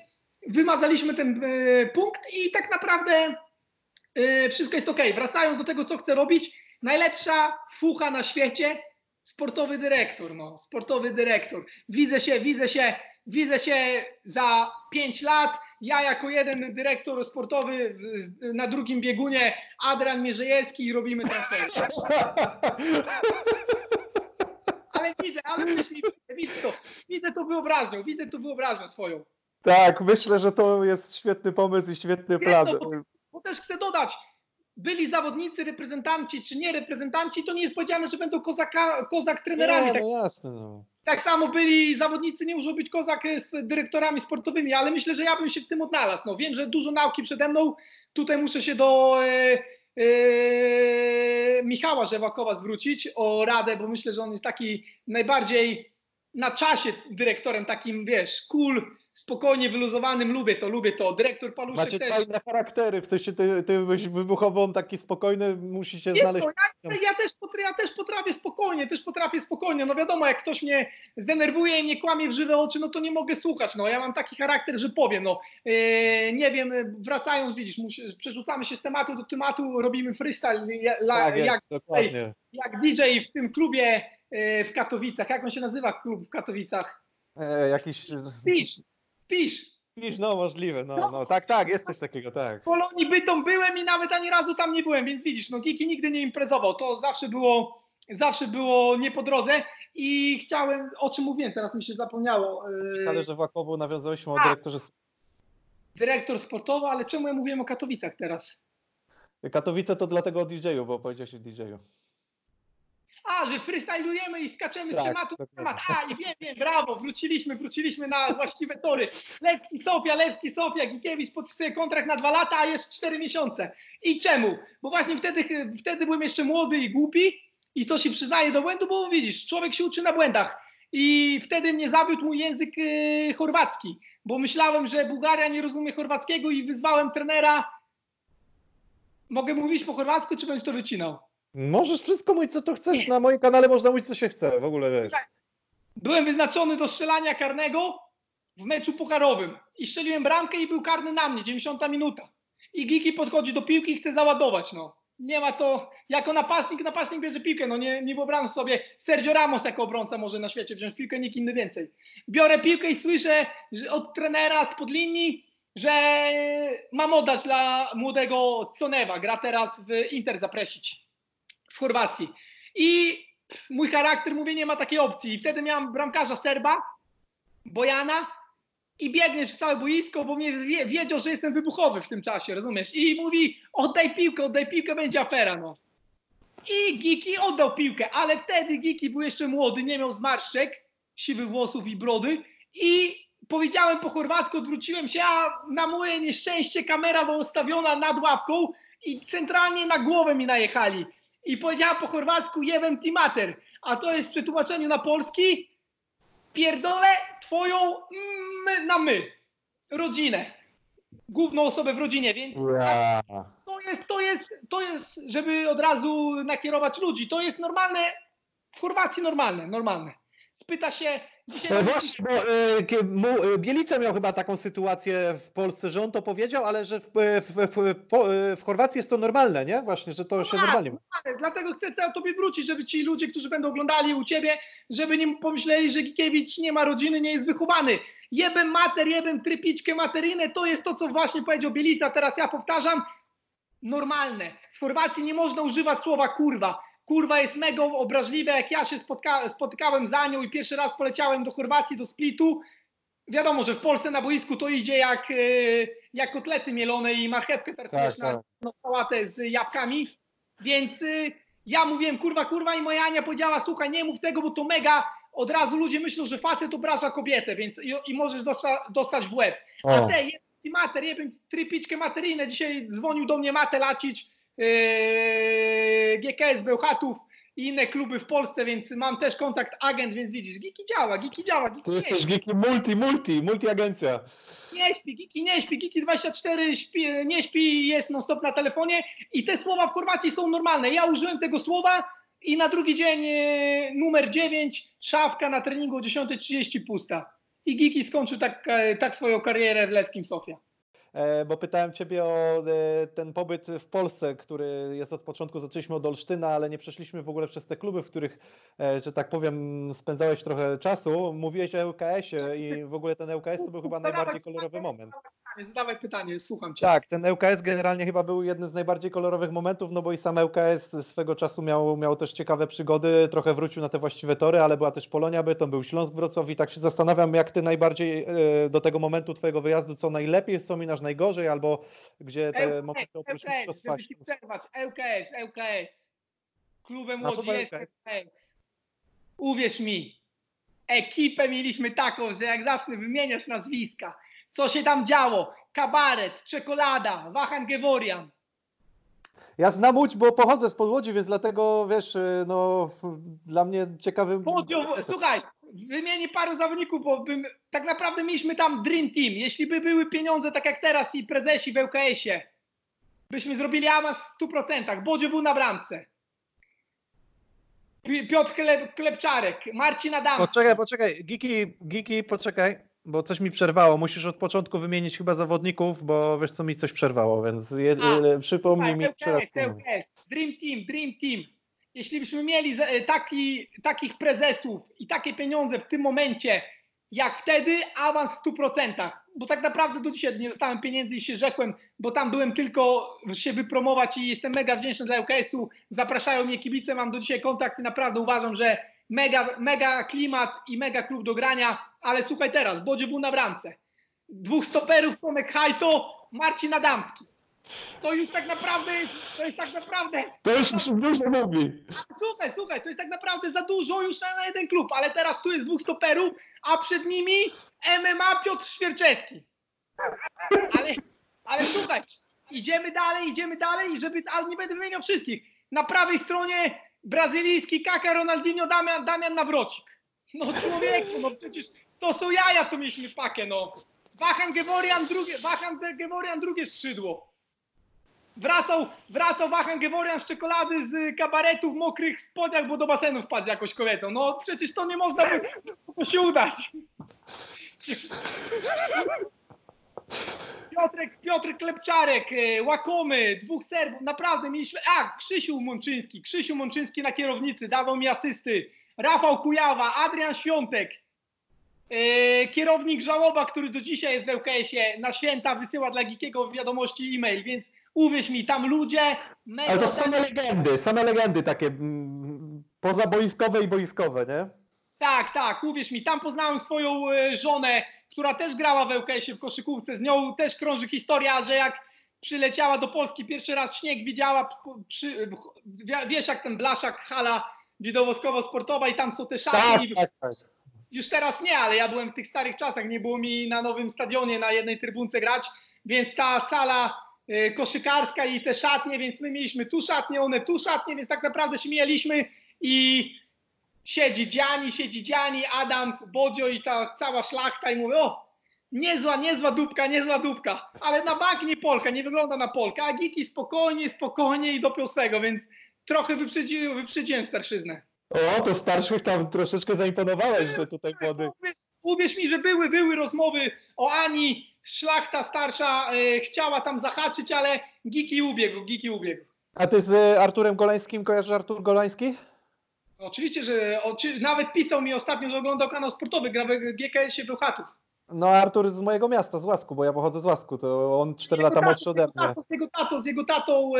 [SPEAKER 2] wymazaliśmy ten y, punkt i tak naprawdę wszystko jest ok. Wracając do tego, co chcę robić, najlepsza fucha na świecie, sportowy dyrektor, no, sportowy dyrektor. Widzę się, widzę się, widzę się za 5 lat, ja jako jeden dyrektor sportowy na drugim biegunie, Adrian Mierzejewski i robimy transfer. ale widzę, ale mi widzę to, widzę to wyobraźnią, widzę to wyobraźnią swoją.
[SPEAKER 1] Tak, myślę, że to jest świetny pomysł i świetny plan.
[SPEAKER 2] No, bo też chcę dodać, byli zawodnicy, reprezentanci czy nie reprezentanci, to nie jest powiedziane, że będą kozaka, kozak trenerami.
[SPEAKER 1] Nie,
[SPEAKER 2] tak,
[SPEAKER 1] no jasne. No.
[SPEAKER 2] tak samo byli zawodnicy, nie muszą być kozak z dyrektorami sportowymi, ale myślę, że ja bym się w tym odnalazł. No, wiem, że dużo nauki przede mną. Tutaj muszę się do e, e, Michała Żewakowa zwrócić o radę, bo myślę, że on jest taki najbardziej na czasie dyrektorem, takim wiesz, cool, spokojnie wyluzowanym, lubię to, lubię to. Dyrektor Paluszek
[SPEAKER 1] Macie
[SPEAKER 2] też.
[SPEAKER 1] fajne charaktery, w sensie ty, ty byś wybuchowy, on taki spokojny, musi się
[SPEAKER 2] Jest
[SPEAKER 1] znaleźć.
[SPEAKER 2] to, ja, ja, też potrafię, ja też potrafię spokojnie, też potrafię spokojnie. No wiadomo, jak ktoś mnie zdenerwuje i mnie kłamie w żywe oczy, no to nie mogę słuchać. No ja mam taki charakter, że powiem. No yy, nie wiem, wracając, widzisz, musi, przerzucamy się z tematu do tematu, robimy freestyle, ja- la,
[SPEAKER 1] Tak
[SPEAKER 2] jak,
[SPEAKER 1] dokładnie.
[SPEAKER 2] jak DJ w tym klubie yy, w Katowicach. Jak on się nazywa, klub w Katowicach?
[SPEAKER 1] E, jakiś...
[SPEAKER 2] Pisz, pisz.
[SPEAKER 1] Pisz, no możliwe, no, no, tak, tak, jest coś takiego, tak.
[SPEAKER 2] W Polonii Bytom byłem i nawet ani razu tam nie byłem, więc widzisz, no Giki nigdy nie imprezował, to zawsze było, zawsze było nie po drodze i chciałem, o czym mówiłem, teraz mi się zapomniało, yy,
[SPEAKER 1] Ale że Włakowu nawiązaliśmy o
[SPEAKER 2] Tak.
[SPEAKER 1] dyrektorze
[SPEAKER 2] dyrektor sportowy, ale czemu ja mówiłem o Katowicach teraz?
[SPEAKER 1] Katowice to dlatego o DJ-u, bo powiedziałeś o DJ-u.
[SPEAKER 2] A, że freestylujemy i skaczemy z
[SPEAKER 1] Tak,
[SPEAKER 2] tematu w
[SPEAKER 1] dokładnie.
[SPEAKER 2] temat. A, i wiem, wiem, brawo, wróciliśmy, wróciliśmy na właściwe tory. Lewski Sofia, Lewski Sofia, Gikiewicz podpisuje kontrakt na dwa lata, a jest cztery miesiące. I czemu? Bo właśnie wtedy, wtedy byłem jeszcze młody i głupi i to się przyznaje do błędu, bo widzisz, człowiek się uczy na błędach. I wtedy mnie zawiódł mój język e, chorwacki, bo myślałem, że Bułgaria nie rozumie chorwackiego i wyzwałem trenera. Mogę mówić po chorwacku, czy będziesz to wycinał?
[SPEAKER 1] Możesz wszystko mówić, co to chcesz, na moim kanale można mówić, co się chce, w ogóle wiesz.
[SPEAKER 2] Byłem wyznaczony do strzelania karnego w meczu pucharowym. I strzeliłem bramkę i był karny na mnie, 90 minuta. I Giki podchodzi do piłki i chce załadować, no. Nie ma to, jako napastnik, napastnik bierze piłkę, no nie, nie wyobrażam sobie, Sergio Ramos jako obrońca może na świecie wziąć piłkę, nikt inny więcej. Biorę piłkę i słyszę że od trenera spod linii, że mam oddać dla młodego Conewa, gra teraz w Inter zapresić w Chorwacji. I mój charakter, mówię, nie ma takiej opcji. I wtedy miałem bramkarza Serba, Bojana i biegnie przez całe boisko, bo mnie wie, wiedział, że jestem wybuchowy w tym czasie, rozumiesz? I mówi, oddaj piłkę, oddaj piłkę, będzie afera, no. I Giki oddał piłkę, ale wtedy Giki był jeszcze młody, nie miał zmarszczek, siwych włosów i brody i powiedziałem po chorwacku, odwróciłem się, a na moje nieszczęście kamera była ustawiona nad łapką i centralnie na głowę mi najechali. I powiedziałem po chorwacku jebem ti mater, a to jest w przetłumaczeniu na polski pierdolę twoją na my, rodzinę, główną osobę w rodzinie, więc to jest, to jest, to jest, żeby od razu nakierować ludzi, to jest normalne, w Chorwacji normalne, normalne. Spyta się dzisiaj...
[SPEAKER 1] No właśnie, bo e, e, Bielica miał chyba taką sytuację w Polsce, że on to powiedział, ale że w, e, w, w, e, w Chorwacji jest to normalne, nie? Właśnie, że to się
[SPEAKER 2] tak.
[SPEAKER 1] normalnie...
[SPEAKER 2] Ale Dlatego chcę o tobie wrócić, żeby ci ludzie, którzy będą oglądali u ciebie, żeby nie pomyśleli, że Gikiewicz nie ma rodziny, nie jest wychowany. Jebem mater, jebem trypiczkę materinę, to jest to, co właśnie powiedział Bielica, teraz ja powtarzam, normalne. W Chorwacji nie można używać słowa kurwa. Kurwa jest mega obraźliwe, jak ja się spotka spotykałem za nią i pierwszy raz poleciałem do Chorwacji, do Splitu. Wiadomo, że w Polsce na boisku to idzie jak, e, jak kotlety mielone i marchewkę tartujesz
[SPEAKER 1] Tak, tak.
[SPEAKER 2] na sałatę z jabłkami. Więc y, ja mówiłem kurwa, kurwa i moja Ania powiedziała, słuchaj, nie mów tego, bo to mega, od razu ludzie myślą, że facet obraża kobietę, więc i, i możesz dosta, dostać w łeb. A
[SPEAKER 1] O.
[SPEAKER 2] te, jebem ci mater, jebem trypiczkę materyjne, dzisiaj dzwonił do mnie Mate Lacić, yy, GKS Bełchatów i inne kluby w Polsce, więc mam też kontakt agent, więc widzisz, Giki działa, Giki działa, Giki nie
[SPEAKER 1] jesteś
[SPEAKER 2] śpi,
[SPEAKER 1] geeki multi, multi, multi-agencja.
[SPEAKER 2] nie śpi, Giki nie śpi, Giki 24 śpi, nie śpi jest non stop na telefonie i te słowa w Chorwacji są normalne. Ja użyłem tego słowa i na drugi dzień e, numer 9, szafka na treningu o 10.30 pusta. I Giki skończył tak, e, tak swoją karierę w Leskim Sofia.
[SPEAKER 1] E, bo pytałem Ciebie o e, ten pobyt w Polsce, który jest od początku, zaczęliśmy od Olsztyna, ale nie przeszliśmy w ogóle przez te kluby, w których, e, że tak powiem, spędzałeś trochę czasu. Mówiłeś o ŁKS-ie i w ogóle ten ŁKS to był chyba najbardziej kolorowy moment.
[SPEAKER 2] Zadawaj pytanie, słucham Cię.
[SPEAKER 1] Tak, ten ŁKS generalnie chyba był jednym z najbardziej kolorowych momentów, no bo i sam ŁKS swego czasu miał, miał też ciekawe przygody, trochę wrócił na te właściwe tory, ale była też Polonia Bytom, był Śląsk Wrocław i tak się zastanawiam, jak ty najbardziej e, do tego momentu twojego wyjazdu, co najlepiej wspominasz, najgorzej, albo gdzie te
[SPEAKER 2] ŁKS,
[SPEAKER 1] momenty oprócz
[SPEAKER 2] ŁKS, żeby Ci przerwać, ŁKS, ŁKS. Klubem?
[SPEAKER 1] ŁKS.
[SPEAKER 2] Uwierz mi, ekipę mieliśmy taką, że jak zacznę wymieniać nazwiska, co się tam działo, kabaret, czekolada, Wahan Geworian,
[SPEAKER 1] Ja znam Łódź, bo pochodzę z Łodzi, więc dlatego, wiesz, e, no dla mnie ciekawym...
[SPEAKER 2] Podział, słuchaj, wymienię paru zawodników, bo bym, tak naprawdę mieliśmy tam Dream Team. Jeśli by były pieniądze tak jak teraz i prezesi w ŁKS-ie, byśmy zrobili awans w 100%. Bodzio był na bramce. Pi- Piotr Klep, Klepczarek, Marcin Adamski.
[SPEAKER 1] Poczekaj, poczekaj, Giki, Giki, poczekaj, bo coś mi przerwało. Musisz od początku wymienić chyba zawodników, bo wiesz co mi coś przerwało, więc je,
[SPEAKER 2] A,
[SPEAKER 1] e, przypomnij mi
[SPEAKER 2] Tak,
[SPEAKER 1] jeszcze raz.
[SPEAKER 2] ŁKS, ŁKS, Dream Team, Dream Team. Jeśli byśmy mieli za- taki, takich prezesów i takie pieniądze w tym momencie, jak wtedy, awans w 100%. Bo tak naprawdę do dzisiaj nie dostałem pieniędzy i się rzekłem, bo tam byłem tylko się wypromować i jestem mega wdzięczny dla ŁKS-u. Zapraszają mnie kibice, mam do dzisiaj kontakt i naprawdę uważam, że mega, mega klimat i mega klub do grania. Ale słuchaj teraz, Bodzie był na bramce. Dwóch stoperów, Tomek Hajto, Marcin Adamski. To już tak naprawdę jest, to jest tak naprawdę,
[SPEAKER 1] To już dużo mówi.
[SPEAKER 2] słuchaj, słuchaj, to jest tak naprawdę za dużo już na, na jeden klub, ale teraz tu jest dwóch stoperów, a przed nimi MMA Piotr Świerczewski. Ale, ale słuchaj, idziemy dalej, idziemy dalej, żeby, ale nie będę wymieniał wszystkich. Na prawej stronie brazylijski Kaka Ronaldinho Damian, Damian Nawrocik. No człowieku, no przecież to są jaja, co mieliśmy pakę, no. Wahan Geworian drugie, Wahan Geworian drugie skrzydło. Wracał, wracał Wahan Geworian z czekolady z kabaretu w mokrych spodniach, bo do basenu wpadł z jakąś kobietą. No przecież to nie można by to się udać. Piotrek, Piotr Klepczarek, e, Łakomy, dwóch Serbów, naprawdę mieliśmy, a Krzysiu Mączyński, Krzysiu Mączyński na kierownicy, dawał mi asysty, Rafał Kujawa, Adrian Świątek, e, kierownik Żałoba, który do dzisiaj jest w ŁKS-ie, na święta wysyła dla Gikiego wiadomości e-mail, więc uwierz mi, tam ludzie... mega
[SPEAKER 1] Ale to same legendy, same legendy takie mm, pozaboiskowe i boiskowe, nie?
[SPEAKER 2] Tak, tak, uwierz mi, tam poznałem swoją e, żonę, która też grała w ŁKS-ie w koszykówce, z nią też krąży historia, że jak przyleciała do Polski, pierwszy raz śnieg widziała, przy, wie- wiesz jak ten Blaszak, hala widowiskowo-sportowa i tam są te
[SPEAKER 1] Tak,
[SPEAKER 2] szatnie,
[SPEAKER 1] tak, tak.
[SPEAKER 2] już teraz nie, ale ja byłem w tych starych czasach, nie było mi na nowym stadionie na jednej trybunce grać, więc ta sala e, koszykarska i te szatnie, więc my mieliśmy tu szatnie, one tu szatnie, więc tak naprawdę się mijaliśmy i siedzi Dziani, siedzi Dziani, Adams, Bodzio i ta cała szlachta i mówię, o, niezła, niezła dupka, niezła dupka, ale na bank nie Polka, nie wygląda na Polka, a Giki spokojnie, spokojnie i dopiął swego, więc trochę wyprzedziłem, wyprzedziłem starszyznę.
[SPEAKER 1] O, to starszych tam troszeczkę zaimponowałeś, że tutaj młody.
[SPEAKER 2] Uwierz mi, że były, były rozmowy o Ani, szlachta starsza e, chciała tam zahaczyć, ale Giki ubiegł, Giki ubiegł.
[SPEAKER 1] A ty z Arturem Golańskim kojarzysz Artur Golański?
[SPEAKER 2] Oczywiście, że nawet pisał mi ostatnio, że oglądał kanał sportowy, gra w GKS-ie Bełchatów.
[SPEAKER 1] No Artur z mojego miasta, z Łasku, bo ja pochodzę z Łasku, to on 4 lata młodszy ode mnie.
[SPEAKER 2] Z jego, tatą, z, jego tatą,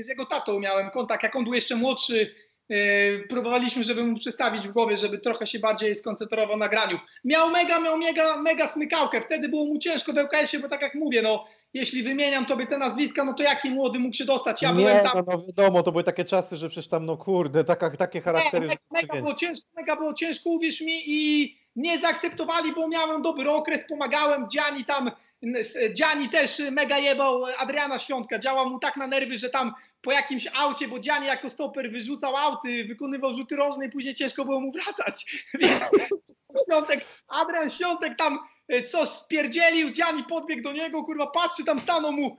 [SPEAKER 2] z jego tatą miałem kontakt, jak on był jeszcze młodszy, Yy, próbowaliśmy, żeby mu przestawić w głowie, żeby trochę się bardziej skoncentrował na graniu. Miał mega, miał mega, mega smykałkę. Wtedy było mu ciężko w LKS-ie, bo tak jak mówię, no jeśli wymieniam tobie te nazwiska, no to jaki młody mógł się dostać?
[SPEAKER 1] Ja nie, byłem tam... no, no wiadomo, to były takie czasy, że przecież tam, no kurde, taka, takie charaktery.
[SPEAKER 2] Nie, mega, mega było ciężko, mega było ciężko, uwierz mi i nie zaakceptowali, bo miałem dobry okres, pomagałem, Dziani tam, Dziani też mega jebał Adriana Świątka, działał mu tak na nerwy, że tam po jakimś aucie, bo Dziani jako stoper wyrzucał auty, wykonywał rzuty rożne i później ciężko było mu wracać. Więc Świątek, Adrian Świątek tam e, coś spierdzielił, Dziani podbiegł do niego, kurwa patrzy, tam stanął mu,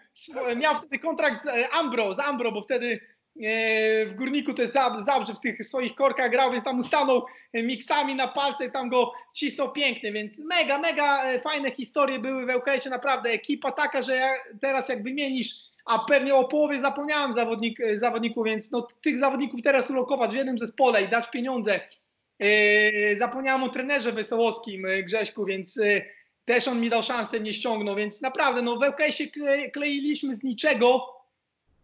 [SPEAKER 2] miał wtedy kontrakt z e, Ambro, z Ambro, bo wtedy e, w Górniku to jest Zabrze w tych swoich korkach grał, więc tam mu stanął miksami na palce i tam go cisnął pięknie, więc mega, mega fajne historie były w ŁKS-ie, naprawdę ekipa taka, że teraz jak wymienisz a pewnie o połowie zapomniałem zawodnik, zawodników, więc no, tych zawodników teraz ulokować w jednym zespole i dać pieniądze. Yy, zapomniałem o trenerze Wesołowskim e, Grześku, więc yy, też on mi dał szansę, mnie ściągnął, więc naprawdę no, w kle, kleiliśmy z niczego,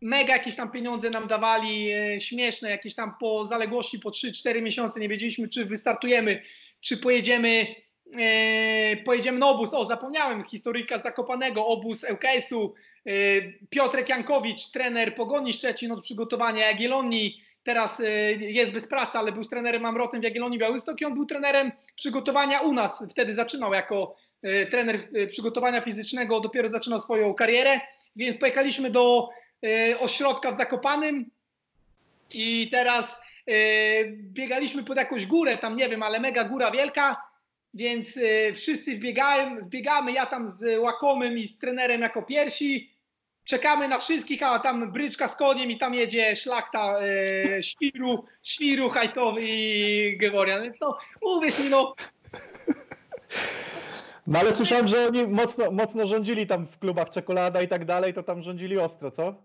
[SPEAKER 2] mega jakieś tam pieniądze nam dawali, yy, śmieszne, jakieś tam po zaległości po 3-4 miesiące, nie wiedzieliśmy czy wystartujemy, czy pojedziemy pojedziemy na obóz, o zapomniałem, historyka Zakopanego, obóz ŁKS-u, Y, Piotrek Jankowicz, trener Pogoni Szczecin od przygotowania Jagiellonii, teraz y, jest bez pracy, ale był z trenerem Amrotem w Jagiellonii Białystok i on był trenerem przygotowania u nas. Wtedy zaczynał jako y, trener przygotowania fizycznego, dopiero zaczynał swoją karierę, więc pojechaliśmy do ośrodka w Zakopanym i teraz biegaliśmy pod jakąś górę, tam nie wiem, ale mega góra wielka, więc wszyscy wbiegamy, ja tam z Łakomym i z trenerem jako pierwsi, czekamy na wszystkich, a tam bryczka z koniem i tam jedzie szlachta e, Świru, Świru, Hajtowy i Geworian. Więc no, uwierz mi, no.
[SPEAKER 1] No ale słyszałem, że oni mocno, mocno rządzili tam w klubach czekolada i tak dalej, to tam rządzili ostro, co?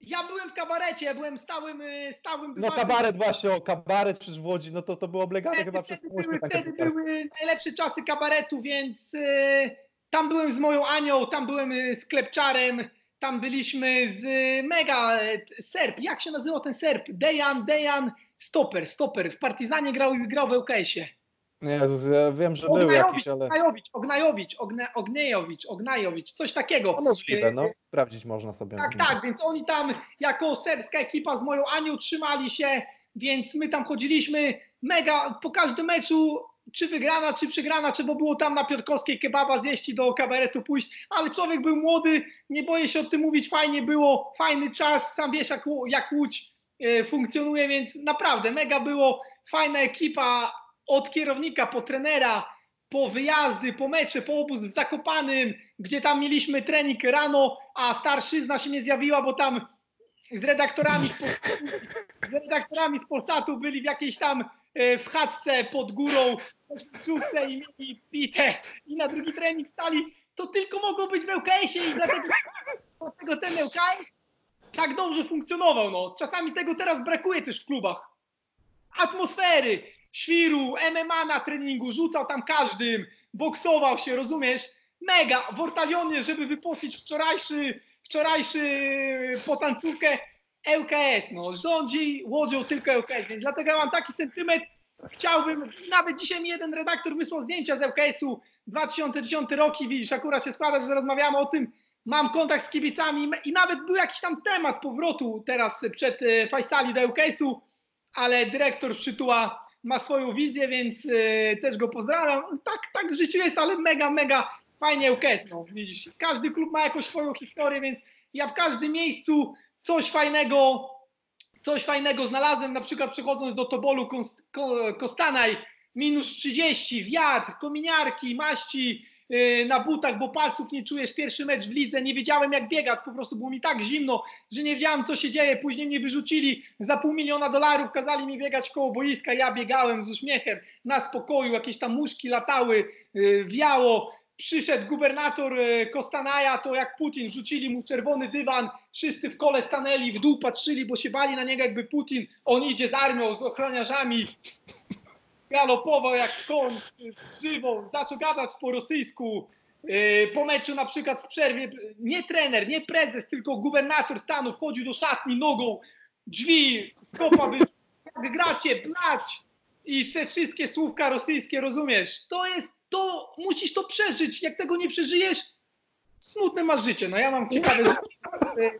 [SPEAKER 2] Ja byłem w kabarecie, ja byłem stałym, e, stałym
[SPEAKER 1] No kabaret właśnie, o kabaret przecież w Łodzi, no to, to było oblegane
[SPEAKER 2] wtedy,
[SPEAKER 1] chyba przez
[SPEAKER 2] były, Wtedy były najlepsze czasy kabaretu, więc y, tam byłem z moją Anią, tam byłem e, z Klepczarem, tam byliśmy z mega Serb. Jak się nazywał ten Serb? Dejan, Dejan, stoper, stoper. W Partizanie grał, grał w ŁKS-ie.
[SPEAKER 1] Nie, ja wiem, że był jakiś, ale...
[SPEAKER 2] Ognajowicz, Ognajowicz, Ognajowicz, Ognajowicz, coś takiego.
[SPEAKER 1] No możliwe, no. Sprawdzić można sobie.
[SPEAKER 2] Tak, tak, więc oni tam jako serbska ekipa z moją Anią trzymali się, więc my tam chodziliśmy mega, po każdym meczu czy wygrana, czy przegrana, trzeba było tam na Piotrkowskiej kebaba zjeść i do kabaretu pójść, ale człowiek był młody, nie boję się o tym mówić, fajnie było, fajny czas, sam wiesz jak, jak Łódź e, funkcjonuje, więc naprawdę mega było, fajna ekipa od kierownika po trenera, po wyjazdy, po mecze, po obóz w Zakopanym, gdzie tam mieliśmy trening rano, a starszyzna się nie zjawiła, bo tam z redaktorami z, z redaktorami z Polsatu byli w jakiejś tam w chatce pod górą, czówce i mieli pitę i na drugi trening stali, to tylko mogło być w ŁKS-ie i dlatego, dlatego ten ŁKS tak dobrze funkcjonował. No. Czasami tego teraz brakuje też w klubach. Atmosfery, świru, MMA na treningu, rzucał tam każdym, boksował się, rozumiesz? Mega, w Ortalionie, żeby wypocić wczorajszy, wczorajszy potancówkę, ŁKS, no, rządzi Łodzią tylko ŁKS, więc dlatego ja mam taki sentyment, chciałbym, nawet dzisiaj mi jeden redaktor wysłał zdjęcia z ŁKS-u 2010 rok widzisz, akurat się składa, że rozmawiamy o tym, mam kontakt z kibicami i nawet był jakiś tam temat powrotu teraz przed e, Fajsali do ŁKS-u, ale dyrektor Przytuła ma swoją wizję, więc też go pozdrawiam. Tak, tak w życiu jest, ale mega, mega fajnie ŁKS, no, widzisz, każdy klub ma jakąś swoją historię, więc ja w każdym miejscu coś fajnego, coś fajnego znalazłem, na przykład przechodząc do Tobolu Kostanaj, minus 30, wiatr, kominiarki, maści, yy, na butach, bo palców nie czujesz. Pierwszy mecz w lidze, nie wiedziałem jak biegać, po prostu było mi tak zimno, że nie wiedziałem co się dzieje. Później mnie wyrzucili za pół miliona dolarów, kazali mi biegać koło boiska. Ja biegałem z uśmiechem na spokoju, jakieś tam muszki latały, yy, wiało. Przyszedł gubernator yy, Kostanaja, to jak Putin, rzucili mu czerwony dywan, wszyscy w kole stanęli, w dół patrzyli, bo się bali na niego jakby Putin, on idzie z armią, z ochroniarzami, galopował jak koń, żywą, zaczął gadać po rosyjsku. Yy, Po meczu na przykład w przerwie nie trener, nie prezes, tylko gubernator stanu wchodził do szatni nogą, drzwi, skopa, jak gracie, blać i te wszystkie słówka rosyjskie, rozumiesz? To jest, to musisz to przeżyć. Jak tego nie przeżyjesz, smutne masz życie. No ja mam ciekawe życie.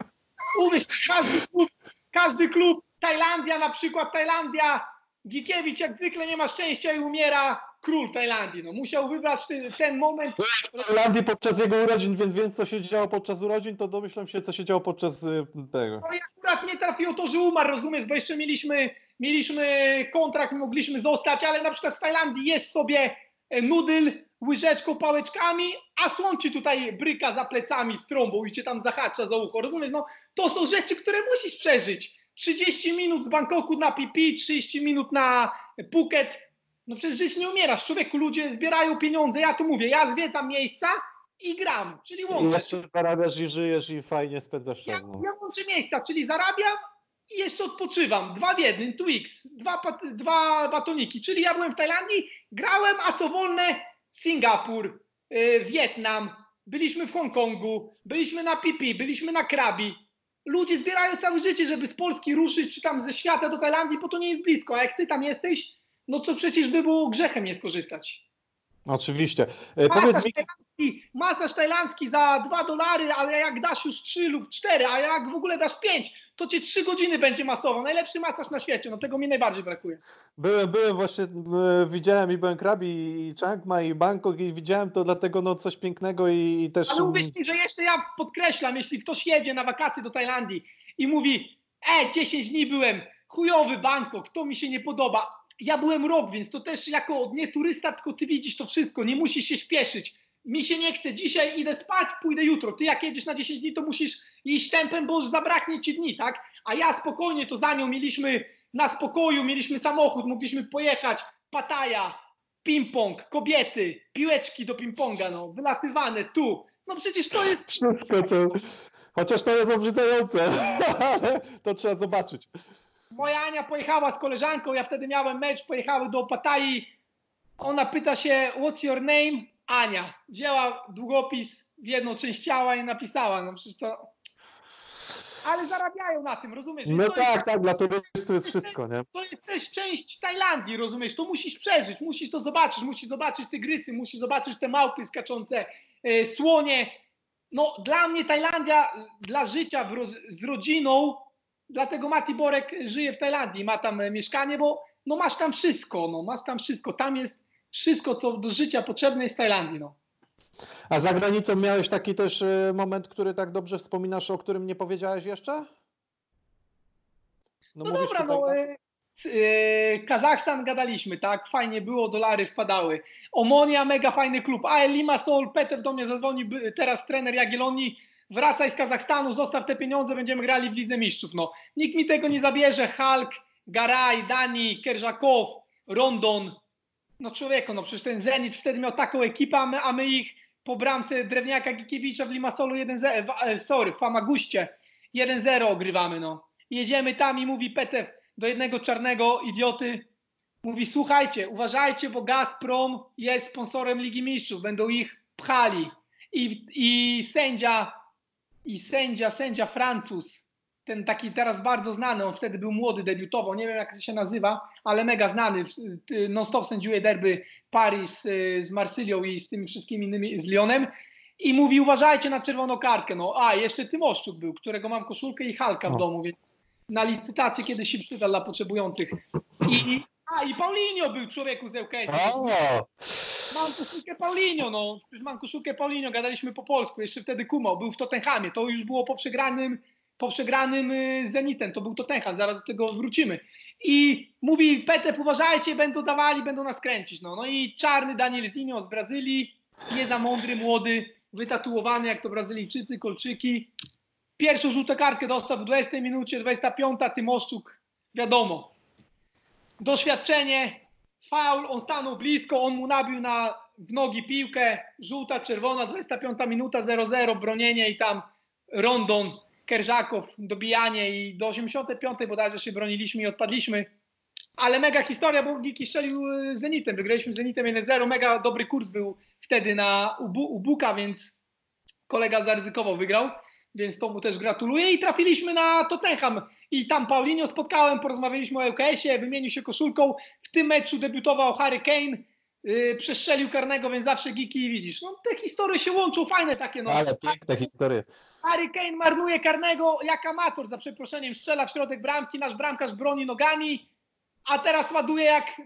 [SPEAKER 2] Uwierz, każdy klub, każdy klub, Tajlandia na przykład, Tajlandia, Gikiewicz jak zwykle nie ma szczęścia i umiera król Tajlandii. No, musiał wybrać ten, ten moment.
[SPEAKER 1] W Irlandii podczas jego urodzin, więc więc co się działo podczas urodzin, to domyślam się, co się działo podczas y, tego.
[SPEAKER 2] No i akurat nie trafiło to, że umarł, rozumiesz, bo jeszcze mieliśmy, mieliśmy kontrakt, mogliśmy zostać, ale na przykład w Tajlandii jest sobie nudyl łyżeczką, pałeczkami, a słon ci tutaj bryka za plecami z trąbą i cię tam zahacza za ucho, rozumiesz? No to są rzeczy, które musisz przeżyć. 30 minut z Bangkoku na Pipi, 30 minut na Phuket. No przecież żyć nie umierasz. Człowieku, ludzie zbierają pieniądze. Ja tu mówię, ja zwiedzam miejsca i gram, czyli
[SPEAKER 1] I
[SPEAKER 2] łączę.
[SPEAKER 1] jeszcze zarabiasz i żyjesz i fajnie spędzasz
[SPEAKER 2] Ja,
[SPEAKER 1] czas. No.
[SPEAKER 2] ja łączę miejsca, czyli zarabiam i jeszcze odpoczywam. Dwa w jednym, Twix, dwa, dwa batoniki. Czyli ja byłem w Tajlandii, grałem, a co wolne Singapur, yy, Wietnam, byliśmy w Hongkongu, byliśmy na Pipi, byliśmy na Krabi. Ludzie zbierają całe życie, żeby z Polski ruszyć, czy tam ze świata do Tajlandii, bo to nie jest blisko. A jak ty tam jesteś, no to przecież by było grzechem nie skorzystać.
[SPEAKER 1] Oczywiście. E, Powiedz
[SPEAKER 2] Masaż
[SPEAKER 1] mi,
[SPEAKER 2] tajlandzki, masaż tajlandzki za 2 dolary, ale jak dasz już 3 lub 4, a jak w ogóle dasz 5, to cię 3 godziny będzie masował. Najlepszy masaż na świecie, no tego mi najbardziej brakuje.
[SPEAKER 1] byłem, byłem właśnie, e, widziałem i byłem Krabi, i Chiang Mai, i Bangkok i widziałem to dlatego no coś pięknego i, i też...
[SPEAKER 2] Ale uwierz mi, że jeszcze ja podkreślam, jeśli ktoś jedzie na wakacje do Tajlandii i mówi, e, 10 dni byłem, chujowy Bangkok, to mi się nie podoba. Ja byłem rok, więc to też jako nie turysta, tylko ty widzisz to wszystko, nie musisz się śpieszyć. Mi się nie chce, dzisiaj idę spać, pójdę jutro. Ty jak jedziesz na 10 dni, to musisz iść tempem, bo zabraknie ci dni, tak? A ja spokojnie, to za nią mieliśmy na spokoju, mieliśmy samochód, mogliśmy pojechać, Pataja, ping-pong, kobiety, piłeczki do ping-ponga, no, wylatywane tu. No przecież to jest
[SPEAKER 1] Wszystko co... Chociaż to jest obrzydzające, ale to trzeba zobaczyć.
[SPEAKER 2] Moja Ania pojechała z koleżanką, ja wtedy miałem mecz, pojechały do Patai. Ona pyta się, what's your name? Ania. Wzięła długopis w jedną część ciała i napisała. No przecież to... Ale zarabiają na tym, rozumiesz?
[SPEAKER 1] No
[SPEAKER 2] to, jest,
[SPEAKER 1] tak, tak, dla turystów jest wszystko, nie?
[SPEAKER 2] to jest też część Tajlandii, rozumiesz? To musisz przeżyć, musisz to zobaczyć, musisz zobaczyć te grysy, musisz zobaczyć te małpy skaczące, e, słonie. No dla mnie Tajlandia, dla życia ro- z rodziną, dlatego Mati Borek żyje w Tajlandii, ma tam mieszkanie, bo no masz tam wszystko, no masz tam wszystko, tam jest wszystko, co do życia potrzebne jest w Tajlandii, no.
[SPEAKER 1] A za granicą miałeś taki też e, moment, który tak dobrze wspominasz, o którym nie powiedziałeś jeszcze?
[SPEAKER 2] No,
[SPEAKER 1] mówisz
[SPEAKER 2] dobra,
[SPEAKER 1] tutaj,
[SPEAKER 2] no. E, Kazachstan gadaliśmy, tak? Fajnie było, dolary wpadały. Omonia, mega fajny klub. AL Limassol, Peter do mnie zadzwoni, by- teraz trener Jagiellonii. Wracaj z Kazachstanu, zostaw te pieniądze, będziemy grali w Lidze Mistrzów. No, nikt mi tego nie zabierze. Hulk, Garaj, Dani, Kerżakow, Rondon. No człowieku, no przecież ten Zenit wtedy miał taką ekipę, a my, a my ich po bramce Drewniaka Gikiewicza w Limassolu 1-0, w- e, sorry, w Famaguście 1-0 ogrywamy, no. Jedziemy tam i mówi Petew do jednego czarnego idioty, mówi słuchajcie, uważajcie, bo Gazprom jest sponsorem Ligi Mistrzów, będą ich pchali. I, i sędzia, i sędzia, sędzia Francuz, ten taki teraz bardzo znany, on wtedy był młody, debiutował, nie wiem jak się nazywa, ale mega znany, non-stop sędziuje derby Paris y, z Marsylią i z tymi wszystkimi innymi, z Lyonem i mówi uważajcie na czerwoną kartkę, no a jeszcze Tymoszczuk był, którego mam koszulkę i Halka w domu, więc na licytację kiedyś się przyda dla potrzebujących. I, a i Paulinho był człowieku z ŁKS.
[SPEAKER 1] O,
[SPEAKER 2] Mam koszulkę Paulinho, no. Przecież mam koszulkę Paulinho, gadaliśmy po polsku, jeszcze wtedy kumał, był w Tottenhamie. To już było po przegranym, po przegranym y, Zenitem, to był Tottenham, zaraz do tego wrócimy. I mówi Petew, uważajcie, będą dawali, będą nas kręcić. No, no i czarny Daniel Zinho z Brazylii, nie za mądry, młody, wytatuowany jak to Brazylijczycy, kolczyki. Pierwszą żółtą kartkę dostał w 20 minucie, 25, Tymoszczuk, wiadomo. Doświadczenie, faul, on stanął blisko, on mu nabił na, w nogi piłkę, żółta, czerwona, 25 minuta, 0-0, bronienie i tam Rondon, Kerżakow, dobijanie i do 85 bodajże się broniliśmy i odpadliśmy. Ale mega historia, bo Giki strzelił y, Zenitem, wygraliśmy Zenitem 1-0, mega dobry kurs był wtedy na u Buka, więc kolega zaryzykował, wygrał, więc to mu też gratuluję i trafiliśmy na Tottenham i tam Paulinho spotkałem, porozmawialiśmy o LKS-ie, wymienił się koszulką, w tym meczu debiutował Harry Kane, yy, przestrzelił karnego, więc zawsze Giki widzisz, no te historie się łączą, fajne takie no.
[SPEAKER 1] Ale piękne historie.
[SPEAKER 2] Harry Kane marnuje karnego jak amator, za przeproszeniem, strzela w środek bramki, nasz bramkarz broni nogami, a teraz ładuje jak,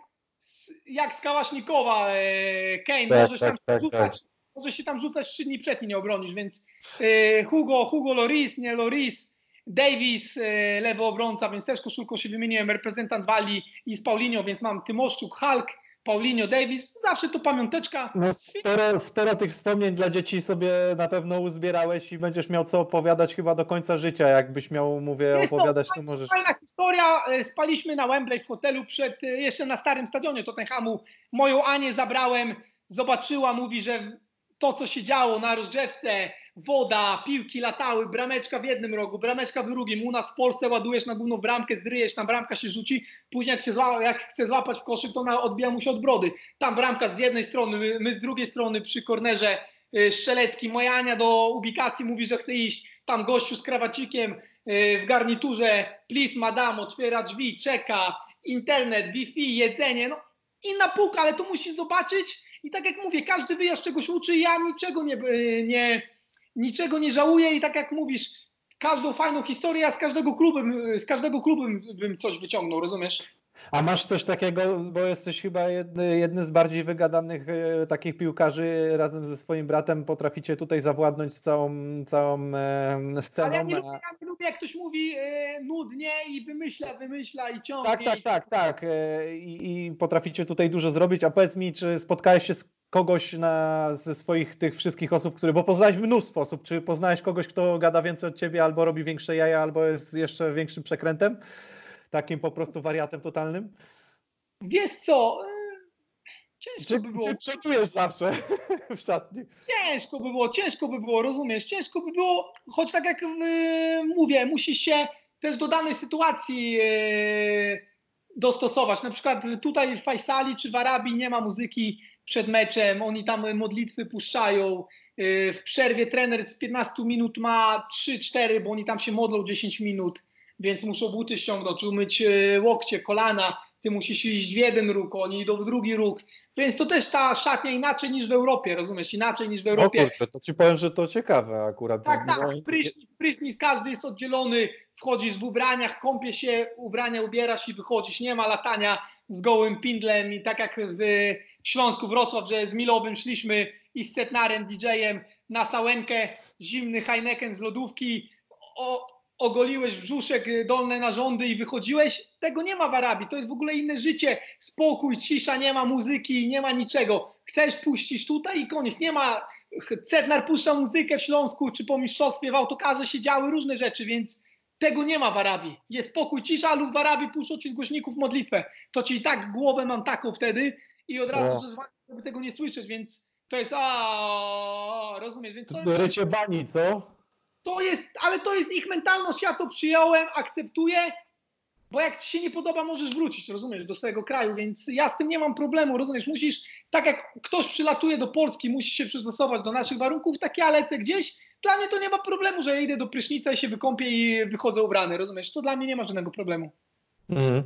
[SPEAKER 2] jak z Kałasznikowa e, Kane. Tak, możesz, tak, tam tak, rzucać, tak. możesz się tam rzucać trzy dni przed i nie obronisz, więc e, Hugo, Hugo Loris, nie Loris, Davis, e, lewy obrońca, więc też koszulką się wymieniłem, reprezentant Walii i z Paulinho, więc mam Tymoszczuk, Hulk, Paulinho Davis, zawsze to pamiąteczka.
[SPEAKER 1] No sporo, sporo tych wspomnień dla dzieci sobie na pewno uzbierałeś i będziesz miał co opowiadać chyba do końca życia. Jakbyś miał, mówię, Jest opowiadać, to, to możesz.
[SPEAKER 2] Fajna historia. E, spaliśmy na Wembley w hotelu przed, e, jeszcze na starym stadionie Tottenhamu. Moją Anię zabrałem, zobaczyła, mówi, że to, co się działo na rozgrzewce, woda, piłki latały, brameczka w jednym rogu, brameczka w drugim. U nas w Polsce ładujesz na główną bramkę, zdryjesz, tam bramka się rzuci, później jak, się zła, jak chce złapać w koszyk, to ona odbija mu się od brody. Tam bramka z jednej strony, my, my z drugiej strony przy kornerze y, Strzelecki. Moja Ania do ubikacji mówi, że chce iść. Tam gościu z krawacikiem y, w garniturze, please madam, otwiera drzwi, czeka, internet, Wi-Fi, jedzenie, no inna półka, ale to musi zobaczyć i tak jak mówię, każdy wyjazd czegoś uczy, ja niczego nie, y, nie, niczego nie żałuję i tak jak mówisz, każdą fajną historię, z każdego klubu, z każdego klubu bym coś wyciągnął, rozumiesz?
[SPEAKER 1] A masz coś takiego, bo jesteś chyba jedny, jednym z bardziej wygadanych e, takich piłkarzy, razem ze swoim bratem potraficie tutaj zawładnąć całą, całą e, sceną. Ale
[SPEAKER 2] ja nie, lubię, ja nie lubię, jak ktoś mówi e, nudnie i wymyśla, wymyśla i ciągnie.
[SPEAKER 1] Tak, tak, tak, tak. E, I, I potraficie tutaj dużo zrobić. A powiedz mi, czy spotkałeś się z kogoś na, ze swoich tych wszystkich osób, które, bo poznałeś mnóstwo osób, czy poznałeś kogoś, kto gada więcej od ciebie, albo robi większe jaja, albo jest jeszcze większym przekrętem? Takim po prostu wariatem totalnym?
[SPEAKER 2] Wiesz co, e, ciężko czy, by było. Czy
[SPEAKER 1] przeczujesz zawsze w szatni?
[SPEAKER 2] Ciężko by było, ciężko by było, rozumiesz, ciężko by było, choć tak jak yy, mówię, musisz się też do danej sytuacji yy, dostosować. Na przykład tutaj w Fajsali czy w Arabii nie ma muzyki przed meczem, oni tam modlitwy puszczają. Y, w przerwie trener z 15 minut ma 3-4, bo oni tam się modlą 10 minut, więc muszą buty ściągnąć, umyć y, łokcie, kolana. Ty musisz iść w jeden róg, oni idą w drugi róg. Więc to też ta szatnia inaczej niż w Europie, rozumiesz? Inaczej niż w Europie.
[SPEAKER 1] No kurczę, to ci powiem, że to ciekawe akurat.
[SPEAKER 2] Tak, tak. Prysznic, prysznic, każdy jest oddzielony. Wchodzisz w ubraniach, kąpie się, ubrania ubierasz i wychodzisz. Nie ma latania z gołym pindlem i tak jak w Śląsku Wrocław, że z Milowym szliśmy i z Cetnarem DJ-em na Sałenkę, zimny Heineken z lodówki, o, ogoliłeś brzuszek, dolne narządy i wychodziłeś, tego nie ma w Arabii, to jest w ogóle inne życie, spokój, cisza, nie ma muzyki, nie ma niczego, chcesz puścić tutaj i koniec, nie ma, Cetnar puszcza muzykę w Śląsku, czy po mistrzostwie w autokarze się działy różne rzeczy, więc tego nie ma w Arabii. Jest spokój, cisza lub w Arabii puszczą ci z głośników modlitwę. To ci tak głowę mam taką wtedy i od razu, że żeby tego nie słyszeć, więc to jest a rozumiesz, więc
[SPEAKER 1] to, rycie bani, co?
[SPEAKER 2] To jest, ale to jest ich mentalność, ja to przyjąłem, akceptuję, bo jak ci się nie podoba, możesz wrócić, rozumiesz, do swojego kraju, więc ja z tym nie mam problemu, rozumiesz, musisz, tak jak ktoś przylatuje do Polski, musi się przystosować do naszych warunków, tak ja lecę gdzieś, dla mnie to nie ma problemu, że idę do prysznica i się wykąpię i wychodzę ubrany, rozumiesz? To dla mnie nie ma żadnego problemu.
[SPEAKER 1] Mm.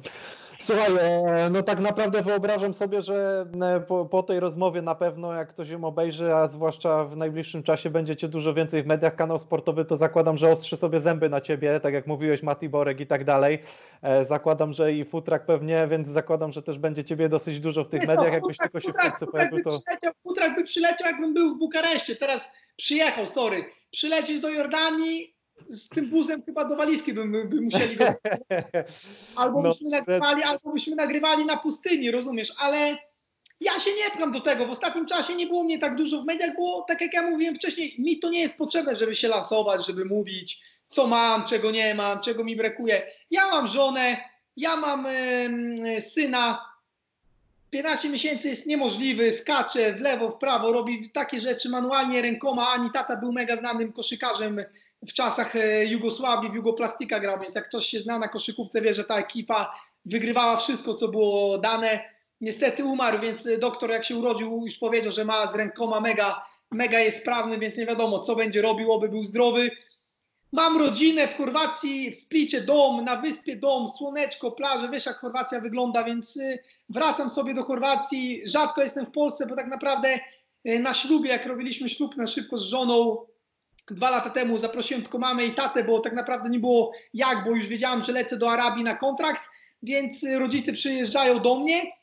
[SPEAKER 1] Słuchaj, e, no tak naprawdę wyobrażam sobie, że e, po, po, tej rozmowie na pewno jak ktoś ją obejrzy, a zwłaszcza w najbliższym czasie będziecie dużo więcej w mediach, kanał sportowy, to zakładam, że ostrzy sobie zęby na ciebie, tak jak mówiłeś, Mati Borek i tak dalej. E, zakładam, że i Futrak pewnie, więc zakładam, że też będzie ciebie dosyć dużo w tych mediach, to, jakbyś tylko się w Polsce pojawił. To...
[SPEAKER 2] Futrak by przyleciał, jakbym był w Bukareszcie, teraz przyjechał, sorry, przylecieć do Jordanii, z tym buzem chyba do walizki by, by musieli go albo, no, byśmy nagrywali, albo byśmy nagrywali na pustyni, rozumiesz, ale ja się nie pcham do tego. W ostatnim czasie nie było mnie tak dużo w mediach, bo tak jak ja mówiłem wcześniej, mi to nie jest potrzebne, żeby się lansować, żeby mówić, co mam, czego nie mam, czego mi brakuje. Ja mam żonę, ja mam y, syna. 15 miesięcy jest niemożliwy, skacze w lewo, w prawo, robi takie rzeczy manualnie, rękoma. Ani tata był mega znanym koszykarzem w czasach e, Jugosławii, w Jugoplastika grał, więc jak ktoś się zna na koszykówce, wie, że ta ekipa wygrywała wszystko, co było dane. Niestety umarł, więc doktor jak się urodził już powiedział, że ma z rękoma mega, mega jest sprawny, więc nie wiadomo co będzie robił, oby był zdrowy. Mam rodzinę w Chorwacji, w Splicie dom, na wyspie dom, słoneczko, plaże, wiesz jak Chorwacja wygląda, więc y, wracam sobie do Chorwacji. Rzadko jestem w Polsce, bo tak naprawdę y, na ślubie, jak robiliśmy ślub na szybko z żoną, dwa lata temu zaprosiłem tylko mamę i tatę, bo tak naprawdę nie było jak, bo już wiedziałem, że lecę do Arabii na kontrakt, więc y, rodzice przyjeżdżają do mnie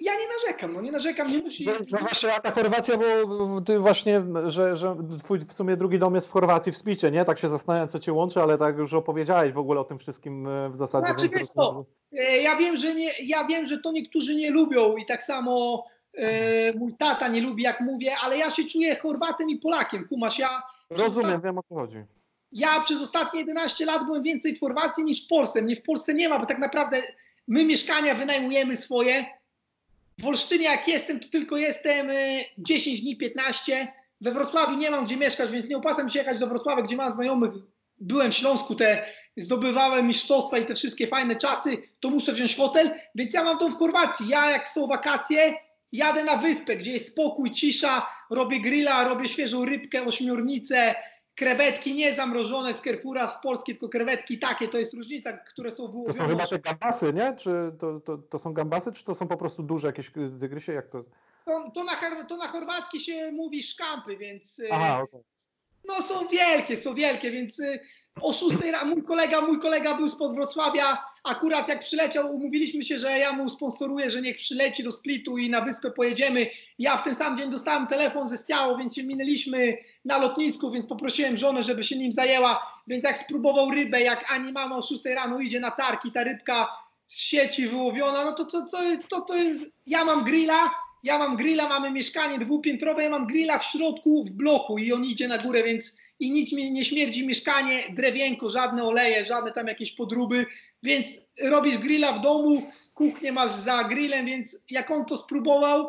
[SPEAKER 2] ja nie narzekam, no nie narzekam, nie musi...
[SPEAKER 1] No, no właśnie, a ta Chorwacja, bo ty właśnie, że, że twój w sumie drugi dom jest w Chorwacji, w Splicie, nie? Tak się zastanawiam, co cię łączy, ale tak już opowiedziałeś w ogóle o tym wszystkim e, w zasadzie.
[SPEAKER 2] Znaczy, wiesz co, e, ja wiem, że nie, ja wiem, że to niektórzy nie lubią i tak samo e, mój tata nie lubi, jak mówię, ale ja się czuję Chorwatem i Polakiem, kumasz, ja...
[SPEAKER 1] Rozumiem, wiem o co chodzi.
[SPEAKER 2] Ja przez ostatnie 11 lat byłem więcej w Chorwacji niż w Polsce. Mnie w Polsce nie ma, bo tak naprawdę my mieszkania wynajmujemy swoje, w Olsztynie jak jestem, to tylko jestem 10 y, dni, 15. We Wrocławiu nie mam gdzie mieszkać, więc nie opłaca mi się jechać do Wrocławia, gdzie mam znajomych. Byłem w Śląsku, te zdobywałem mistrzostwa i te wszystkie fajne czasy, to muszę wziąć hotel, więc ja mam to w Chorwacji. Ja jak są wakacje, jadę na wyspę, gdzie jest spokój, cisza, robię grilla, robię świeżą rybkę, ośmiornicę, krewetki nie zamrożone z Carrefoura w polskie, tylko krewetki takie, to jest różnica, które są wyłowione.
[SPEAKER 1] To są chyba te gambasy, nie? Czy to, to, to są gambasy, czy to są po prostu duże jakieś tygrysie? Jak to?
[SPEAKER 2] To, to, na, to na chorwacki się mówi szkampy, więc...
[SPEAKER 1] E, Aha, okay.
[SPEAKER 2] No są wielkie, są wielkie, więc e, o 6 rano mój kolega, mój kolega był spod Wrocławia, akurat jak przyleciał, umówiliśmy się, że ja mu sponsoruję, że niech przyleci do Splitu i na wyspę pojedziemy. Ja w ten sam dzień dostałem telefon ze Stiało, więc się minęliśmy na lotnisku, więc poprosiłem żonę, żeby się nim zajęła. Więc jak spróbował rybę, jak ani mama o 6 rano idzie na tarki, ta rybka z sieci wyłowiona, no to, to, to, to, to ja mam grilla, ja mam grilla, mamy mieszkanie dwupiętrowe, ja mam grilla w środku w bloku i on idzie na górę, więc i nic mi nie śmierdzi mieszkanie, drewienko, żadne oleje, żadne tam jakieś podróby, więc robisz grilla w domu, kuchnię masz za grillem, więc jak on to spróbował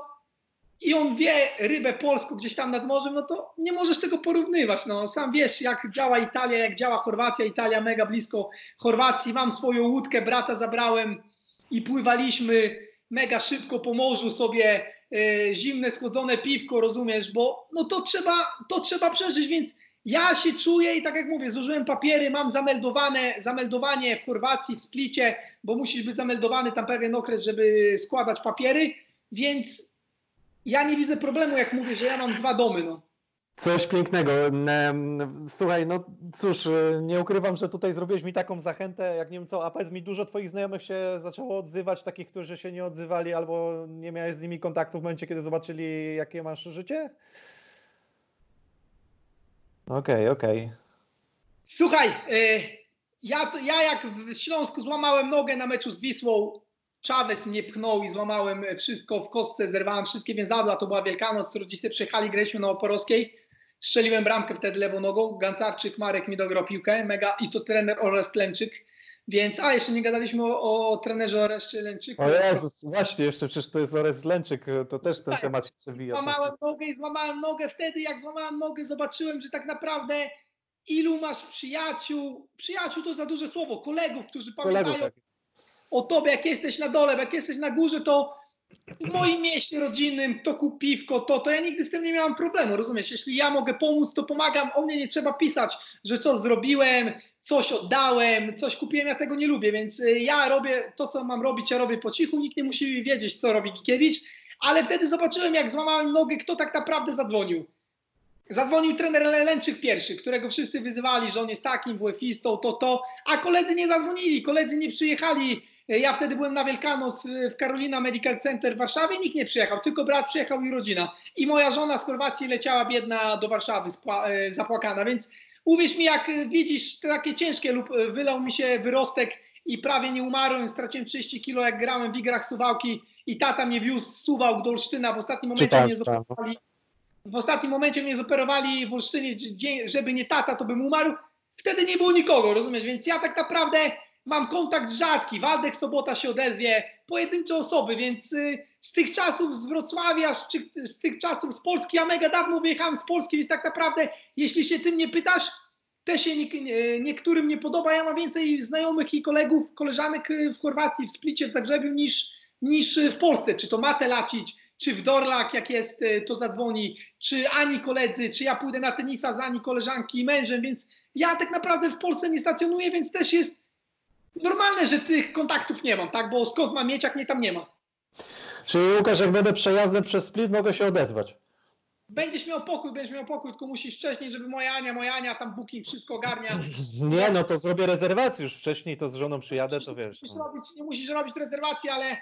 [SPEAKER 2] i on wie rybę polską gdzieś tam nad morzem, no to nie możesz tego porównywać. No, sam wiesz, jak działa Italia, jak działa Chorwacja. Italia mega blisko Chorwacji. Mam swoją łódkę, brata zabrałem i pływaliśmy mega szybko po morzu sobie e, zimne, schłodzone piwko, rozumiesz, bo no to trzeba, to trzeba przeżyć, więc ja się czuję i tak jak mówię, złożyłem papiery, mam zameldowane, zameldowanie w Chorwacji, w Splicie, bo musisz być zameldowany tam pewien okres, żeby składać papiery, więc ja nie widzę problemu, jak mówię, że ja mam dwa domy. No.
[SPEAKER 1] Coś pięknego. Słuchaj, no cóż, nie ukrywam, że tutaj zrobiłeś mi taką zachętę, jak nie wiem co, a powiedz mi, dużo twoich znajomych się zaczęło odzywać, takich, którzy się nie odzywali albo nie miałeś z nimi kontaktu w momencie, kiedy zobaczyli, jakie masz życie? Okej, okay, okej. Okay.
[SPEAKER 2] Słuchaj, y, ja, ja jak w Śląsku złamałem nogę na meczu z Wisłą, Czawes mnie pchnął i złamałem wszystko w kostce, zerwałem wszystkie więzadła, to była Wielkanoc, rodzice przyjechali, graliśmy na Oporowskiej, strzeliłem bramkę wtedy lewą nogą, Gancarczyk, Marek mi dograł piłkę, mega, i to trener Orest Lęczyk, więc, a jeszcze nie gadaliśmy o, o trenerze Oreszcie Lęczyku.
[SPEAKER 1] O Jezus, właśnie, jeszcze przecież to jest Orest Lęczyk, to też ten tak, temat się przewija.
[SPEAKER 2] Złamałem nogę i złamałem nogę wtedy, jak złamałem nogę, zobaczyłem, że tak naprawdę ilu masz przyjaciół, przyjaciół to za duże słowo, kolegów, którzy kolegów, pamiętają tak. o tobie, jak jesteś na dole, jak jesteś na górze, to w moim mieście rodzinnym to kup piwko, to, to ja nigdy z tym nie miałam problemu, rozumiesz? Jeśli ja mogę pomóc, to pomagam, o mnie nie trzeba pisać, że coś zrobiłem, coś oddałem, coś kupiłem, ja tego nie lubię, więc y, ja robię to, co mam robić, ja robię po cichu, nikt nie musi wiedzieć, co robi Gikiewicz, ale wtedy zobaczyłem, jak złamałem nogę, kto tak naprawdę zadzwonił. Zadzwonił trener Lęczyk pierwszy, którego wszyscy wyzywali, że on jest takim WF-istą, to, to, a koledzy nie zadzwonili, koledzy nie przyjechali. Ja wtedy byłem na Wielkanoc w Carolina Medical Center w Warszawie, nikt nie przyjechał, tylko brat przyjechał i rodzina. I moja żona z Chorwacji leciała biedna do Warszawy, e, zapłakana, więc Uwierz mi, jak widzisz takie ciężkie lub wylał mi się wyrostek i prawie nie umarłem, straciłem 30 kilo jak grałem w igrach Suwałki i tata mnie wiózł z Suwałk do Olsztyna, w ostatnim momencie mnie zoperowali. W ostatnim momencie mnie zoperowali w Olsztynie, żeby nie tata, to bym umarł. Wtedy nie było nikogo, rozumiesz? Więc ja tak naprawdę mam kontakt rzadki. Waldek Sobota się odezwie, pojedyncze osoby, więc y, z tych czasów z Wrocławia, czy z tych czasów z Polski, ja mega dawno wyjechałem z Polski, więc tak naprawdę, jeśli się tym nie pytasz, też się nie, nie, niektórym nie podoba. Ja mam więcej znajomych i kolegów, koleżanek y, w Chorwacji, w Splicie, w Zagrzebiu niż, niż w Polsce. Czy to Mate Lacić, czy w Dorlak, jak jest, y, to zadzwoni, czy Ani koledzy, czy ja pójdę na tenisa z Ani koleżanki i mężem, więc ja tak naprawdę w Polsce nie stacjonuję, więc też jest normalne, że tych kontaktów nie mam, tak? Bo skąd mam mieć, jak mnie tam nie ma.
[SPEAKER 1] Czyli Łukasz, jak będę przejazdem przez Split, mogę się odezwać.
[SPEAKER 2] Będziesz miał pokój, będziesz miał pokój, tylko musisz wcześniej, żeby moja Ania, moja Ania tam booking wszystko ogarnia.
[SPEAKER 1] Nie, no to zrobię rezerwację już wcześniej, to z żoną przyjadę, to wiesz.
[SPEAKER 2] Musisz no. robić, nie musisz robić rezerwacji, ale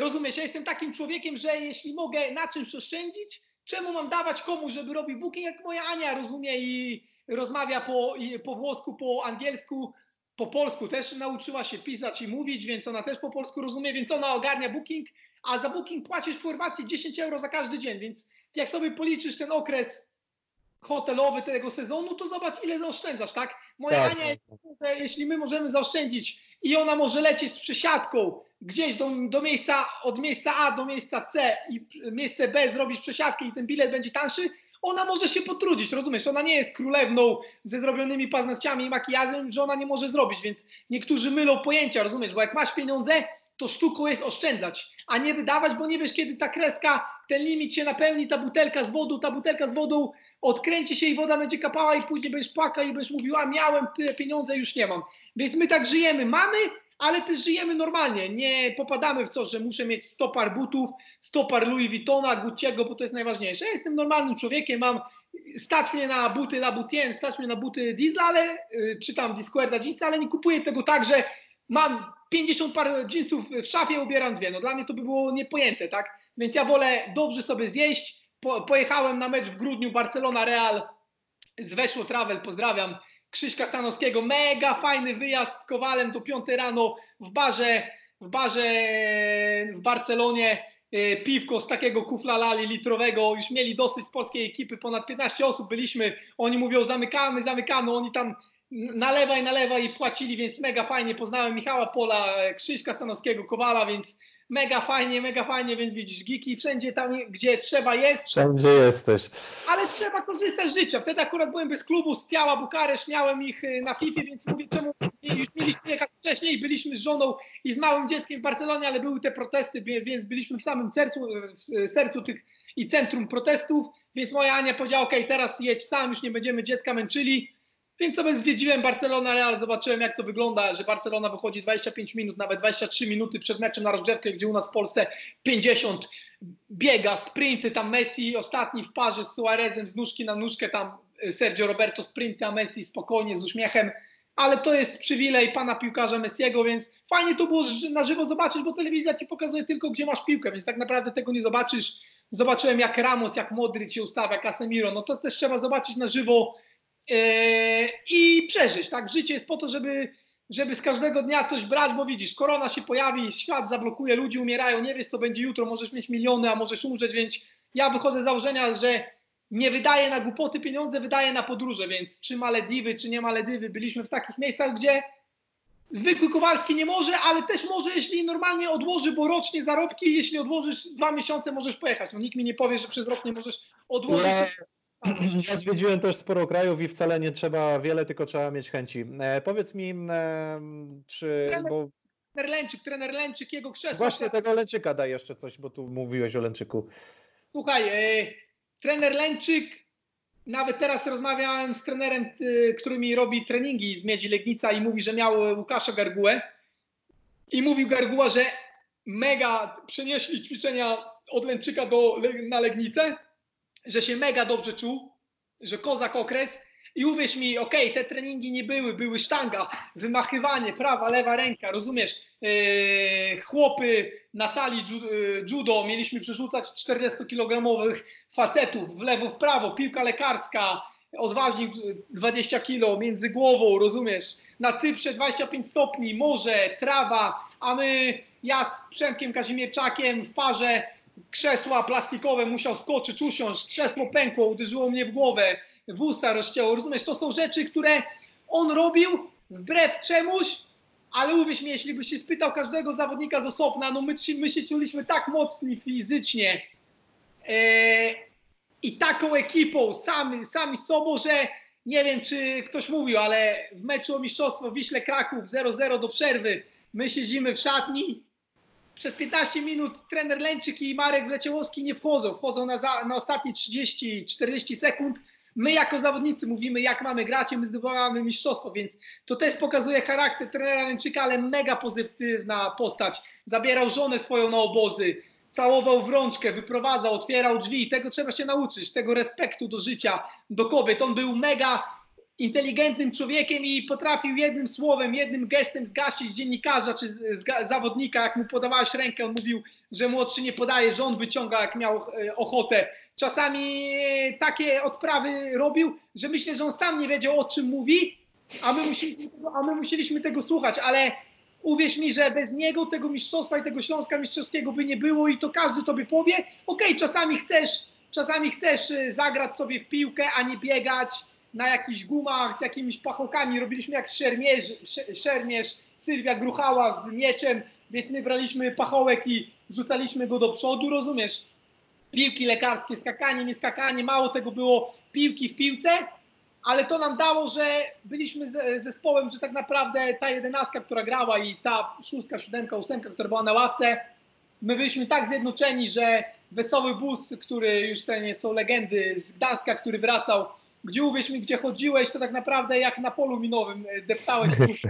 [SPEAKER 2] rozumiesz, ja jestem takim człowiekiem, że jeśli mogę na czymś oszczędzić, czemu mam dawać komuś, żeby robił booking, jak moja Ania rozumie i rozmawia po, po włosku, po angielsku, po polsku też nauczyła się pisać i mówić, więc ona też po polsku rozumie, więc ona ogarnia booking, a za booking płacisz w Chorwacji 10 euro za każdy dzień, więc jak sobie policzysz ten okres hotelowy tego sezonu, to zobacz ile zaoszczędzasz, tak? Moja tak, Ania, tak. jeśli my możemy zaoszczędzić i ona może lecieć z przesiadką gdzieś do, do miejsca, od miejsca A do miejsca C i miejsce B zrobić przesiadkę i ten bilet będzie tańszy, ona może się potrudzić, rozumiesz? Ona nie jest królewną ze zrobionymi paznokciami i makijażem, że ona nie może zrobić, więc niektórzy mylą pojęcia, rozumiesz? Bo jak masz pieniądze, to sztuką jest oszczędzać, a nie wydawać, bo nie wiesz, kiedy ta kreska, ten limit się napełni, ta butelka z wodą, ta butelka z wodą odkręci się i woda będzie kapała i później będziesz płakał i będziesz mówiła, miałem tyle pieniądze, już nie mam. Więc my tak żyjemy. Mamy, ale też żyjemy normalnie. Nie popadamy w coś, że muszę mieć 100 par butów, 100 par Louis Vuittona, Gucci'ego, bo to jest najważniejsze. Ja jestem normalnym człowiekiem, mam stać mnie na buty Labutien, stać mnie na buty Diesla, ale yy, czytam Discorda jeansy, ale nie kupuję tego tak, że mam 50 par jeansów w szafie, ubieram dwie. No dla mnie to by było niepojęte, tak? Więc ja wolę dobrze sobie zjeść. Po, pojechałem na mecz w grudniu Barcelona Real z Weszło Travel, pozdrawiam Krzyśka Stanowskiego. Mega fajny wyjazd z Kowalem do 5 rano w barze, w barze w Barcelonie. E, piwko z takiego kufla lali litrowego. Już mieli dosyć polskiej ekipy, ponad 15 osób byliśmy. Oni mówią zamykamy, zamykamy. Oni tam nalewa i nalewa i płacili, więc mega fajnie. Poznałem Michała Pola, Krzyśka Stanowskiego, Kowala, więc mega fajnie, mega fajnie, więc widzisz, geeki wszędzie tam, gdzie trzeba jest.
[SPEAKER 1] Wszędzie jesteś.
[SPEAKER 2] Ale trzeba korzystać z życia. Wtedy akurat byłem bez klubu, z Tiała Bukaresz, miałem ich y, na FIFA, więc mówię, czemu już mieliśmy jechać wcześniej, byliśmy z żoną i z małym dzieckiem w Barcelonie, ale były te protesty, więc byliśmy w samym sercu, w sercu tych i centrum protestów, więc moja Ania powiedziała, ok, teraz jedź sam, już nie będziemy dziecka męczyli, więc sobie zwiedziłem Barcelona Real, zobaczyłem jak to wygląda, że Barcelona wychodzi 25 minut, nawet 23 minuty przed meczem na rozgrzewkę, gdzie u nas w Polsce 50 biega, sprinty, tam Messi ostatni w parze z Suarezem z nóżki na nóżkę, tam y, Sergio Roberto sprinty, a Messi spokojnie z uśmiechem, ale to jest przywilej pana piłkarza Messiego, więc fajnie to było na żywo zobaczyć, bo telewizja ci pokazuje tylko gdzie masz piłkę, więc tak naprawdę tego nie zobaczysz. Zobaczyłem jak Ramos, jak Modric się ustawia, Casemiro, no to też trzeba zobaczyć na żywo i przeżyć, tak? Życie jest po to, żeby, żeby z każdego dnia coś brać, bo widzisz, korona się pojawi, świat zablokuje, ludzie umierają, nie wiesz co będzie jutro, możesz mieć miliony, a możesz umrzeć, więc ja wychodzę z założenia, że nie wydaję na głupoty pieniądze, wydaję na podróże, więc czy Malediwy, czy nie Malediwy, byliśmy w takich miejscach, gdzie zwykły Kowalski nie może, ale też może, jeśli normalnie odłoży, bo rocznie zarobki, jeśli odłożysz dwa miesiące, możesz pojechać. No nikt mi nie powie, że przez rok nie możesz odłożyć.
[SPEAKER 1] Ja zwiedziłem też sporo krajów i wcale nie trzeba wiele, tylko trzeba mieć chęci. E, powiedz mi, e, czy...
[SPEAKER 2] Trener, bo... trener Lęczyk, trener Lęczyk, jego krzesło...
[SPEAKER 1] Właśnie tego Lęczyka daj jeszcze coś, bo tu mówiłeś o Lęczyku.
[SPEAKER 2] Słuchaj, e, trener Lęczyk, nawet teraz rozmawiałem z trenerem, e, który mi robi treningi z Miedzi Legnica i mówi, że miał Łukasza Gargułę i mówił Garguła, że mega przenieśli ćwiczenia od Lęczyka do, na Legnicę że się mega dobrze czuł, że kozak okres. I uwierz mi, okej, okay, te treningi nie były, były sztanga, wymachywanie, prawa, lewa ręka, rozumiesz? Yy, chłopy na sali yy, judo mieliśmy przerzucać 40-kilogramowych facetów w lewo, w prawo, piłka lekarska, odważnik 20 kilo między głową, rozumiesz? Na Cyprze 25 stopni, morze, trawa, a my ja z Przemkiem Kazimierczakiem w parze krzesła plastikowe musiał skoczyć, usiąść, krzesło pękło, uderzyło mnie w głowę, w usta rozcięło, rozumiesz? To są rzeczy, które on robił wbrew czemuś, ale uwierz mi, jeśli byś się spytał każdego zawodnika z osobna, no my, my się czuliśmy tak mocni fizycznie e, i taką ekipą, sami, sami sobą, że nie wiem, czy ktoś mówił, ale w meczu o mistrzostwo Wiśle Kraków 0-0 do przerwy, my siedzimy w szatni, przez 15 minut trener Lęczyk i Marek Wleciałowski nie wchodzą, wchodzą na, za, na ostatnie 30-40 sekund, my jako zawodnicy mówimy, jak mamy grać i my zdobywamy mistrzostwo, więc to też pokazuje charakter trenera Lęczyka, ale mega pozytywna postać. Zabierał żonę swoją na obozy, całował w rączkę, wyprowadzał, otwierał drzwi. Tego trzeba się nauczyć, tego respektu do życia, do kobiet. On był mega inteligentnym człowiekiem i potrafił jednym słowem, jednym gestem zgasić dziennikarza czy zawodnika. Jak mu podawałeś rękę, on mówił, że młodszy nie podaje, że on wyciąga, jak miał e, ochotę. Czasami e, takie odprawy robił, że myślę, że on sam nie wiedział, o czym mówi, a my musieliśmy, a my musieliśmy tego słuchać, ale uwierz mi, że bez niego tego mistrzostwa i tego Śląska mistrzowskiego by nie było i to każdy tobie powie, okej, okay, czasami chcesz, czasami chcesz e, zagrać sobie w piłkę, a nie biegać na jakichś gumach z jakimiś pachołkami. Robiliśmy jak szermierz, szermierz Sylwia gruchała z mieczem, więc my braliśmy pachołek i rzucaliśmy go do przodu, rozumiesz? Piłki lekarskie, skakanie, nie skakanie, mało tego było, piłki w piłce, ale to nam dało, że byliśmy zespołem, że tak naprawdę ta jedenastka, która grała i ta szóstka, siódemka, ósemka, która była na ławce, my byliśmy tak zjednoczeni, że Wesoły Bus, który już ten są legendy z Gdańska, który wracał, gdzie uwierz mi, gdzie chodziłeś, to tak naprawdę jak na polu minowym e, deptałeś puszki.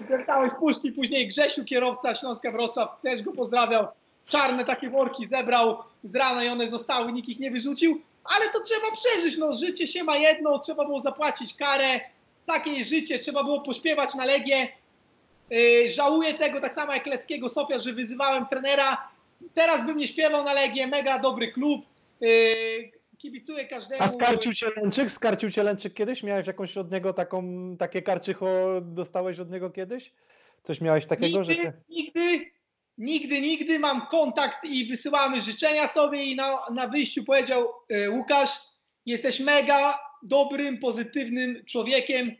[SPEAKER 2] deptałeś puszki, później Grzesiu, kierowca Śląska Wrocław, też go pozdrawiał. Czarne takie worki zebrał z rana i one zostały, nikt ich nie wyrzucił, ale to trzeba przeżyć, no życie się ma jedno, trzeba było zapłacić karę, takie życie, trzeba było pośpiewać na Legię. Yy, żałuję tego, tak samo jak Leckiego Sofia, że wyzywałem trenera. Teraz bym nie śpiewał na Legię, mega dobry klub. Yy, kibicuję każdemu.
[SPEAKER 1] A skarcił cię Lęczyk? Skarcił cię Lęczyk kiedyś? Miałeś jakąś od niego taką, takie karczycho dostałeś od niego kiedyś? Coś miałeś takiego,
[SPEAKER 2] nigdy,
[SPEAKER 1] że... Ty...
[SPEAKER 2] Nigdy, nigdy, nigdy mam kontakt i wysyłamy życzenia sobie i na, na wyjściu powiedział e, Łukasz, jesteś mega dobrym, pozytywnym człowiekiem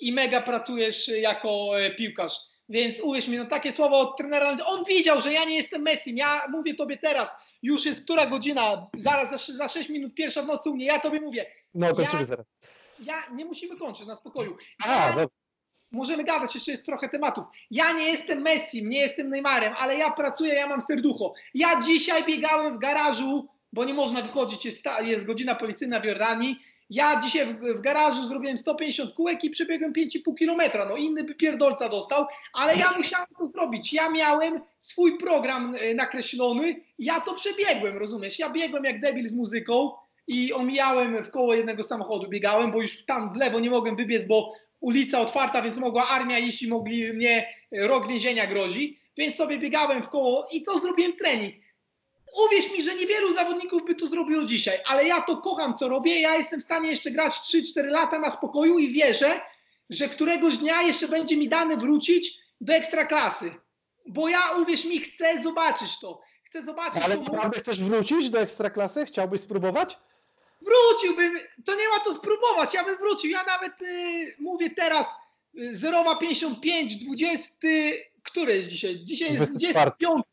[SPEAKER 2] i mega pracujesz jako e, piłkarz. Więc uwierz mi, no takie słowa od trenera, on widział, że ja nie jestem Messi. Ja mówię tobie teraz, już jest która godzina, zaraz za, za 6 minut pierwsza w nocy u mnie, ja tobie mówię.
[SPEAKER 1] No, kończymy ja, zaraz.
[SPEAKER 2] Ja, nie musimy kończyć, na spokoju. Ja, A, możemy gadać, jeszcze jest trochę tematów. Ja nie jestem Messi, nie jestem Neymarem, ale ja pracuję, ja mam serducho. Ja dzisiaj biegałem w garażu, bo nie można wychodzić, jest, jest godzina policyjna w Jordanii ja dzisiaj w, w, garażu zrobiłem 150 kółek i przebiegłem 5,5 kilometra. No inny by pierdolca dostał, ale ja musiałem to zrobić. Ja miałem swój program e, nakreślony, ja to przebiegłem, rozumiesz? Ja biegłem jak debil z muzyką i omijałem w koło jednego samochodu, biegałem, bo już tam w lewo nie mogłem wybiec, bo ulica otwarta, więc mogła armia iść i mogli mnie e, rok więzienia grozi. Więc sobie biegałem w koło i to zrobiłem trening uwierz mi, że niewielu zawodników by to zrobiło dzisiaj, ale ja to kocham, co robię. Ja jestem w stanie jeszcze grać 3-4 lata na spokoju i wierzę, że któregoś dnia jeszcze będzie mi dane wrócić do ekstraklasy. Bo ja, uwierz mi, chcę zobaczyć to. Chcę zobaczyć
[SPEAKER 1] Ale
[SPEAKER 2] to.
[SPEAKER 1] Ale chcesz wrócić do ekstraklasy? Chciałbyś spróbować?
[SPEAKER 2] Wróciłbym. To nie ma to spróbować. Ja bym wrócił. Ja nawet y, mówię teraz 0,55, 20. Który jest dzisiaj? Dzisiaj jest 25.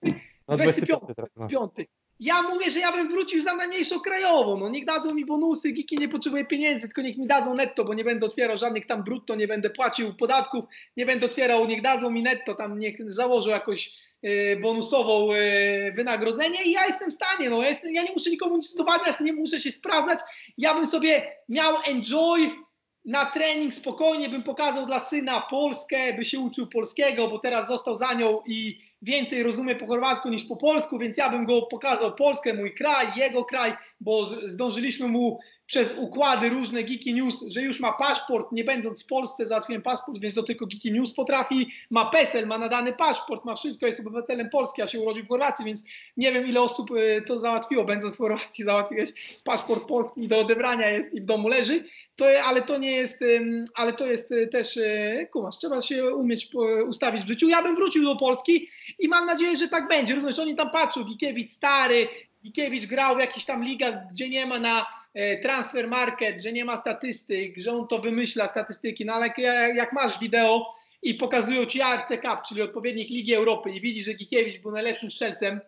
[SPEAKER 2] No 25. 25. Ja mówię, że ja bym wrócił za najmniejszą krajową. No niech dadzą mi bonusy, Giki nie potrzebuje pieniędzy, tylko niech mi dadzą netto, bo nie będę otwierał żadnych tam brutto, nie będę płacił podatków, nie będę otwierał, niech dadzą mi netto, tam niech założą jakąś y, bonusową y, wynagrodzenie i ja jestem w stanie, no ja, jestem, ja nie muszę nikomu nic udowadniać, nie muszę się sprawdzać, ja bym sobie miał enjoy, na trening spokojnie bym pokazał dla syna Polskę, by się uczył polskiego, bo teraz został za nią i więcej rozumie po chorwacku niż po polsku, więc ja bym go pokazał Polskę, mój kraj, jego kraj, bo zdążyliśmy mu przez układy różne Geeky News, że już ma paszport, nie będąc w Polsce załatwiłem paszport, więc to tylko Geeky News potrafi, ma PESEL, ma nadany paszport, ma wszystko, jest obywatelem Polski, a się urodził w Chorwacji, więc nie wiem ile osób y, to załatwiło, będąc w Chorwacji załatwiłeś paszport polski do odebrania jest i w domu leży, to, ale to nie jest, ale to jest y, też, y, kumasz, trzeba się umieć ustawić w życiu. Ja bym wrócił do Polski i mam nadzieję, że tak będzie. Rozumiesz, oni tam patrzą, Gikiewicz stary, Gikiewicz grał w jakichś tam ligach, gdzie nie ma na e, transfer market, że nie ma statystyk, że on to wymyśla statystyki, no ale jak, masz wideo i pokazują ci AFC Cup, czyli odpowiednik Ligi Europy i widzisz, że Gikiewicz był najlepszym strzelcem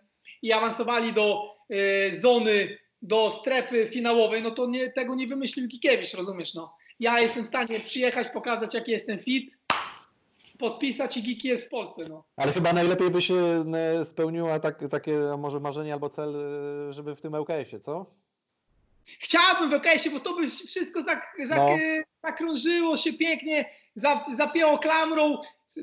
[SPEAKER 2] i awansowali do e, zony do strefy finałowej, no to nie, tego nie wymyślił Gikiewicz, rozumiesz, no. Ja jestem w stanie przyjechać, pokazać, jaki jestem fit, podpisać i Giki jest w Polsce, no.
[SPEAKER 1] Ale chyba najlepiej by się e, spełniła tak, takie może marzenie albo cel, e, żeby w tym LKS-ie, co?
[SPEAKER 2] Chciałbym w LKS-ie, bo to by wszystko zak, zak, no. zakrążyło się pięknie, za, zapięło klamrą,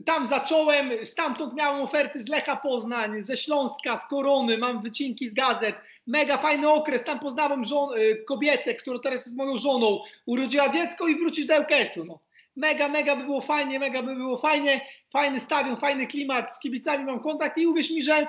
[SPEAKER 2] tam zacząłem, stamtąd miałem oferty z Lecha Poznań, ze Śląska, z Korony, mam wycinki z gazet, mega fajny okres, tam poznałem żon, kobietę, która teraz jest moją żoną, urodziła dziecko i wrócić do LKS-u. No. Mega, mega by było fajnie, mega by było fajnie, fajny stadion, fajny klimat, z kibicami mam kontakt i uwierz mi, że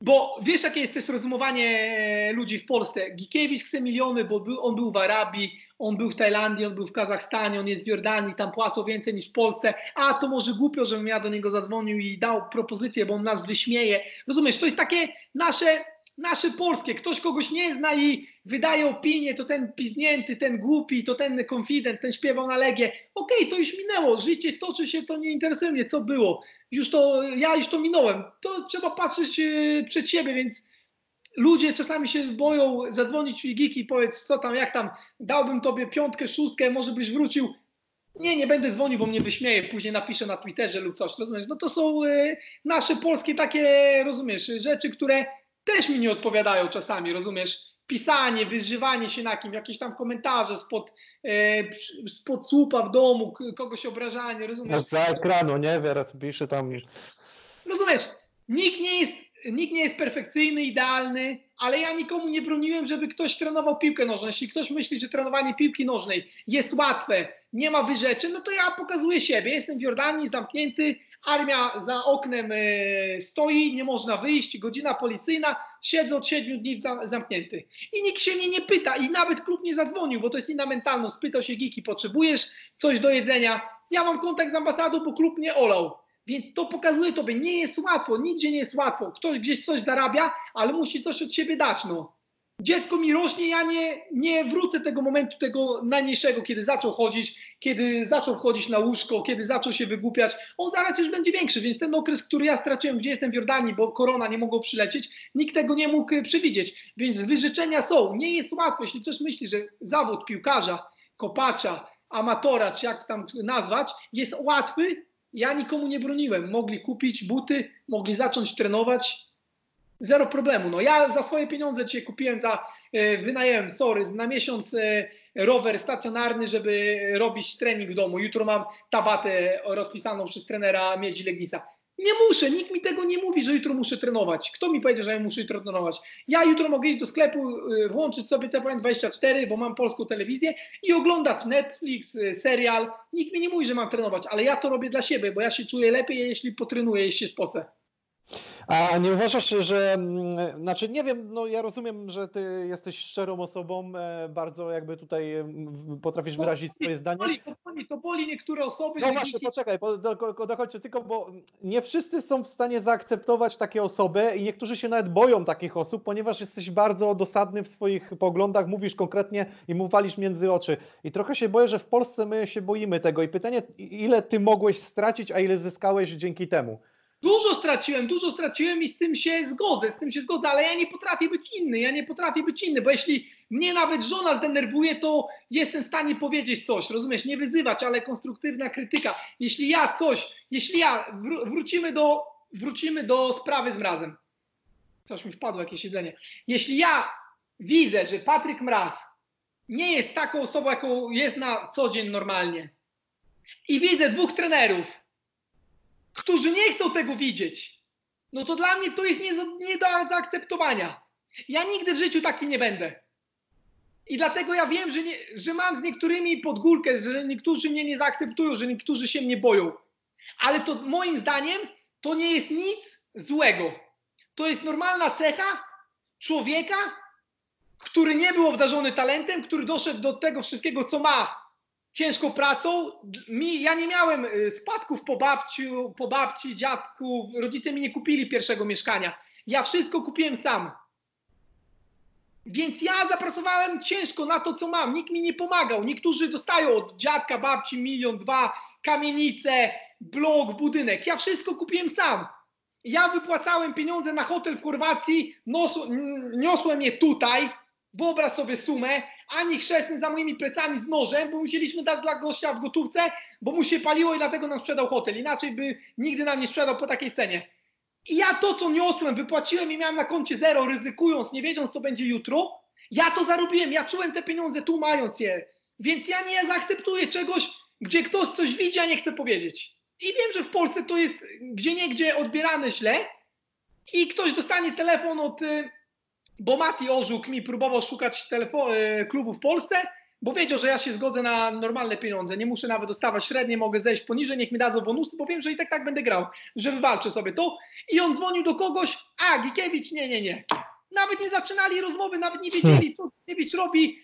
[SPEAKER 2] bo wiesz, jakie jest też rozumowanie ludzi w Polsce. Gikiewicz chce miliony, bo on był w Arabii, on był w Tajlandii, on był w Kazachstanie, on jest w Jordanii, tam płacą więcej niż w Polsce. A to może głupio, żebym ja do niego zadzwonił i dał propozycję, bo on nas wyśmieje. Rozumiesz, to jest takie nasze nasze polskie, ktoś kogoś nie zna i wydaje opinię, to ten piznięty, ten głupi, to ten konfident, ten śpiewał na legie. Okej, okay, to już minęło, życie toczy się, to nie interesuje mnie, co było. Już to, ja już to minąłem. To trzeba patrzeć e, przed siebie, więc ludzie czasami się boją zadzwonić w Giki i powiedz, co tam, jak tam, dałbym tobie piątkę, szóstkę, może byś wrócił. Nie, nie będę dzwonił, bo mnie wyśmieje, później napiszę na Twitterze lub coś, rozumiesz? No to są y, nasze polskie takie, rozumiesz, rzeczy, które też mi nie odpowiadają czasami, rozumiesz? Pisanie, wyżywanie się na kim, jakieś tam komentarze spod, e, spod słupa w domu, kogoś obrażanie, rozumiesz?
[SPEAKER 1] Za ekranu, nie? Teraz pisze tam.
[SPEAKER 2] Rozumiesz? Nikt nie jest nikt nie jest perfekcyjny, idealny, ale ja nikomu nie broniłem, żeby ktoś trenował piłkę nożną. Jeśli ktoś myśli, że trenowanie piłki nożnej jest łatwe, nie ma wyrzeczeń, no to ja pokazuję siebie. Jestem w Jordanii, zamknięty, armia za oknem e, stoi, nie można wyjść, godzina policyjna, siedzę od siedmiu dni zamknięty. I nikt się mnie nie pyta i nawet klub nie zadzwonił, bo to jest inna mentalność. Spytał się Giki, potrzebujesz coś do jedzenia? Ja mam kontakt z ambasadą, bo klub nie olał. Więc to pokazuje tobie, nie jest łatwo, nigdzie nie jest łatwo. Ktoś gdzieś coś zarabia, ale musi coś od siebie dać. No. Dziecko mi rośnie, ja nie, nie wrócę tego momentu, tego najmniejszego, kiedy zaczął chodzić, kiedy zaczął chodzić na łóżko, kiedy zaczął się wygłupiać. On zaraz już będzie większy, więc ten okres, który ja straciłem, gdzie jestem w Jordanii, bo korona nie mogło przylecieć, nikt tego nie mógł e, przewidzieć. Więc wyrzeczenia są. Nie jest łatwo, jeśli ktoś myśli, że zawód piłkarza, kopacza, amatora, czy jak tam nazwać, jest łatwy, ja nikomu nie broniłem. Mogli kupić buty, mogli zacząć trenować. Zero problemu. No ja za swoje pieniądze cię kupiłem za e, wynająłem, sorry, na miesiąc e, rower stacjonarny, żeby robić trening w domu. Jutro mam tabatę rozpisaną przez trenera Miedzi Legnica. Nie muszę, nikt mi tego nie mówi, że jutro muszę trenować. Kto mi powiedział, że ja muszę jutro trenować? Ja jutro mogę iść do sklepu, y, włączyć sobie TVN24, bo mam polską telewizję i oglądać Netflix, serial. Nikt mi nie mówi, że mam trenować, ale ja to robię dla siebie, bo ja się czuję lepiej, jeśli potrenuję, jeśli się spocę.
[SPEAKER 1] A nie uważasz, że, mm, znaczy nie wiem, no ja rozumiem, że ty jesteś szczerą osobą, e, bardzo jakby tutaj potrafisz wyrazić swoje zdanie.
[SPEAKER 2] Boli, to boli, to boli niektóre osoby.
[SPEAKER 1] No właśnie, poczekaj, dokończę tylko, bo nie wszyscy są w stanie zaakceptować takie osoby i niektórzy się nawet boją takich osób, ponieważ jesteś bardzo dosadny w swoich poglądach, mówisz konkretnie i mu walisz między oczy. I trochę się boję, że w Polsce my się boimy tego i pytanie, ile ty mogłeś stracić, a ile zyskałeś dzięki temu?
[SPEAKER 2] Dużo straciłem, dużo straciłem i z tym się zgodzę, z tym się zgodzę, ale ja nie potrafię być inny, ja nie potrafię być inny, bo jeśli mnie nawet żona zdenerwuje, to jestem w stanie powiedzieć coś, rozumiesz, nie wyzywać, ale konstruktywna krytyka. Jeśli ja coś, jeśli ja, wrócimy do, wrócimy do sprawy z Mrazem. Coś mi wpadło, jakieś siedzenie. Jeśli ja widzę, że Patryk Mraz nie jest taką osobą, jaką jest na co dzień normalnie i widzę dwóch trenerów, którzy nie chcą tego widzieć. no to dla mnie to jest nie, nie do zaakceptowania. Ja nigdy w życiu taki nie będę. I dlatego ja wiem, że, nie, że mam z niektórymi podgórkę, że niektórzy mnie nie zaakceptują, że niektórzy się mnie boją. Ale to moim zdaniem to nie jest nic złego. To jest normalna cecha człowieka, który nie był obdarzony talentem, który doszedł do tego wszystkiego, co ma ciężką pracą. Mi, ja nie miałem y, spadków po babciu, po babci, dziadku, rodzice mi nie kupili pierwszego mieszkania. Ja wszystko kupiłem sam. Więc ja zapracowałem ciężko na to, co mam. Nikt mi nie pomagał. Niektórzy dostają od dziadka, babci milion, dwa, kamienice, blok, budynek. Ja wszystko kupiłem sam. Ja wypłacałem pieniądze na hotel w Chorwacji, niosłem je tutaj, wyobraź sobie sumę, ani chrzestny za moimi plecami z nożem, bo musieliśmy dać dla gościa w gotówce, bo mu się paliło i dlatego nam sprzedał hotel. Inaczej by nigdy nam nie sprzedał po takiej cenie. I ja to, co niosłem, wypłaciłem i miałem na koncie zero, ryzykując, nie wiedząc, co będzie jutro, ja to zarobiłem, ja czułem te pieniądze tu mając je. Więc ja nie zaakceptuję czegoś, gdzie ktoś coś widzi, a nie chce powiedzieć. I wiem, że w Polsce to jest gdzie niegdzie odbierane źle i ktoś dostanie telefon od, y, bo Mati Orzuk mi próbował szukać y, klubu w Polsce, bo wiedział, że ja się zgodzę na normalne pieniądze, nie muszę nawet dostawać średnie, mogę zejść poniżej, niech mi dadzą bonusy, bo wiem, że i tak tak będę grał, że wywalczę sobie to. I on dzwonił do kogoś, a Gikiewicz, nie, nie, nie. Nawet nie zaczynali rozmowy, nawet nie wiedzieli, co Gikiewicz robi,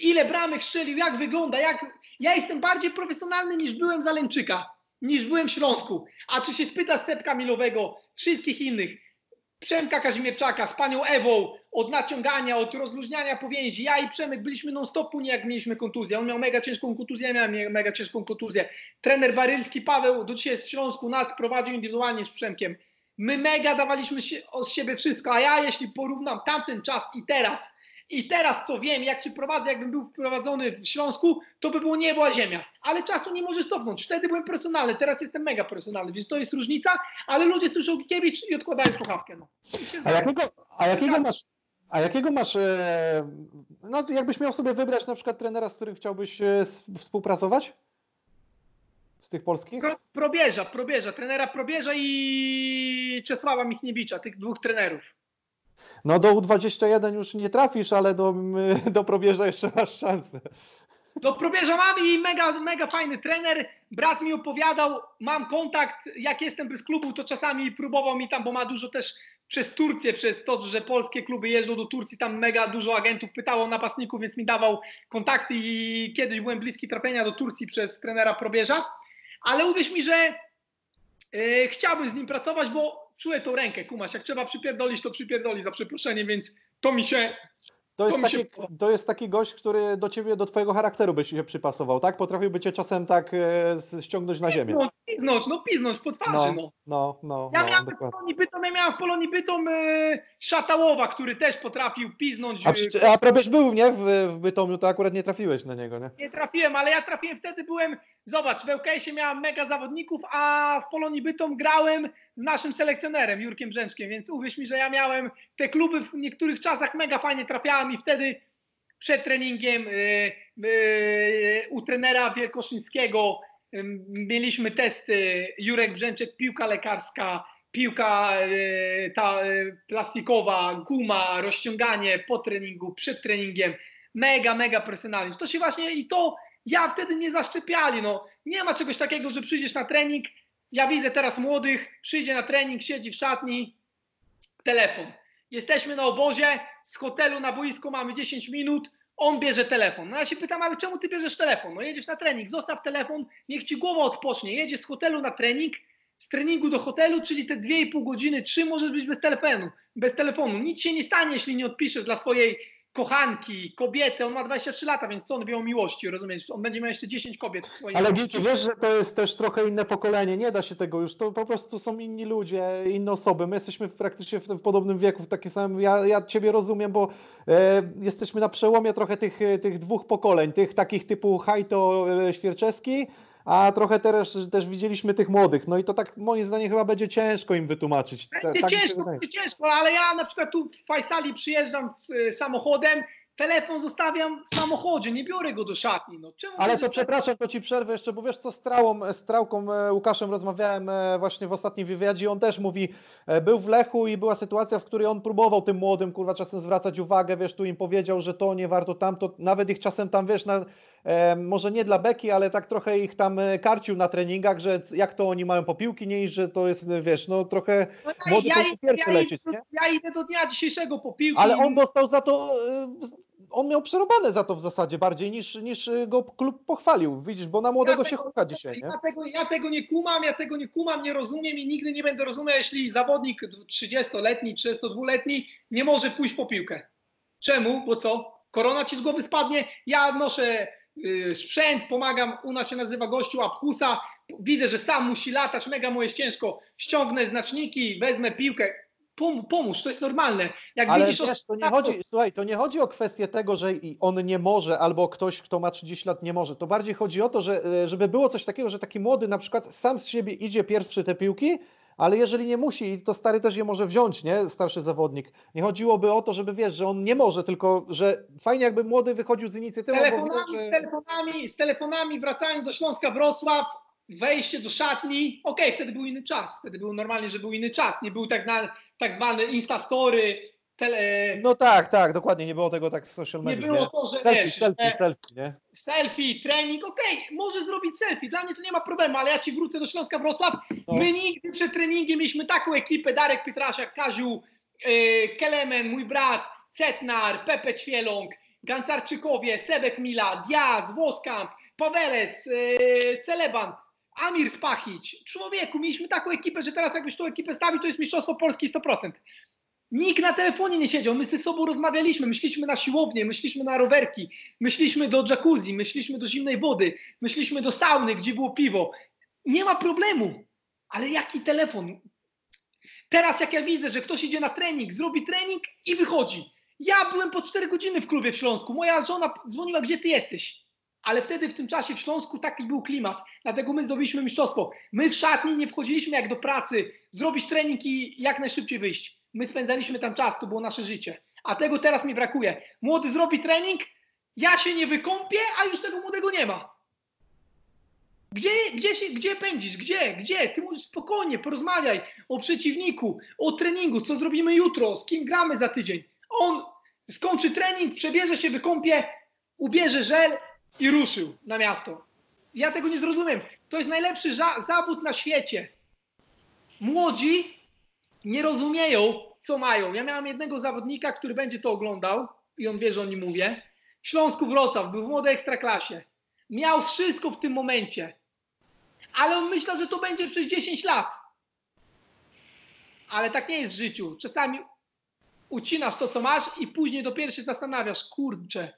[SPEAKER 2] ile bramek strzelił, jak wygląda, jak... Ja jestem bardziej profesjonalny niż byłem Zaleńczyka niż byłem w Śląsku. A czy się spyta Sepka Milowego, wszystkich innych, Przemka Kazimierczaka z panią Ewą od naciągania, od rozluźniania powięzi. Ja i Przemek byliśmy non-stop nie jak mieliśmy kontuzję. On miał mega ciężką kontuzję, ja miałem mega ciężką kontuzję. Trener Barylski Paweł do dzisiaj jest w Śląsku, nas prowadził indywidualnie z Przemkiem. My mega dawaliśmy od siebie wszystko, a ja jeśli porównam tamten czas i teraz, i teraz co wiem, jak się prowadzę, jakbym był wprowadzony w Śląsku, to by było niebo a ziemia. Ale czasu nie możesz cofnąć. Wtedy byłem personalny, teraz jestem mega personalny, więc to jest różnica, ale ludzie słyszą Gikiewicz i odkładają słuchawkę. No.
[SPEAKER 1] A jakiego, a jakiego masz, a jakiego masz, e, no jakbyś miał sobie wybrać na przykład trenera, z którym chciałbyś e, współpracować? Z tych polskich?
[SPEAKER 2] Pro, probierza, probierza, trenera Probierza i Czesława Michniewicza, tych dwóch trenerów.
[SPEAKER 1] No do U21 już nie trafisz, ale do, do probierza jeszcze masz szansę.
[SPEAKER 2] Do probierza mam i mega, mega fajny trener. Brat mi opowiadał, mam kontakt, jak jestem bez klubu, to czasami próbował mi tam, bo ma dużo też przez Turcję, przez to, że polskie kluby jeżdżą do Turcji, tam mega dużo agentów pytało napastników, więc mi dawał kontakty i kiedyś byłem bliski trafienia do Turcji przez trenera probierza. Ale uwierz mi, że yy, chciałbym z nim pracować, bo czuję tą rękę, kumasz, jak trzeba przypierdolić, to przypierdoli za przeproszeniem, więc to mi się...
[SPEAKER 1] To jest, to, taki, się... to jest taki gość, który do ciebie, do twojego charakteru by się przypasował, tak? Potrafiłby cię czasem tak e, ściągnąć na ziemię.
[SPEAKER 2] Piznąć, piznąć, no piznąć po twarzy,
[SPEAKER 1] no. No, no,
[SPEAKER 2] ja
[SPEAKER 1] no,
[SPEAKER 2] miałem w Polonii Bytom, ja miałem w Polonii Bytom e, Szatałowa, który też potrafił piznąć.
[SPEAKER 1] A, e, a probierz był, nie? W, w Bytomiu, to akurat nie trafiłeś na niego, nie?
[SPEAKER 2] Nie trafiłem, ale ja trafiłem wtedy, byłem, zobacz, w LKS-ie miałem mega zawodników, a w Polonii Bytom grałem z naszym selekcjonerem Jurkiem Brzęczkiem, więc uwierz mi, że ja miałem te kluby w niektórych czasach mega fajnie trafiałem i wtedy przed treningiem yy, yy, u trenera Wielkoszyńskiego yy, mieliśmy testy Jurek Brzęczek, piłka lekarska, piłka y, ta y, plastikowa, guma, rozciąganie po treningu, przed treningiem, mega, mega profesjonalnie. To się właśnie i to ja wtedy nie zaszczepiali, no. Nie ma czegoś takiego, że przyjdziesz na trening, ja widzę teraz młodych, przyjdzie na trening, siedzi w szatni, telefon. Jesteśmy na obozie, z hotelu na boisko mamy 10 minut, on bierze telefon. No ja się pytam, ale czemu ty bierzesz telefon? No jedziesz na trening, zostaw telefon, niech ci głowa odpocznie. Jedziesz z hotelu na trening, z treningu do hotelu, czyli te 2,5 godziny, 3 możesz być bez telefonu. Bez telefonu. Nic się nie stanie, jeśli nie odpiszesz dla swojej kochanki, kobiety, on ma 23 lata, więc co on wie o miłości, rozumiesz? On będzie miał jeszcze 10 kobiet w swoim
[SPEAKER 1] Ale Giki, wiesz, że to jest też trochę inne pokolenie, nie da się tego już, to po prostu są inni ludzie, inne osoby, my jesteśmy praktycznie w, w podobnym wieku, w takim samym, ja, ja Ciebie rozumiem, bo e, jesteśmy na przełomie trochę tych, tych dwóch pokoleń, tych takich typu Hajto e, a trochę też, też widzieliśmy tych młodych. No i to tak moim zdaniem chyba będzie ciężko im wytłumaczyć.
[SPEAKER 2] Będzie tak ciężko, będzie ciężko, ale ja na przykład tu w Fajsali przyjeżdżam z y, samochodem telefon zostawiam w samochodzie, nie biorę go do szatni. No, czemu
[SPEAKER 1] Ale
[SPEAKER 2] to
[SPEAKER 1] to przepraszam, to ci przerwę jeszcze, bo wiesz co, z Trałą, z Trałką e, Łukaszem rozmawiałem e, właśnie w ostatnim wywiadzie, on też mówi, e, był w Lechu i była sytuacja, w której on próbował tym młodym, kurwa, czasem zwracać uwagę, wiesz, tu im powiedział, że to nie warto tamto, nawet ich czasem tam, wiesz, na, może nie dla beki, ale tak trochę ich tam e, karcił na treningach, że jak to oni mają po piłki nie iść, że to jest, wiesz, no trochę
[SPEAKER 2] No
[SPEAKER 1] młody powinien pierwszy
[SPEAKER 2] ja,
[SPEAKER 1] lecieć, nie?
[SPEAKER 2] ja idę do dnia dzisiejszego po piłki.
[SPEAKER 1] Ale on dostał za to, e, on miał przerobane za to w zasadzie bardziej niż, niż e, go klub pochwalił, widzisz, bo na młodego się
[SPEAKER 2] tego-
[SPEAKER 1] chuka dzisiaj, nie?
[SPEAKER 2] Ja tego, ja tego nie kumam, ja tego nie kumam, nie rozumiem i nigdy nie będę rozumiał, jeśli zawodnik 30-letni, 32-letni nie może pójść po piłkę. Czemu? Bo co? Korona ci z głowy spadnie, ja noszę sprzęt, pomagam, u nas się nazywa gościu Abhusa, widzę, że sam musi latać, mega mu jest ciężko, ściągnę znaczniki, wezmę piłkę, Pom, pomóż, to jest normalne. Jak
[SPEAKER 1] Ale
[SPEAKER 2] widzisz
[SPEAKER 1] wiesz, to nie chodzi, słuchaj, to nie chodzi o kwestię tego, że on nie może, albo ktoś, kto ma 30 lat nie może. To bardziej chodzi o to, że e, żeby było coś takiego, że taki młody na przykład sam z siebie idzie pierwszy te piłki, ale jeżeli nie musi, to stary też je może wziąć, nie? Starszy zawodnik. Nie chodziłoby o to, żeby wiesz, że on nie może, tylko że fajnie jakby młody wychodził z inicjatywą, bo
[SPEAKER 2] telefonami, z,
[SPEAKER 1] że...
[SPEAKER 2] telefonami, z telefonami wracając do Śląska Wrocław, wejście do szatni, okej, wtedy był inny czas, wtedy był normalnie, że był inny czas, nie był tak, zna, tak zwany Instastory, tele,
[SPEAKER 1] No tak, tak, dokładnie, nie było tego tak w social
[SPEAKER 2] nie
[SPEAKER 1] media,
[SPEAKER 2] było
[SPEAKER 1] nie?
[SPEAKER 2] to, że
[SPEAKER 1] Selfie,
[SPEAKER 2] wiesz,
[SPEAKER 1] selfie,
[SPEAKER 2] że
[SPEAKER 1] selfie, nie?
[SPEAKER 2] selfie, trening, okej, może zrobić selfie, dla mnie to nie ma problemu, ale ja ci wrócę do Śląska Wrocław,
[SPEAKER 1] No.
[SPEAKER 2] my nigdy przed treningiem mieliśmy taką ekipę, Darek Pietraszak, Kaziu, yy, Kelemen, mój brat, Cetnar, Pepe Ćwieląg, Gancarczykowie, Sebek Mila, Diaz, Woskamp, Pawelec, yy, Celeban, Amir Spachić. Człowieku, mieliśmy taką ekipę, że teraz jakbyś tą ekipę stawił, to jest Mistrzostwo Polski 100%. Nikt na telefonie nie siedział, my ze sobą rozmawialiśmy, myśleliśmy na siłownię, myśleliśmy na rowerki, myśleliśmy do jacuzzi, myśleliśmy do zimnej wody, myśleliśmy do sauny, gdzie było piwo. Nie ma problemu, ale jaki telefon? Teraz jak ja widzę, że ktoś idzie na trening, zrobi trening i wychodzi. Ja byłem po 4 godziny w klubie w Śląsku, moja żona dzwoniła, gdzie ty jesteś? Ale wtedy w tym czasie w Śląsku taki był klimat, dlatego my zdobyliśmy mistrzostwo. My w szatni nie wchodziliśmy jak do pracy, zrobić trening i jak najszybciej wyjść. My spędzaliśmy tam czas, to było nasze życie. A tego teraz mi brakuje. Młody zrobi trening, ja się nie wykąpię, a już tego młodego nie ma. Gdzie, gdzie, się, gdzie pędzisz? Gdzie? Gdzie? Ty możesz spokojnie porozmawiaj o przeciwniku, o treningu, co zrobimy jutro, z kim gramy za tydzień. On skończy trening, przebierze się, wykąpie, ubierze żel i ruszył na miasto. Ja tego nie zrozumiem. To jest najlepszy za zawód na świecie. Młodzi nie rozumieją, co mają. Ja miałem jednego zawodnika, który będzie to oglądał i on wie, że o nim mówię. W Śląsku Wrocław, był w młodej ekstraklasie. Miał wszystko w tym momencie. Ale on myślał, że to będzie przez 10 lat. Ale tak nie jest w życiu. Czasami ucinasz to, co masz i później dopiero się zastanawiasz, kurczę,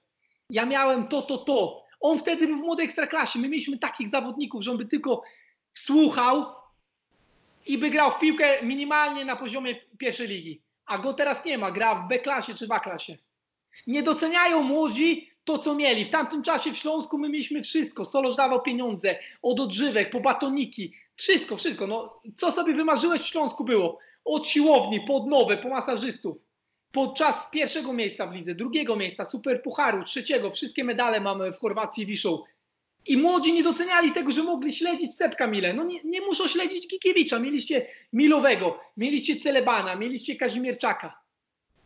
[SPEAKER 2] ja miałem to, to, to. On wtedy był w młodej ekstraklasie. My mieliśmy takich zawodników, że on by tylko słuchał i by grał w piłkę minimalnie na poziomie pierwszej ligi. A go teraz nie ma, gra w B-klasie czy w A-klasie. Nie doceniają młodzi to, co mieli. W tamtym czasie w Śląsku my mieliśmy wszystko. Solosz dawał pieniądze, od odżywek, po batoniki. Wszystko, wszystko. No, co sobie wymarzyłeś w Śląsku było? Od siłowni, po odnowę, po masażystów. Podczas pierwszego miejsca w lidze, drugiego miejsca, super pucharu, trzeciego, wszystkie medale mamy w Chorwacji wiszą. I młodzi nie doceniali tego, że mogli śledzić Sepka Mile. No nie, nie muszą śledzić Kikiewicza. Mieliście Milowego, mieliście Celebana, mieliście Kazimierczaka.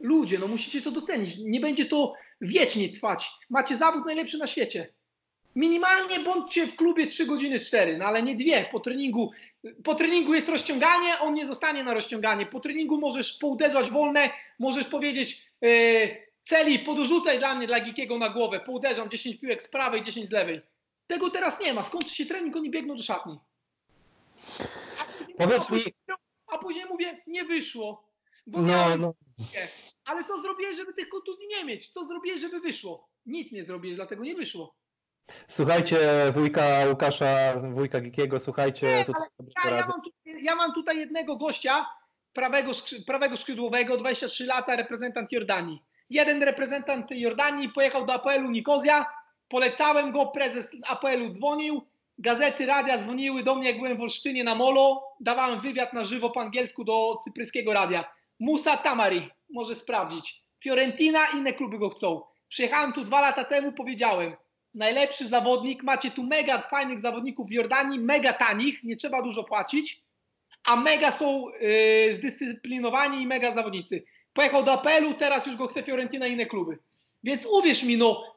[SPEAKER 2] Ludzie, no musicie to docenić. Nie będzie to wiecznie trwać. Macie zawód najlepszy na świecie. Minimalnie bądźcie w klubie 3 godziny 4, no ale nie dwie. Po treningu, po treningu jest rozciąganie, on nie zostanie na rozciąganie. Po treningu możesz pouderzać wolne, możesz powiedzieć yy, celi, podorzucaj dla mnie, dla Gikiego na głowę. Pouderzam 10 piłek z prawej, 10 z lewej. Tego teraz nie ma. Skończy się trening, oni biegną do szatni.
[SPEAKER 1] Powiedz mi-
[SPEAKER 2] A później mówię, nie wyszło. Bo
[SPEAKER 1] No, no.
[SPEAKER 2] nie. Ale co zrobiłeś, żeby tych kontuzji nie mieć? Co zrobiłeś, żeby wyszło? Nic nie zrobiłeś, dlatego nie wyszło.
[SPEAKER 1] Słuchajcie, wujka Łukasza, wujka Gikiego, słuchajcie.
[SPEAKER 2] Nie,
[SPEAKER 1] tutaj
[SPEAKER 2] Ja, ja, mam tutaj, ja mam tutaj jednego gościa, prawego, prawego skrzydłowego, 23 lata, reprezentant Jordanii. Jeden reprezentant Jordanii pojechał do APL-u Nikozja, polecałem go, prezes APL-u dzwonił, gazety, radia dzwoniły do mnie, jak byłem w Olsztynie na Molo, dawałem wywiad na żywo po angielsku do cypryjskiego radia. Musa Tamari, może sprawdzić. Fiorentina, inne kluby go chcą. Przyjechałem tu dwa lata temu, powiedziałem, najlepszy zawodnik, macie tu mega fajnych zawodników w Jordanii, mega tanich, nie trzeba dużo płacić, a mega są yy, zdyscyplinowani i mega zawodnicy. Pojechał do apelu, teraz już go chce Fiorentina i inne kluby. Więc uwierz mi, no,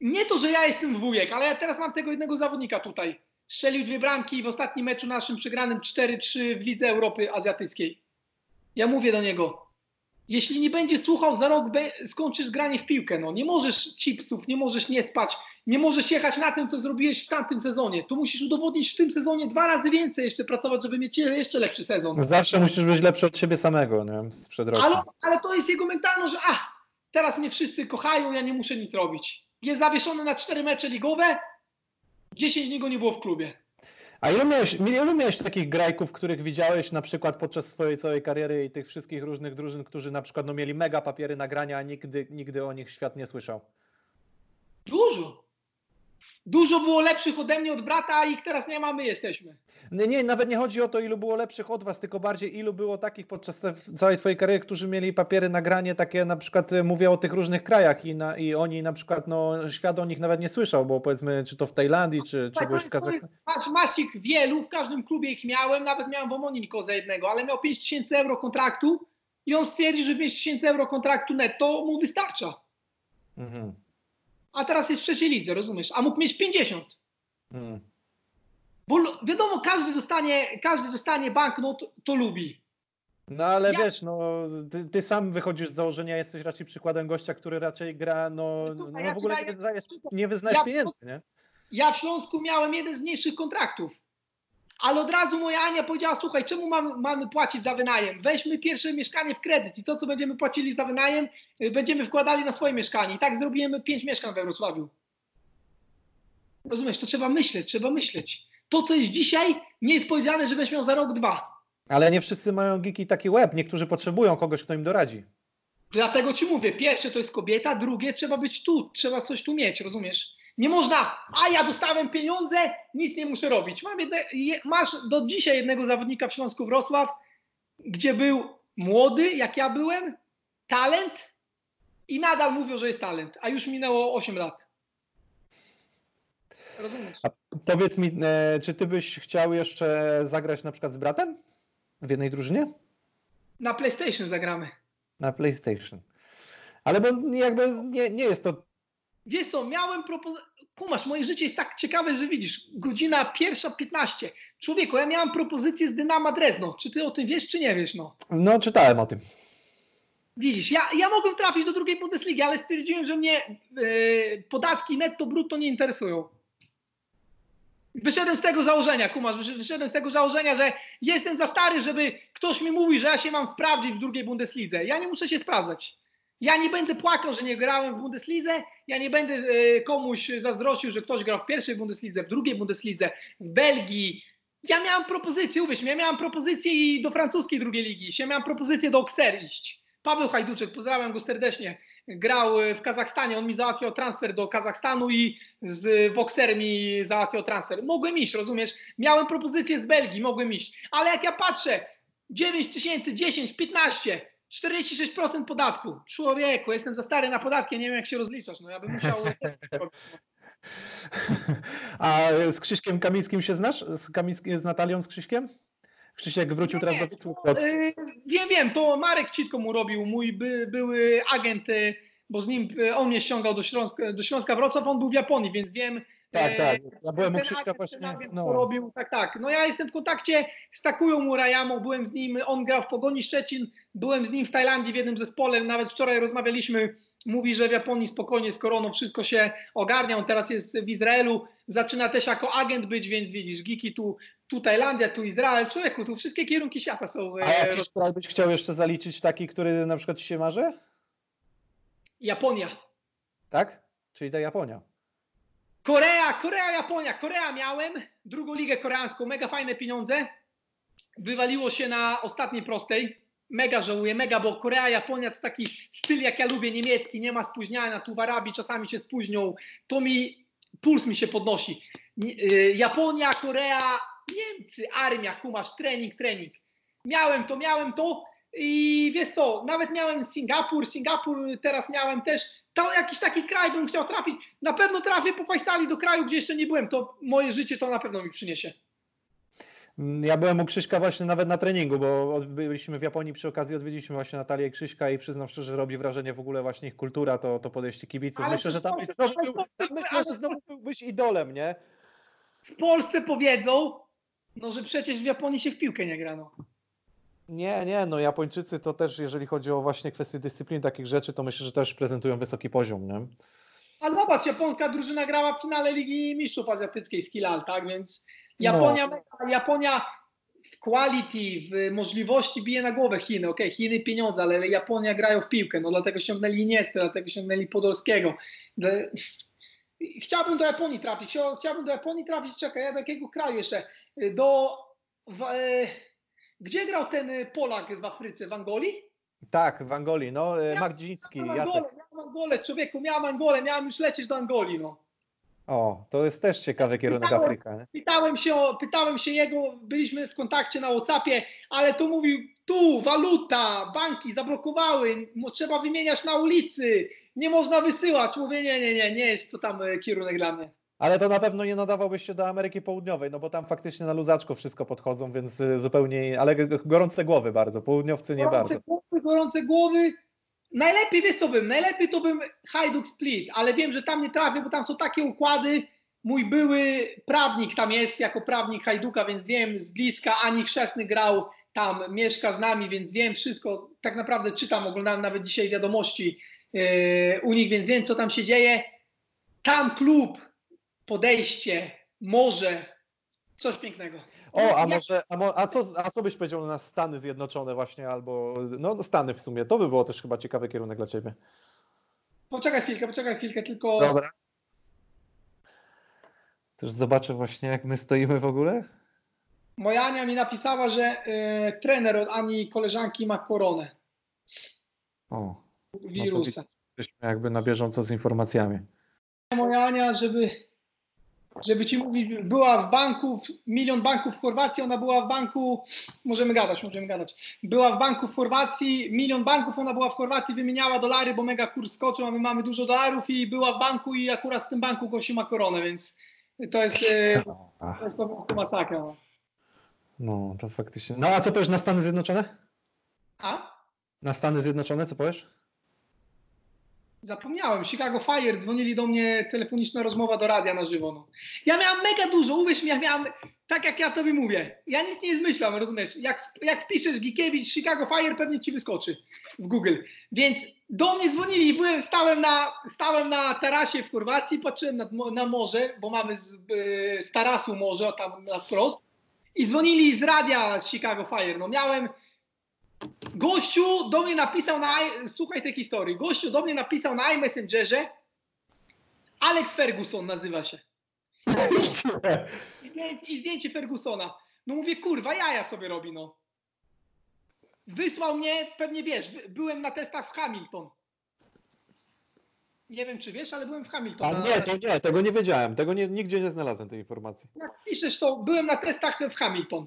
[SPEAKER 2] nie to, że ja jestem wujek, ale ja teraz mam tego jednego zawodnika tutaj. Strzelił dwie bramki w ostatnim meczu naszym przegranym 4-3 w Lidze Europy Azjatyckiej. Ja mówię do niego, jeśli nie będzie słuchał, za rok skończysz granie w piłkę. No. Nie możesz chipsów, nie możesz nie spać, nie możesz jechać na tym, co zrobiłeś w tamtym sezonie. Tu musisz udowodnić w tym sezonie dwa razy więcej jeszcze pracować, żeby mieć jeszcze lepszy sezon.
[SPEAKER 1] Zawsze musisz być lepszy od siebie samego, nie sprzed roku.
[SPEAKER 2] Ale, ale to jest jego mentalność, że ach, teraz mnie wszyscy kochają, ja nie muszę nic robić. Jest zawieszony na cztery mecze ligowe, 10 dni go nie było w klubie.
[SPEAKER 1] A ilu miałeś, ilu miałeś takich grajków, których widziałeś na przykład podczas swojej całej kariery i tych wszystkich różnych drużyn, którzy na przykład no, mieli mega papiery nagrania, a nigdy, nigdy o nich świat nie słyszał?
[SPEAKER 2] Dużo. Dużo było lepszych ode mnie, od brata, a ich teraz nie ma, my jesteśmy.
[SPEAKER 1] Nie, nie, nawet nie chodzi o to, ilu było lepszych od was, tylko bardziej ilu było takich podczas całej twojej kariery, którzy mieli papiery nagranie takie, na przykład e, mówię o tych różnych krajach i, na, i oni na przykład, no świat o nich nawet nie słyszał, bo powiedzmy, czy to w Tajlandii, czy, czy byłeś w Kazachstanie.
[SPEAKER 2] Masz, ich wielu, w każdym klubie ich miałem, nawet miałem w Omonie za jednego, ale miał 5 tysięcy euro kontraktu i on stwierdzi, że 5 tysięcy euro kontraktu netto mu wystarcza. Mhm a teraz jest w trzeciej lidze, rozumiesz? A mógł mieć 50. Hmm. Bo wiadomo, każdy dostanie, każdy dostanie banknot, to, lubi.
[SPEAKER 1] No ale ja... wiesz, no ty, ty, sam wychodzisz z założenia, jesteś raczej przykładem gościa, który raczej gra, no, no, no ja w ogóle nie, wyznajesz, nie wyznajesz ja, pieniędzy, nie?
[SPEAKER 2] Ja w Śląsku miałem jeden z mniejszych kontraktów ale od razu moja Ania powiedziała, słuchaj, czemu mamy, mamy płacić za wynajem? Weźmy pierwsze mieszkanie w kredyt i to, co będziemy płacili za wynajem, y, będziemy wkładali na swoje mieszkanie. I tak zrobimy pięć mieszkań we Wrocławiu. Rozumiesz, to trzeba myśleć, trzeba myśleć. To, co jest dzisiaj, nie jest powiedziane, że będziesz miał za rok, dwa.
[SPEAKER 1] Ale nie wszyscy mają giki taki łeb. Niektórzy potrzebują kogoś, kto im doradzi.
[SPEAKER 2] Dlatego ci mówię, pierwsze to jest kobieta, drugie trzeba być tu, trzeba coś tu mieć, rozumiesz? Nie można, a ja dostałem pieniądze, nic nie muszę robić. Jedne, masz do dzisiaj jednego zawodnika w Śląsku Wrocław, gdzie był młody, jak ja byłem, talent i nadal mówią, że jest talent, a już minęło 8 lat. Rozumiesz? A
[SPEAKER 1] powiedz mi, e, czy ty byś chciał jeszcze zagrać na przykład z bratem w jednej drużynie?
[SPEAKER 2] Na PlayStation zagramy.
[SPEAKER 1] Na PlayStation. Ale bo jakby nie, nie jest to
[SPEAKER 2] Wiesz co, miałem propozycję, kumasz, moje życie jest tak ciekawe, że widzisz, godzina pierwsza 15. Człowieku, ja miałem propozycję z Dynama Drezno. Czy ty o tym wiesz, czy nie wiesz? No,
[SPEAKER 1] no czytałem o tym.
[SPEAKER 2] Widzisz, ja, ja mogłem trafić do drugiej Bundesligi, ale stwierdziłem, że mnie yy, podatki netto, brutto nie interesują. Wyszedłem z tego założenia, kumasz, wyszedłem z tego założenia, że jestem za stary, żeby ktoś mi mówi, że ja się mam sprawdzić w drugiej Bundeslidze. Ja nie muszę się sprawdzać. Ja nie będę płakał, że nie grałem w Bundeslidze, ja nie będę e, komuś zazdrościł, że ktoś grał w pierwszej Bundeslidze, w drugiej Bundeslidze, w Belgii. Ja miałam propozycję, uwierz mi, ja miałam propozycję i do francuskiej drugiej ligi, ja miałam propozycję do Auxerre iść. Paweł Hajduczek, pozdrawiam go serdecznie, grał w Kazachstanie, on mi załatwiał transfer do Kazachstanu i z Voxer mi załatwiał transfer. Mogłem iść, rozumiesz? Miałem propozycję z Belgii, mogłem iść. Ale jak ja patrzę, 9 tysięcy, 10, 15, 46% podatku. Człowieku, jestem za stary na podatki, nie wiem jak się rozliczasz. No ja bym musiał.
[SPEAKER 1] A z Krzyśkiem Kamińskim się znasz? Z, Kamińskim, z Natalią, z Krzyśkiem? Krzysiek wrócił teraz do Wisły
[SPEAKER 2] Wiem, wiem, to Marek Citko mu robił, mój by, były agent, y, bo z nim y, on mnie ściągał do Śląska, do Śląska Wrocław, on był w Japonii, więc wiem,
[SPEAKER 1] tak, tak. Ja byłem u Krzyśka właśnie.
[SPEAKER 2] No. robił, tak, tak. No ja jestem w kontakcie z Takują Murayamą, byłem z nim, on grał w Pogoni Szczecin, byłem z nim w Tajlandii w jednym zespole, nawet wczoraj rozmawialiśmy, mówi, że w Japonii spokojnie z koroną wszystko się ogarnia, on teraz jest w Izraelu, zaczyna też jako agent być, więc widzisz, Giki tu, tu Tajlandia, tu Izrael, człowieku, tu wszystkie kierunki świata są.
[SPEAKER 1] A jakiś kraj byś chciał jeszcze zaliczyć taki, który na przykład ci się marzy?
[SPEAKER 2] Japonia.
[SPEAKER 1] Tak? Czyli ta Japonia.
[SPEAKER 2] Korea, Korea, Japonia. Korea miałem, drugą ligę koreańską, mega fajne pieniądze. Wywaliło się na ostatniej prostej. Mega żałuję, mega, bo Korea, Japonia to taki styl, jak ja lubię, niemiecki, nie ma spóźniania, tu w Arabii czasami się spóźnią. To mi, puls mi się podnosi. Y, Japonia, Korea, Niemcy, armia, kumasz, trening, trening. Miałem to, miałem to. I wiesz co, nawet miałem Singapur, Singapur teraz miałem też, to jakiś taki kraj bym chciał trafić. Na pewno trafię po Pajstali do kraju, gdzie jeszcze nie byłem, to moje życie to na pewno mi przyniesie.
[SPEAKER 1] Ja byłem u Krzyśka właśnie nawet na treningu, bo byliśmy w Japonii przy okazji, odwiedziliśmy właśnie Natalię i Krzyśka i przyznam szczerze, że robi wrażenie w ogóle właśnie ich kultura, to, to podejście kibiców.
[SPEAKER 2] Ale
[SPEAKER 1] myślę, że tam byś znowu, był,
[SPEAKER 2] to-
[SPEAKER 1] myślę, że znowu byłbyś idolem, nie?
[SPEAKER 2] W Polsce powiedzą, no że przecież w Japonii się w piłkę nie grano.
[SPEAKER 1] Nie, nie, no Japończycy to też, jeżeli chodzi o właśnie kwestie dyscyplin, takich rzeczy, to myślę, że też prezentują wysoki poziom, nie?
[SPEAKER 2] A zobacz, japońska drużyna grała w finale Ligi Mistrzów Azjatyckiej z Kilal, tak? Więc Japonia, Japonia w quality, w możliwości bije na głowę Chiny. Okej, Chiny pieniądze, ale Japonia grają w piłkę, no dlatego ściągnęli Iniestę, dlatego ściągnęli Podolskiego. Chciałbym do Japonii trafić, Chcia- chciałbym do Japonii trafić, czekaj, ja do jakiego kraju jeszcze? Do... W, e, gdzie grał ten e, Polak w Afryce? W Angolii?
[SPEAKER 1] Tak, w Angolii, no,
[SPEAKER 2] Ja-
[SPEAKER 1] Magdziński,
[SPEAKER 2] Miałem
[SPEAKER 1] Jacek.
[SPEAKER 2] Angolę, miałem Angolę, człowieku, miałem Angolę, miałem już lecieć do Angolii, no.
[SPEAKER 1] O, to jest też ciekawy kierunek
[SPEAKER 2] Pytałem-
[SPEAKER 1] Afryka, nie?
[SPEAKER 2] Pytałem się, pytałem się jego, byliśmy w kontakcie na Whatsappie, ale to mówił, tu waluta, banki zablokowały, trzeba wymieniać na ulicy, nie można wysyłać. Mówię, nie, nie, nie, nie jest to tam e, kierunek dla mnie.
[SPEAKER 1] Ale to na pewno nie nadawałbyś się do Ameryki Południowej, no bo tam faktycznie na luzaczko wszystko podchodzą, więc y, zupełnie, ale gorące głowy bardzo, południowcy nie
[SPEAKER 2] gorące
[SPEAKER 1] bardzo.
[SPEAKER 2] głowy, gorące głowy. Najlepiej, wiesz co bym, najlepiej to bym Hajduk Split, ale wiem, że tam nie trafię, bo tam są takie układy. Mój były prawnik tam jest, jako prawnik Hajduka, więc wiem z bliska, Ani Chrzestny grał tam, mieszka z nami, więc wiem wszystko. Tak naprawdę czytam, oglądałem nawet dzisiaj wiadomości yy, u nich, więc wiem, co tam się dzieje. Tam klub, podejście, może, coś pięknego.
[SPEAKER 1] O, a może, a, mo, a, co, a co byś powiedział na Stany Zjednoczone właśnie, albo, no Stany w sumie, to by było też chyba ciekawy kierunek dla Ciebie.
[SPEAKER 2] Poczekaj chwilkę, poczekaj chwilkę, tylko...
[SPEAKER 1] Dobra. Też zobaczę właśnie, jak my stoimy w ogóle.
[SPEAKER 2] Moja Ania mi napisała, że e, trener od Ani koleżanki ma koronę
[SPEAKER 1] O,
[SPEAKER 2] wirusa.
[SPEAKER 1] jesteśmy jakby na bieżąco z informacjami.
[SPEAKER 2] Moja Ania, żeby, żeby ci mówić, była w banku, milion banków w Chorwacji, ona była w banku, możemy gadać, możemy gadać. Była w banku w Chorwacji, milion banków, ona była w Chorwacji, wymieniała dolary, bo mega kurs skoczył, a my mamy dużo dolarów i była w banku i akurat w tym banku gościu ma koronę, więc to jest, e, to jest po prostu masakra. No.
[SPEAKER 1] No, to faktycznie. No, a co powiesz na Stany Zjednoczone?
[SPEAKER 2] A?
[SPEAKER 1] Na Stany Zjednoczone, co powiesz?
[SPEAKER 2] Zapomniałem, Chicago Fire, dzwonili do mnie, telefoniczna rozmowa do radia na żywo. No. Ja miałem mega dużo, uwierz mi, ja miałem, tak jak ja tobie mówię, ja nic nie zmyślam, rozumiesz? Jak, jak piszesz Gikiewicz, Chicago Fire, pewnie ci wyskoczy w Google. Więc do mnie dzwonili, byłem, stałem na, stałem na tarasie w Chorwacji, patrzyłem na, na morze, bo mamy z, y, z tarasu morze, tam na wprost, i dzwonili z radia z Chicago Fire. No miałem, Gościu do mnie napisał na, słuchaj tej historii, gościu do mnie napisał na iMessengerze, Alex Ferguson nazywa się. I zdjęcie, I zdjęcie Fergusona. No mówię, kurwa, jaja sobie robi, no. Wysłał mnie, pewnie wiesz, by- byłem na testach w Hamilton. Nie wiem, czy wiesz, ale byłem w Hamilton.
[SPEAKER 1] A nie, to nie, tego nie wiedziałem. Tego nie, nigdzie nie znalazłem tej informacji.
[SPEAKER 2] jak piszesz, to byłem na testach w Hamilton.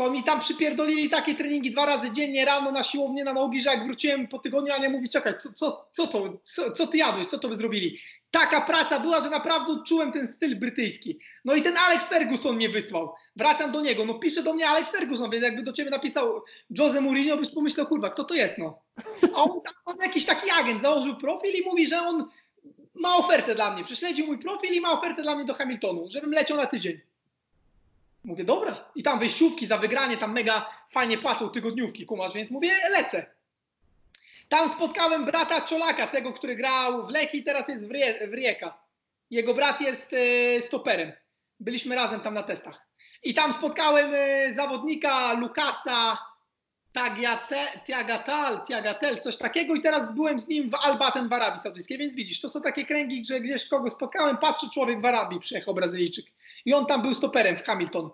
[SPEAKER 2] To mi tam przypierdolili takie treningi dwa razy dziennie, rano na siłownię, na nogi, że jak wróciłem po tygodniu, Ania mówi, czekaj, co, co, co to, co, co ty jadłeś, co to by zrobili? Taka praca była, że naprawdę czułem ten styl brytyjski. No i ten Alex Ferguson mnie wysłał. Wracam do niego, no pisze do mnie Alex Ferguson, więc jakby do ciebie napisał Jose Mourinho, byś pomyślał, kurwa, kto to jest, no. A on, on jakiś taki agent założył profil i mówi, że on ma ofertę dla mnie. Prześledził mój profil i ma ofertę dla mnie do Hamiltonu, żebym leciał na tydzień. Mówię, dobra. I tam wyjściówki za wygranie, tam mega fajnie płacą tygodniówki, kumasz, więc mówię, lecę. Tam spotkałem brata Czolaka, tego, który grał w Lechii, teraz jest w, Rie, w Rijeka. Jego brat jest e, stoperem. Byliśmy razem tam na testach. I tam spotkałem e, zawodnika Lukasa Tagiate- Tiagatal, Tiagatel, coś takiego i teraz byłem z nim w Albaten w Arabii Saudyjskiej, więc widzisz, to są takie kręgi, że gdzieś kogoś spotkałem, patrzy człowiek w Arabii, przyjechał Brazylijczyk i on tam był stoperem w Hamilton.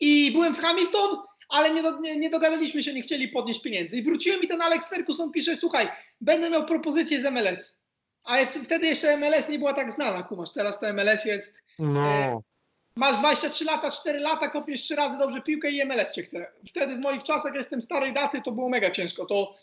[SPEAKER 2] I byłem w Hamilton, ale nie, do, nie, nie dogadaliśmy się, nie chcieli podnieść pieniędzy. I wróciłem i ten Alex Ferguson pisze, słuchaj, będę miał propozycję z MLS. A wtedy jeszcze MLS nie była tak znana, kumasz, teraz to MLS jest
[SPEAKER 1] No.
[SPEAKER 2] Masz 23 lata, 4 lata, kopiesz 3 razy dobrze piłkę i MLS cię chce. Wtedy w moich czasach, jak jestem starej daty, to było mega ciężko. To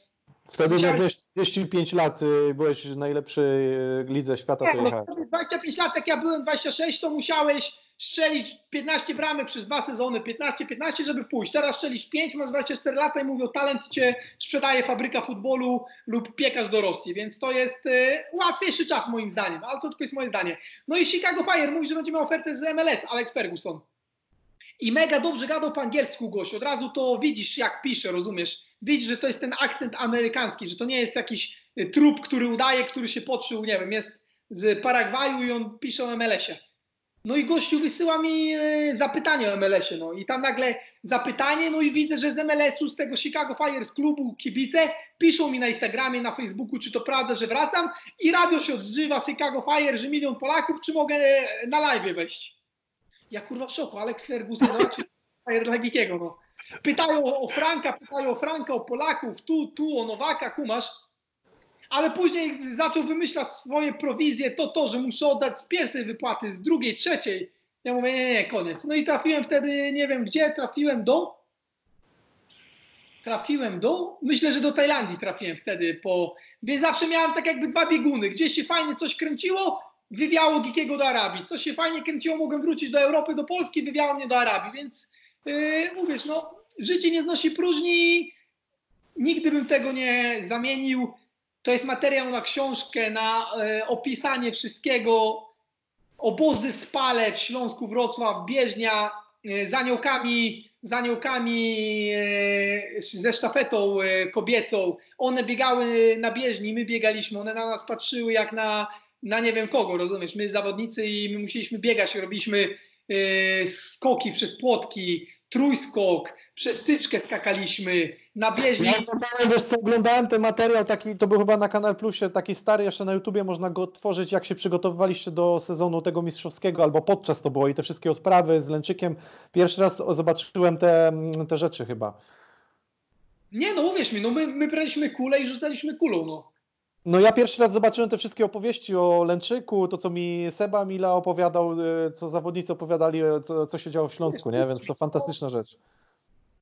[SPEAKER 1] Wtedy Dzisiaj... miałeś 35 lat, y, byłeś w najlepszej y, lidze świata.
[SPEAKER 2] Nie, no, 25 lat, jak ja byłem 26, to musiałeś strzelić 15 bramek przez dwa sezony, 15-15, żeby pójść. Teraz strzelisz 5, masz 24 lata i mówią, talent cię sprzedaje fabryka futbolu lub piekarz do Rosji, więc to jest y, łatwiejszy czas moim zdaniem, ale to tylko jest moje zdanie. No i Chicago Fire mówi, że będzie miał ofertę z MLS, Alex Ferguson. I mega dobrze gadał po angielsku gość, od razu to widzisz jak pisze, rozumiesz? Widzisz, że to jest ten akcent amerykański, że to nie jest jakiś y, trup, który udaje, który się podszył, nie wiem, jest z Paragwaju i on pisze o MLS-ie. No i gościu wysyła mi y, zapytanie o MLS-ie, no i tam nagle zapytanie, no i widzę, że z MLS-u, z tego Chicago Fire, z klubu kibice, piszą mi na Instagramie, na Facebooku, czy to prawda, że wracam i radio się odzywa Chicago Fire, że milion Polaków, czy mogę e, na live wejść. Ja kurwa w szoku, Alex Ferguson, zobaczy Fire dla Gikiego, no. Pytają o Franka, pytają o Franka, o Polaków, tu, tu, o Nowaka, kumasz. Ale później zaczął wymyślać swoje prowizje, to to, że muszę oddać z pierwszej wypłaty, z drugiej, trzeciej. Ja mówię, nie, nie, koniec. No i trafiłem wtedy, nie wiem gdzie, trafiłem do... Trafiłem do... Myślę, że do Tajlandii trafiłem wtedy po... Więc zawsze miałem tak jakby dwa bieguny. Gdzieś się fajnie coś kręciło, wywiało Gikiego do Arabii. Co się fajnie kręciło, mogłem wrócić do Europy, do Polski, wywiało mnie do Arabii. Więc yy, mówisz, no życie nie znosi próżni, nigdy bym tego nie zamienił. To jest materiał na książkę, na e, opisanie wszystkiego. Obozy w Spale, w Śląsku, Wrocław, Bieżnia, e, z aniołkami, z aniołkami e, ze sztafetą kobiecą. One biegały na bieżni, my biegaliśmy, one na nas patrzyły jak na, na nie wiem kogo, rozumiesz? My zawodnicy i my musieliśmy biegać, robiliśmy skoki przez płotki, trójskok, przez tyczkę skakaliśmy, na bieżni. Ja
[SPEAKER 1] oglądałem, wiesz co, oglądałem ten materiał, taki, to był chyba na Kanal Plusie, taki stary, jeszcze na YouTubie można go otworzyć, jak się przygotowywaliście do sezonu tego mistrzowskiego, albo podczas to było i te wszystkie odprawy z Lęczykiem. Pierwszy raz zobaczyłem te, te rzeczy chyba.
[SPEAKER 2] Nie no, uwierz mi, no my, my braliśmy kulę i rzucaliśmy kulą, no.
[SPEAKER 1] No ja pierwszy raz zobaczyłem te wszystkie opowieści o Lęczyku, to co mi Seba Mila opowiadał, y, co zawodnicy opowiadali, y, co, co się działo w Śląsku, nie? Więc to fantastyczna rzecz.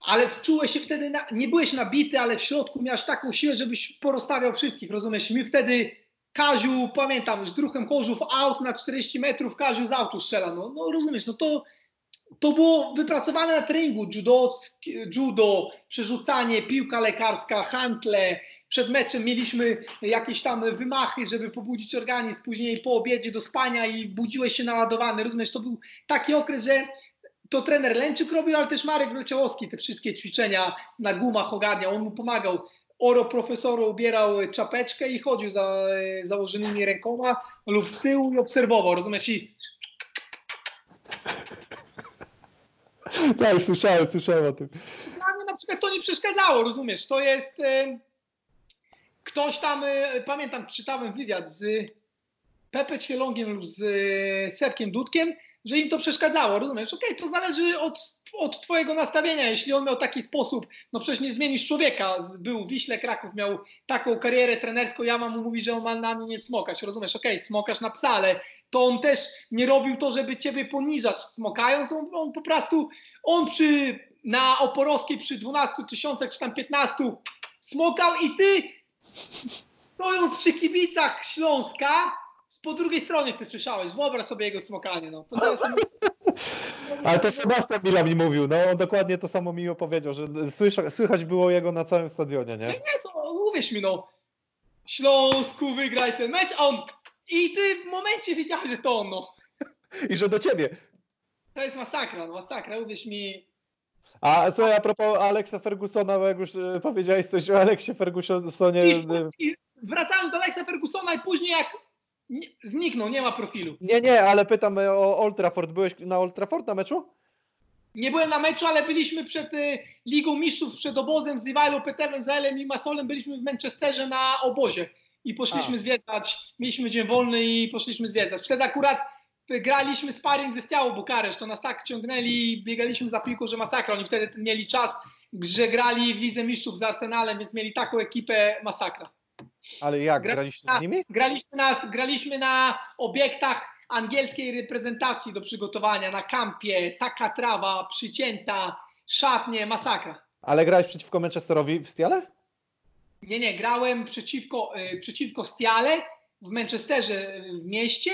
[SPEAKER 2] Ale czułeś się wtedy, na, nie byłeś nabity, ale w środku miałeś taką siłę, żebyś porozstawiał wszystkich, rozumiesz? Mi wtedy Kaziu, pamiętam, z druhem Chorzów aut na 40 metrów, Kaziu z autu strzela, no, no rozumiesz, no to, to było wypracowane na treningu, judo, judo, przerzucanie, piłka lekarska, hantle, przed meczem mieliśmy jakieś tam wymachy, żeby pobudzić organizm, później po obiedzie do spania i budziłeś się naładowany. Rozumiesz, to był taki okres, że to trener Lęczyk robił, ale też Marek Wojciechowski te wszystkie ćwiczenia na gumach ogarniał, on mu pomagał. Oro profesoru ubierał czapeczkę i chodził za założonymi rękoma lub z tyłu i obserwował, rozumiesz? I...
[SPEAKER 1] Tak, słyszałem, słyszałem o tym.
[SPEAKER 2] Dla mnie na przykład to nie przeszkadzało, rozumiesz? To jest ktoś tam, y, pamiętam, czytałem wywiad z Pepe Cielongiem lub z y, Serkiem Dudkiem, że im to przeszkadzało, rozumiesz? Okej, okay, to zależy od, od twojego nastawienia. Jeśli on miał taki sposób, no przecież nie zmienisz człowieka. Był w Wiśle Kraków, miał taką karierę trenerską, ja mam mu mówić, że on ma na mnie nie cmokać, rozumiesz? Okej, okay, cmokasz na psa, ale to on też nie robił to, żeby ciebie poniżać smokając, on, on po prostu, on przy, na Oporowskiej przy 12 tysiącach czy tam 15 smokał i ty Stojąc przy kibicach Śląska, po drugiej stronie ty słyszałeś, wyobraź sobie jego smokanie. No. To jest...
[SPEAKER 1] Ale to Sebastian Mila mi mówił, no on dokładnie to samo mi opowiedział, że słyszać, słychać było jego na całym stadionie, nie?
[SPEAKER 2] Nie, nie, to uwierz mi, no. Śląsku wygraj ten mecz, a on i ty w momencie widziałeś, że to on, no.
[SPEAKER 1] I że do ciebie.
[SPEAKER 2] To jest masakra, no masakra, uwierz mi,
[SPEAKER 1] a słuchaj, a propos Alexa Fergusona, bo jak już e, powiedziałeś coś o Aleksie Fergusonie.
[SPEAKER 2] I, i wracałem do Alexa Fergusona i później jak zniknął, nie ma profilu.
[SPEAKER 1] Nie, nie, ale pytam o Old Trafford. Byłeś na Old Trafford na meczu?
[SPEAKER 2] Nie byłem na meczu, ale byliśmy przed y, Ligą Mistrzów, przed obozem z Iwajlo Petewem, Zaelem i Masolem. Byliśmy w Manchesterze na obozie i poszliśmy a. zwiedzać. Mieliśmy dzień wolny i poszliśmy zwiedzać. Wtedy akurat graliśmy sparring ze Stiałą Bukareszt, to nas tak ciągnęli, biegaliśmy za piłką, że masakra. Oni wtedy mieli czas, że grali w Lidze Mistrzów z Arsenalem, więc mieli taką ekipę masakra.
[SPEAKER 1] Ale jak, graliście z nimi?
[SPEAKER 2] Graliśmy na, graliśmy na obiektach angielskiej reprezentacji do przygotowania na kampie, taka trawa przycięta, szatnie, masakra.
[SPEAKER 1] Ale grałeś przeciwko Manchesterowi w Stiale?
[SPEAKER 2] Nie, nie, grałem przeciwko, y, przeciwko Stiale w Manchesterze w mieście,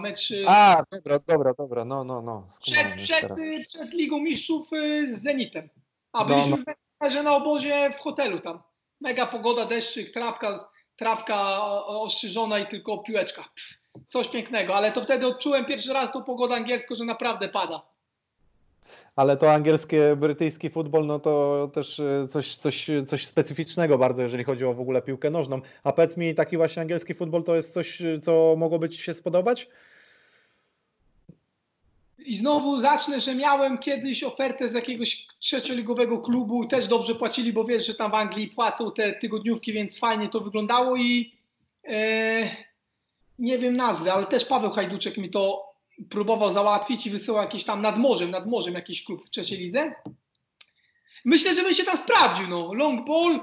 [SPEAKER 2] mecz. y,
[SPEAKER 1] A, dobra, dobra, dobra, no, no, no.
[SPEAKER 2] przed, przed, y, przed Ligą Mistrzów y, z Zenitem. A
[SPEAKER 1] No,
[SPEAKER 2] byliśmy
[SPEAKER 1] no.
[SPEAKER 2] w Manchesterze na obozie w hotelu tam. Mega pogoda, deszczyk, trawka, trawka ostrzyżona i tylko piłeczka. Coś pięknego, ale to wtedy odczułem pierwszy raz tą pogodę angielską, że naprawdę pada.
[SPEAKER 1] Ale to angielskie, brytyjski futbol, no to też e, coś, coś, coś specyficznego bardzo, jeżeli chodzi o w ogóle piłkę nożną. A powiedz mi, taki właśnie angielski futbol to jest coś, co mogłoby Ci się spodobać?
[SPEAKER 2] I znowu zacznę, że miałem kiedyś ofertę z jakiegoś trzecioligowego klubu, też dobrze płacili, bo wiesz, że tam w Anglii płacą te tygodniówki, więc fajnie to wyglądało i e, nie wiem nazwy, ale też Paweł Hajduczek mi to próbował załatwić i wysyłał jakieś tam nad morzem, nad morzem jakiś klub w trzeciej lidze. Myślę, że bym się tam sprawdził, no. Long ball,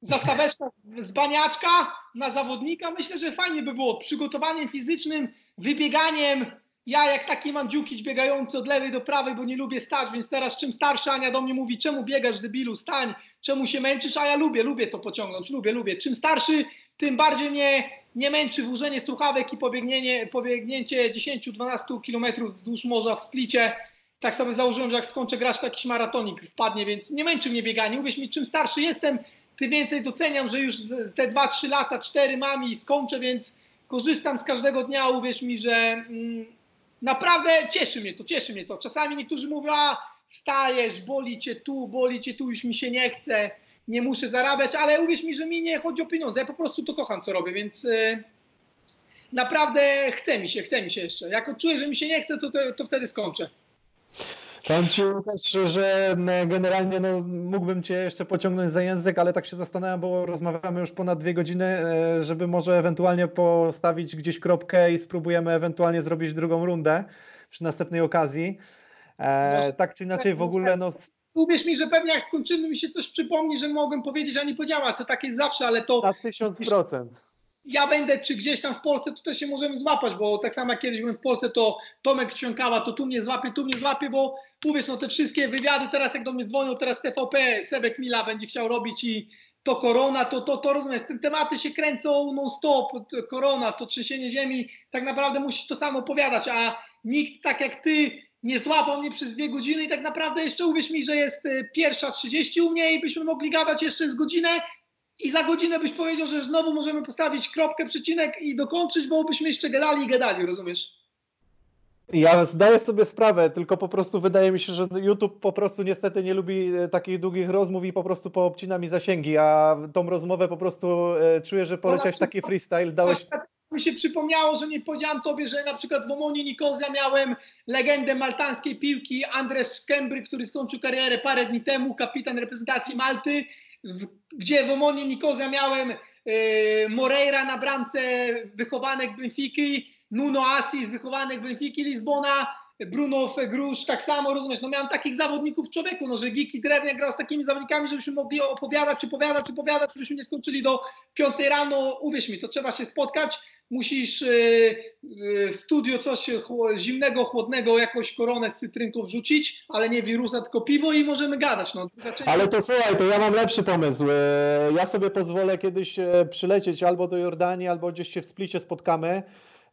[SPEAKER 2] zastaweczka z baniaczka na zawodnika. Myślę, że fajnie by było. Przygotowaniem fizycznym, wybieganiem. Ja jak taki mam dziukić biegający od lewej do prawej, bo nie lubię stać, więc teraz czym starsza Ania do mnie mówi, czemu biegasz debilu, stań, czemu się męczysz, a ja lubię, lubię to pociągnąć, lubię, lubię. Czym starszy, tym bardziej mnie nie męczy włożenie słuchawek i pobiegnienie, pobiegnięcie 10-12 kilometrów wzdłuż morza w Splicie. Tak sobie założyłem, że jak skończę grać, to jakiś maratonik wpadnie, więc nie męczy mnie bieganie. Uwierz mi, czym starszy jestem, tym więcej doceniam, że już te 2-3 lata, 4 mam i skończę, więc korzystam z każdego dnia. Uwierz mi, że mm, naprawdę cieszy mnie to, cieszy mnie to. Czasami niektórzy mówią, a wstajesz, boli cię tu, boli cię tu, już mi się nie chce, nie muszę zarabiać, ale uwierz mi, że mi nie chodzi o pieniądze. Ja po prostu to kocham, co robię, więc y, naprawdę chce mi się, chce mi się jeszcze. Jak czuję, że mi się nie chce, to, to, to wtedy skończę.
[SPEAKER 1] Powiem Ci też, że generalnie no, mógłbym Cię jeszcze pociągnąć za język, ale tak się zastanawiam, bo rozmawiamy już ponad dwie godziny, e, żeby może ewentualnie postawić gdzieś kropkę i spróbujemy ewentualnie zrobić drugą rundę przy następnej okazji. E, tak czy inaczej w ogóle no,
[SPEAKER 2] Uwierz mi, że pewnie jak skończymy, mi się coś przypomni, że mogłem powiedzieć, a nie powiedziała. To tak jest zawsze, ale to
[SPEAKER 1] na tysiąc procent.
[SPEAKER 2] ja będę, czy gdzieś tam w Polsce, też się możemy złapać, bo tak samo jak kiedyś byłem w Polsce, to Tomek Ciąkała, to tu mnie złapie, tu mnie złapie, bo uwierz, no te wszystkie wywiady teraz jak do mnie dzwonią, teraz TVP, Sebek Mila będzie chciał robić i to korona, to, to, to rozumiesz, te tematy się kręcą non stop, to korona, to trzęsienie ziemi, tak naprawdę musisz to samo opowiadać, a nikt tak jak ty nie złapał mnie przez dwie godziny i tak naprawdę jeszcze uwierz mi, że jest y, pierwsza 30 u mnie i byśmy mogli gadać jeszcze z godzinę i za godzinę byś powiedział, że znowu możemy postawić kropkę, przecinek i dokończyć, bo byśmy jeszcze gadali i gadali, rozumiesz?
[SPEAKER 1] Ja zdaję sobie sprawę, tylko po prostu wydaje mi się, że YouTube po prostu niestety nie lubi e, takich długich rozmów i po prostu poobcina mi zasięgi, a tą rozmowę po prostu e, czuję, że poleciałeś taki freestyle, dałeś
[SPEAKER 2] Mi się przypomniało, że nie powiedziałam tobie, że na przykład w Omonii Nikozja miałem legendę maltańskiej piłki Andres Kembry, który skończył karierę parę dni temu, kapitan reprezentacji Malty, w, gdzie w Omonii Nikozja miałem e, Moreira na bramce wychowanek Benfiki, Nuno Assis wychowanek Benfiki Lizbona, Bruno Fegrusz, tak samo, rozumiesz, no miałem takich zawodników w człowieku, no że Giki Drewniak grał z takimi zawodnikami, żebyśmy mogli opowiadać, czy powiadać, czy powiadać, żebyśmy nie skończyli do piątej rano, uwierz mi, to trzeba się spotkać, musisz yy, yy, w studio coś zimnego, chłodnego, jakąś koronę z cytrynką wrzucić, ale nie wirusa, tylko piwo i możemy gadać, no.
[SPEAKER 1] Ale to słuchaj, to ja mam lepszy pomysł. E, Ja sobie pozwolę kiedyś przylecieć albo do Jordanii, albo gdzieś się w Splicie spotkamy.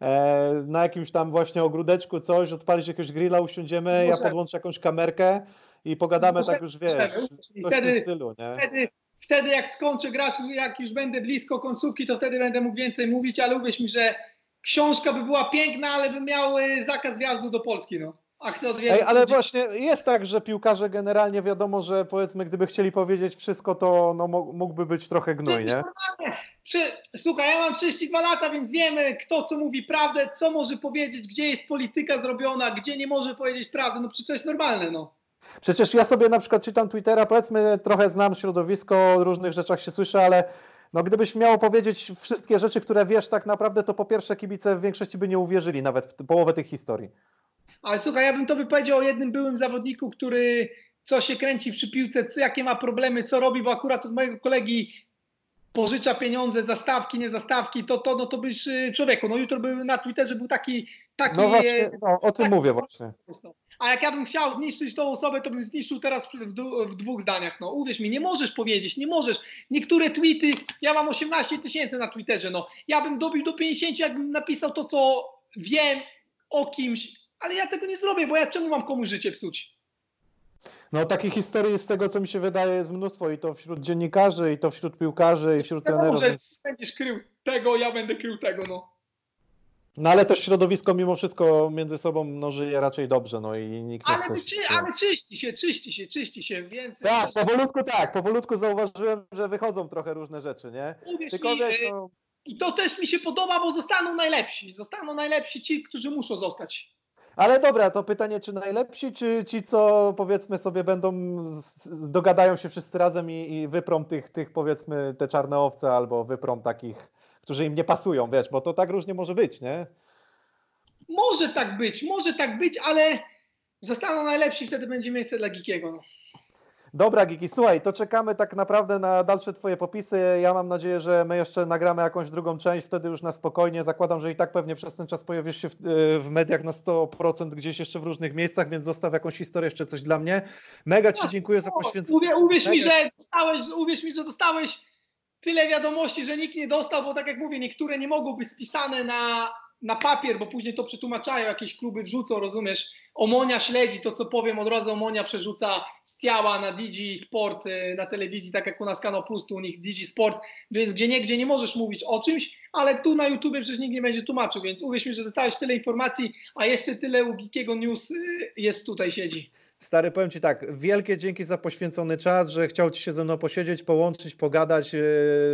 [SPEAKER 1] E, Na jakimś tam właśnie ogródeczku coś, odpalić jakiegoś grilla, usiądziemy, ja podłączę jakąś kamerkę i pogadamy tak już wiesz, coś
[SPEAKER 2] I
[SPEAKER 1] w
[SPEAKER 2] wtedy-
[SPEAKER 1] stylu, nie?
[SPEAKER 2] wtedy, wtedy jak skończę grać, jak już będę blisko końcówki, to wtedy będę mógł więcej mówić, ale uwierz mi, że książka by była piękna, ale by miał y, zakaz wjazdu do Polski, no. A chcę odwiedzić
[SPEAKER 1] Ej, ale właśnie jest tak, że piłkarze generalnie wiadomo, że powiedzmy, gdyby chcieli powiedzieć wszystko, to no, mógłby być trochę gnój, nie?
[SPEAKER 2] Normalnie. Słuchaj, ja mam 32 lata, więc wiemy, kto co mówi prawdę, co może powiedzieć, gdzie jest polityka zrobiona, gdzie nie może powiedzieć prawdy. No przecież to jest normalne, no.
[SPEAKER 1] Przecież ja sobie na przykład czytam Twittera, powiedzmy, trochę znam środowisko, o różnych rzeczach się słyszę, ale no gdybyś miał powiedzieć wszystkie rzeczy, które wiesz tak naprawdę, to po pierwsze kibice w większości by nie uwierzyli nawet w połowę tych historii.
[SPEAKER 2] Ale słuchaj, ja bym tobie powiedział o jednym byłym zawodniku, który co się kręci przy piłce, jakie ma problemy, co robi, bo akurat od mojego kolegi pożycza pieniądze za stawki, nie za stawki, to, to, no to byś y, człowieku, no jutro by na Twitterze był taki, taki
[SPEAKER 1] No właśnie, no, o tym
[SPEAKER 2] taki-
[SPEAKER 1] mówię właśnie.
[SPEAKER 2] a jak ja bym chciał zniszczyć tą osobę, to bym zniszczył teraz w, w dwóch zdaniach. No uwierz mi, nie możesz powiedzieć, nie możesz. Niektóre tweety, ja mam 18 tysięcy na Twitterze, no. Ja bym dobił do 50, jakbym napisał to, co wiem o kimś, ale ja tego nie zrobię, bo ja czemu mam komuś życie psuć?
[SPEAKER 1] No takich historii z tego, co mi się wydaje, jest mnóstwo i to wśród dziennikarzy, i to wśród piłkarzy, i wśród
[SPEAKER 2] Wiadomo,
[SPEAKER 1] trenerów,
[SPEAKER 2] że
[SPEAKER 1] więc...
[SPEAKER 2] będziesz krył tego, ja będę krył tego, no.
[SPEAKER 1] No ale to środowisko mimo wszystko między sobą no, żyje raczej dobrze, no i nikt nie
[SPEAKER 2] Ale,
[SPEAKER 1] chce
[SPEAKER 2] czy, ale czyści się, czyści się, czyści się, więc
[SPEAKER 1] Tak, powolutku tak, powolutku zauważyłem, że wychodzą trochę różne rzeczy, nie?
[SPEAKER 2] uwierz
[SPEAKER 1] Tylko
[SPEAKER 2] mi,
[SPEAKER 1] wiesz,
[SPEAKER 2] y,
[SPEAKER 1] no,
[SPEAKER 2] i to też mi się podoba, bo zostaną najlepsi. Zostaną najlepsi ci, którzy muszą zostać.
[SPEAKER 1] Ale dobra, to pytanie, czy najlepsi, czy ci, co powiedzmy sobie będą, dogadają się wszyscy razem i, i wyprą tych, tych, powiedzmy, te czarne owce, albo wyprą takich, którzy im nie pasują, wiesz, bo to tak różnie może być, nie?
[SPEAKER 2] Może tak być, może tak być, ale zostaną najlepsi, wtedy będzie miejsce dla Gikiego.
[SPEAKER 1] Dobra, Giki, słuchaj, to czekamy tak naprawdę na dalsze Twoje popisy. Ja mam nadzieję, że my jeszcze nagramy jakąś drugą część, wtedy już na spokojnie. Zakładam, że i tak pewnie przez ten czas pojawisz się w, w mediach na 100% gdzieś jeszcze w różnych miejscach, więc zostaw jakąś historię, jeszcze coś dla mnie. Mega Ci dziękuję za poświęcenie.
[SPEAKER 2] Uwierz, uwierz mi, że dostałeś, uwierz mi, że dostałeś tyle wiadomości, że nikt nie dostał, bo tak jak mówię, niektóre nie mogą być spisane na, na papier, bo później to przetłumaczają, jakieś kluby wrzucą, rozumiesz? Omonia śledzi to, co powiem, od razu Omonia przerzuca z ciała na Digi Sport, y, na telewizji, tak jak u nas Kanał Plus, tu u nich Digi Sport, więc gdzie nie, gdzie nie możesz mówić o czymś, ale tu na YouTubie przecież nikt nie będzie tłumaczył, więc uwierz mi, że dostałeś tyle informacji, a jeszcze tyle u Gikiego News y, jest tutaj, siedzi.
[SPEAKER 1] Stary, powiem Ci tak, wielkie dzięki za poświęcony czas, że chciał Ci się ze mną posiedzieć, połączyć, pogadać. Yy,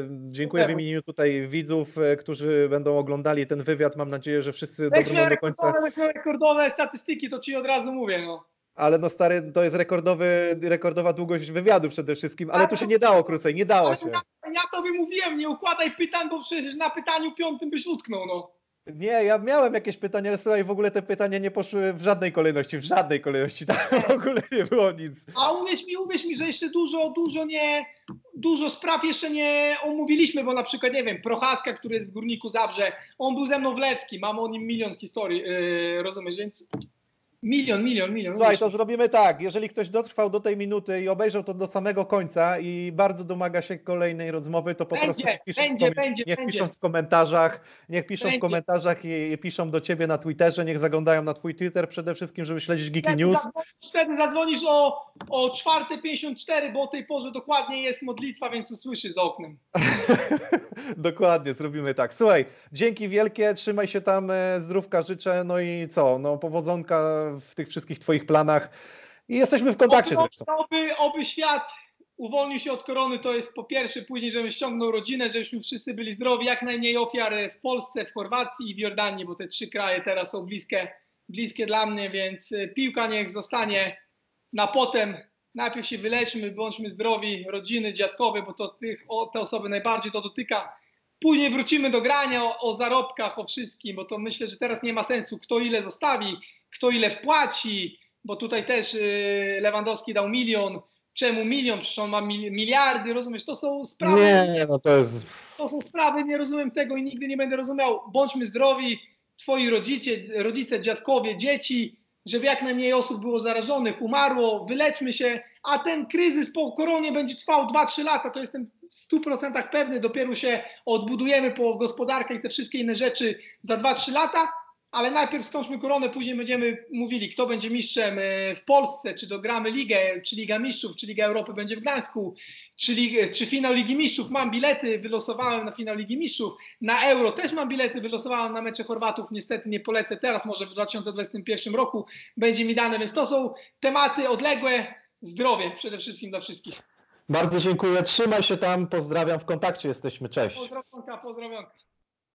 [SPEAKER 1] Dziękuję w
[SPEAKER 2] Super.
[SPEAKER 1] imieniu tutaj widzów, yy, którzy będą oglądali ten wywiad. Mam nadzieję, że wszyscy dobrą do końca.
[SPEAKER 2] weźmy rekordowe statystyki, to ci od razu mówię. No.
[SPEAKER 1] Ale no stary, to jest rekordowy, rekordowa długość wywiadu przede wszystkim, ale tu się nie dało krócej, nie dało się.
[SPEAKER 2] ja, ja tobie mówiłem, nie układaj pytań, bo przecież na pytaniu piątym byś utknął. No.
[SPEAKER 1] Nie, ja miałem jakieś pytania, ale słuchaj, w ogóle te pytania nie poszły w żadnej kolejności, w żadnej kolejności, tam w ogóle nie było nic.
[SPEAKER 2] A uwierz mi, uwierz mi, że jeszcze dużo, dużo nie, dużo spraw jeszcze nie omówiliśmy, bo na przykład, nie wiem, Prochaska, który jest w Górniku Zabrze, on był ze mną w Lewskim, mam o nim milion historii, yy, rozumiesz, więc milion, milion, milion.
[SPEAKER 1] Słuchaj, to zrobimy tak, jeżeli ktoś dotrwał do tej minuty i obejrzał to do samego końca i bardzo domaga się kolejnej rozmowy, to po
[SPEAKER 2] Będzie,
[SPEAKER 1] prostu niech piszą,
[SPEAKER 2] będzie,
[SPEAKER 1] w
[SPEAKER 2] będzie,
[SPEAKER 1] niech piszą w komentarzach, niech piszą w komentarzach i, i piszą do Ciebie na Twitterze, niech zaglądają na Twój Twitter przede wszystkim, żeby śledzić Geeky
[SPEAKER 2] Wtedy
[SPEAKER 1] News.
[SPEAKER 2] zadzwonisz- Wtedy zadzwonisz o, o 4.54, bo o tej porze dokładnie jest modlitwa, więc usłyszysz za oknem.
[SPEAKER 1] Dokładnie, zrobimy tak. Słuchaj, dzięki wielkie, trzymaj się tam, e, zdrówka życzę, no i co, no powodzonka w tych wszystkich Twoich planach i jesteśmy w kontakcie
[SPEAKER 2] oby,
[SPEAKER 1] zresztą.
[SPEAKER 2] Oby, oby świat uwolnił się od korony, to jest po pierwsze, później, żebym ściągnął rodzinę, żebyśmy wszyscy byli zdrowi, jak najmniej ofiar w Polsce, w Chorwacji i w Jordanii, bo te trzy kraje teraz są bliskie, bliskie dla mnie, więc y, piłka niech zostanie na potem. Najpierw się wyleczmy, bądźmy zdrowi, rodziny, dziadkowie, bo to tych, o, te osoby najbardziej to dotyka. Później wrócimy do grania o, o zarobkach, o wszystkim, bo to myślę, że teraz nie ma sensu, kto ile zostawi, kto ile wpłaci, bo tutaj też y, Lewandowski dał milion. Czemu milion? Przecież on ma mil- miliardy, rozumiesz? To są sprawy,
[SPEAKER 1] Nie, no to jest...
[SPEAKER 2] to są sprawy, nie rozumiem tego i nigdy nie będę rozumiał. Bądźmy zdrowi, twoi rodzice, rodzice, dziadkowie, dzieci, żeby jak najmniej osób było zarażonych, umarło, wyleczmy się, a ten kryzys po koronie będzie trwał 2-3 lata, to jestem 100% pewny, dopiero się odbudujemy po gospodarkę i te wszystkie inne rzeczy za 2-3 lata, ale najpierw skończmy koronę, później będziemy mówili, kto będzie mistrzem e, w Polsce, czy dogramy ligę, czy Liga Mistrzów, czy Liga Europy będzie w Gdańsku, czy, lig, czy finał Ligi Mistrzów. Mam bilety, wylosowałem na finał Ligi Mistrzów. Na Euro też mam bilety, wylosowałem na mecze Chorwatów. Niestety nie polecę teraz, może w 2021 roku będzie mi dane, więc to są tematy odległe. Zdrowie przede wszystkim dla wszystkich.
[SPEAKER 1] Bardzo dziękuję, trzymaj się tam, pozdrawiam, w kontakcie jesteśmy, cześć.
[SPEAKER 2] Pozdrowionka, pozdrowionka.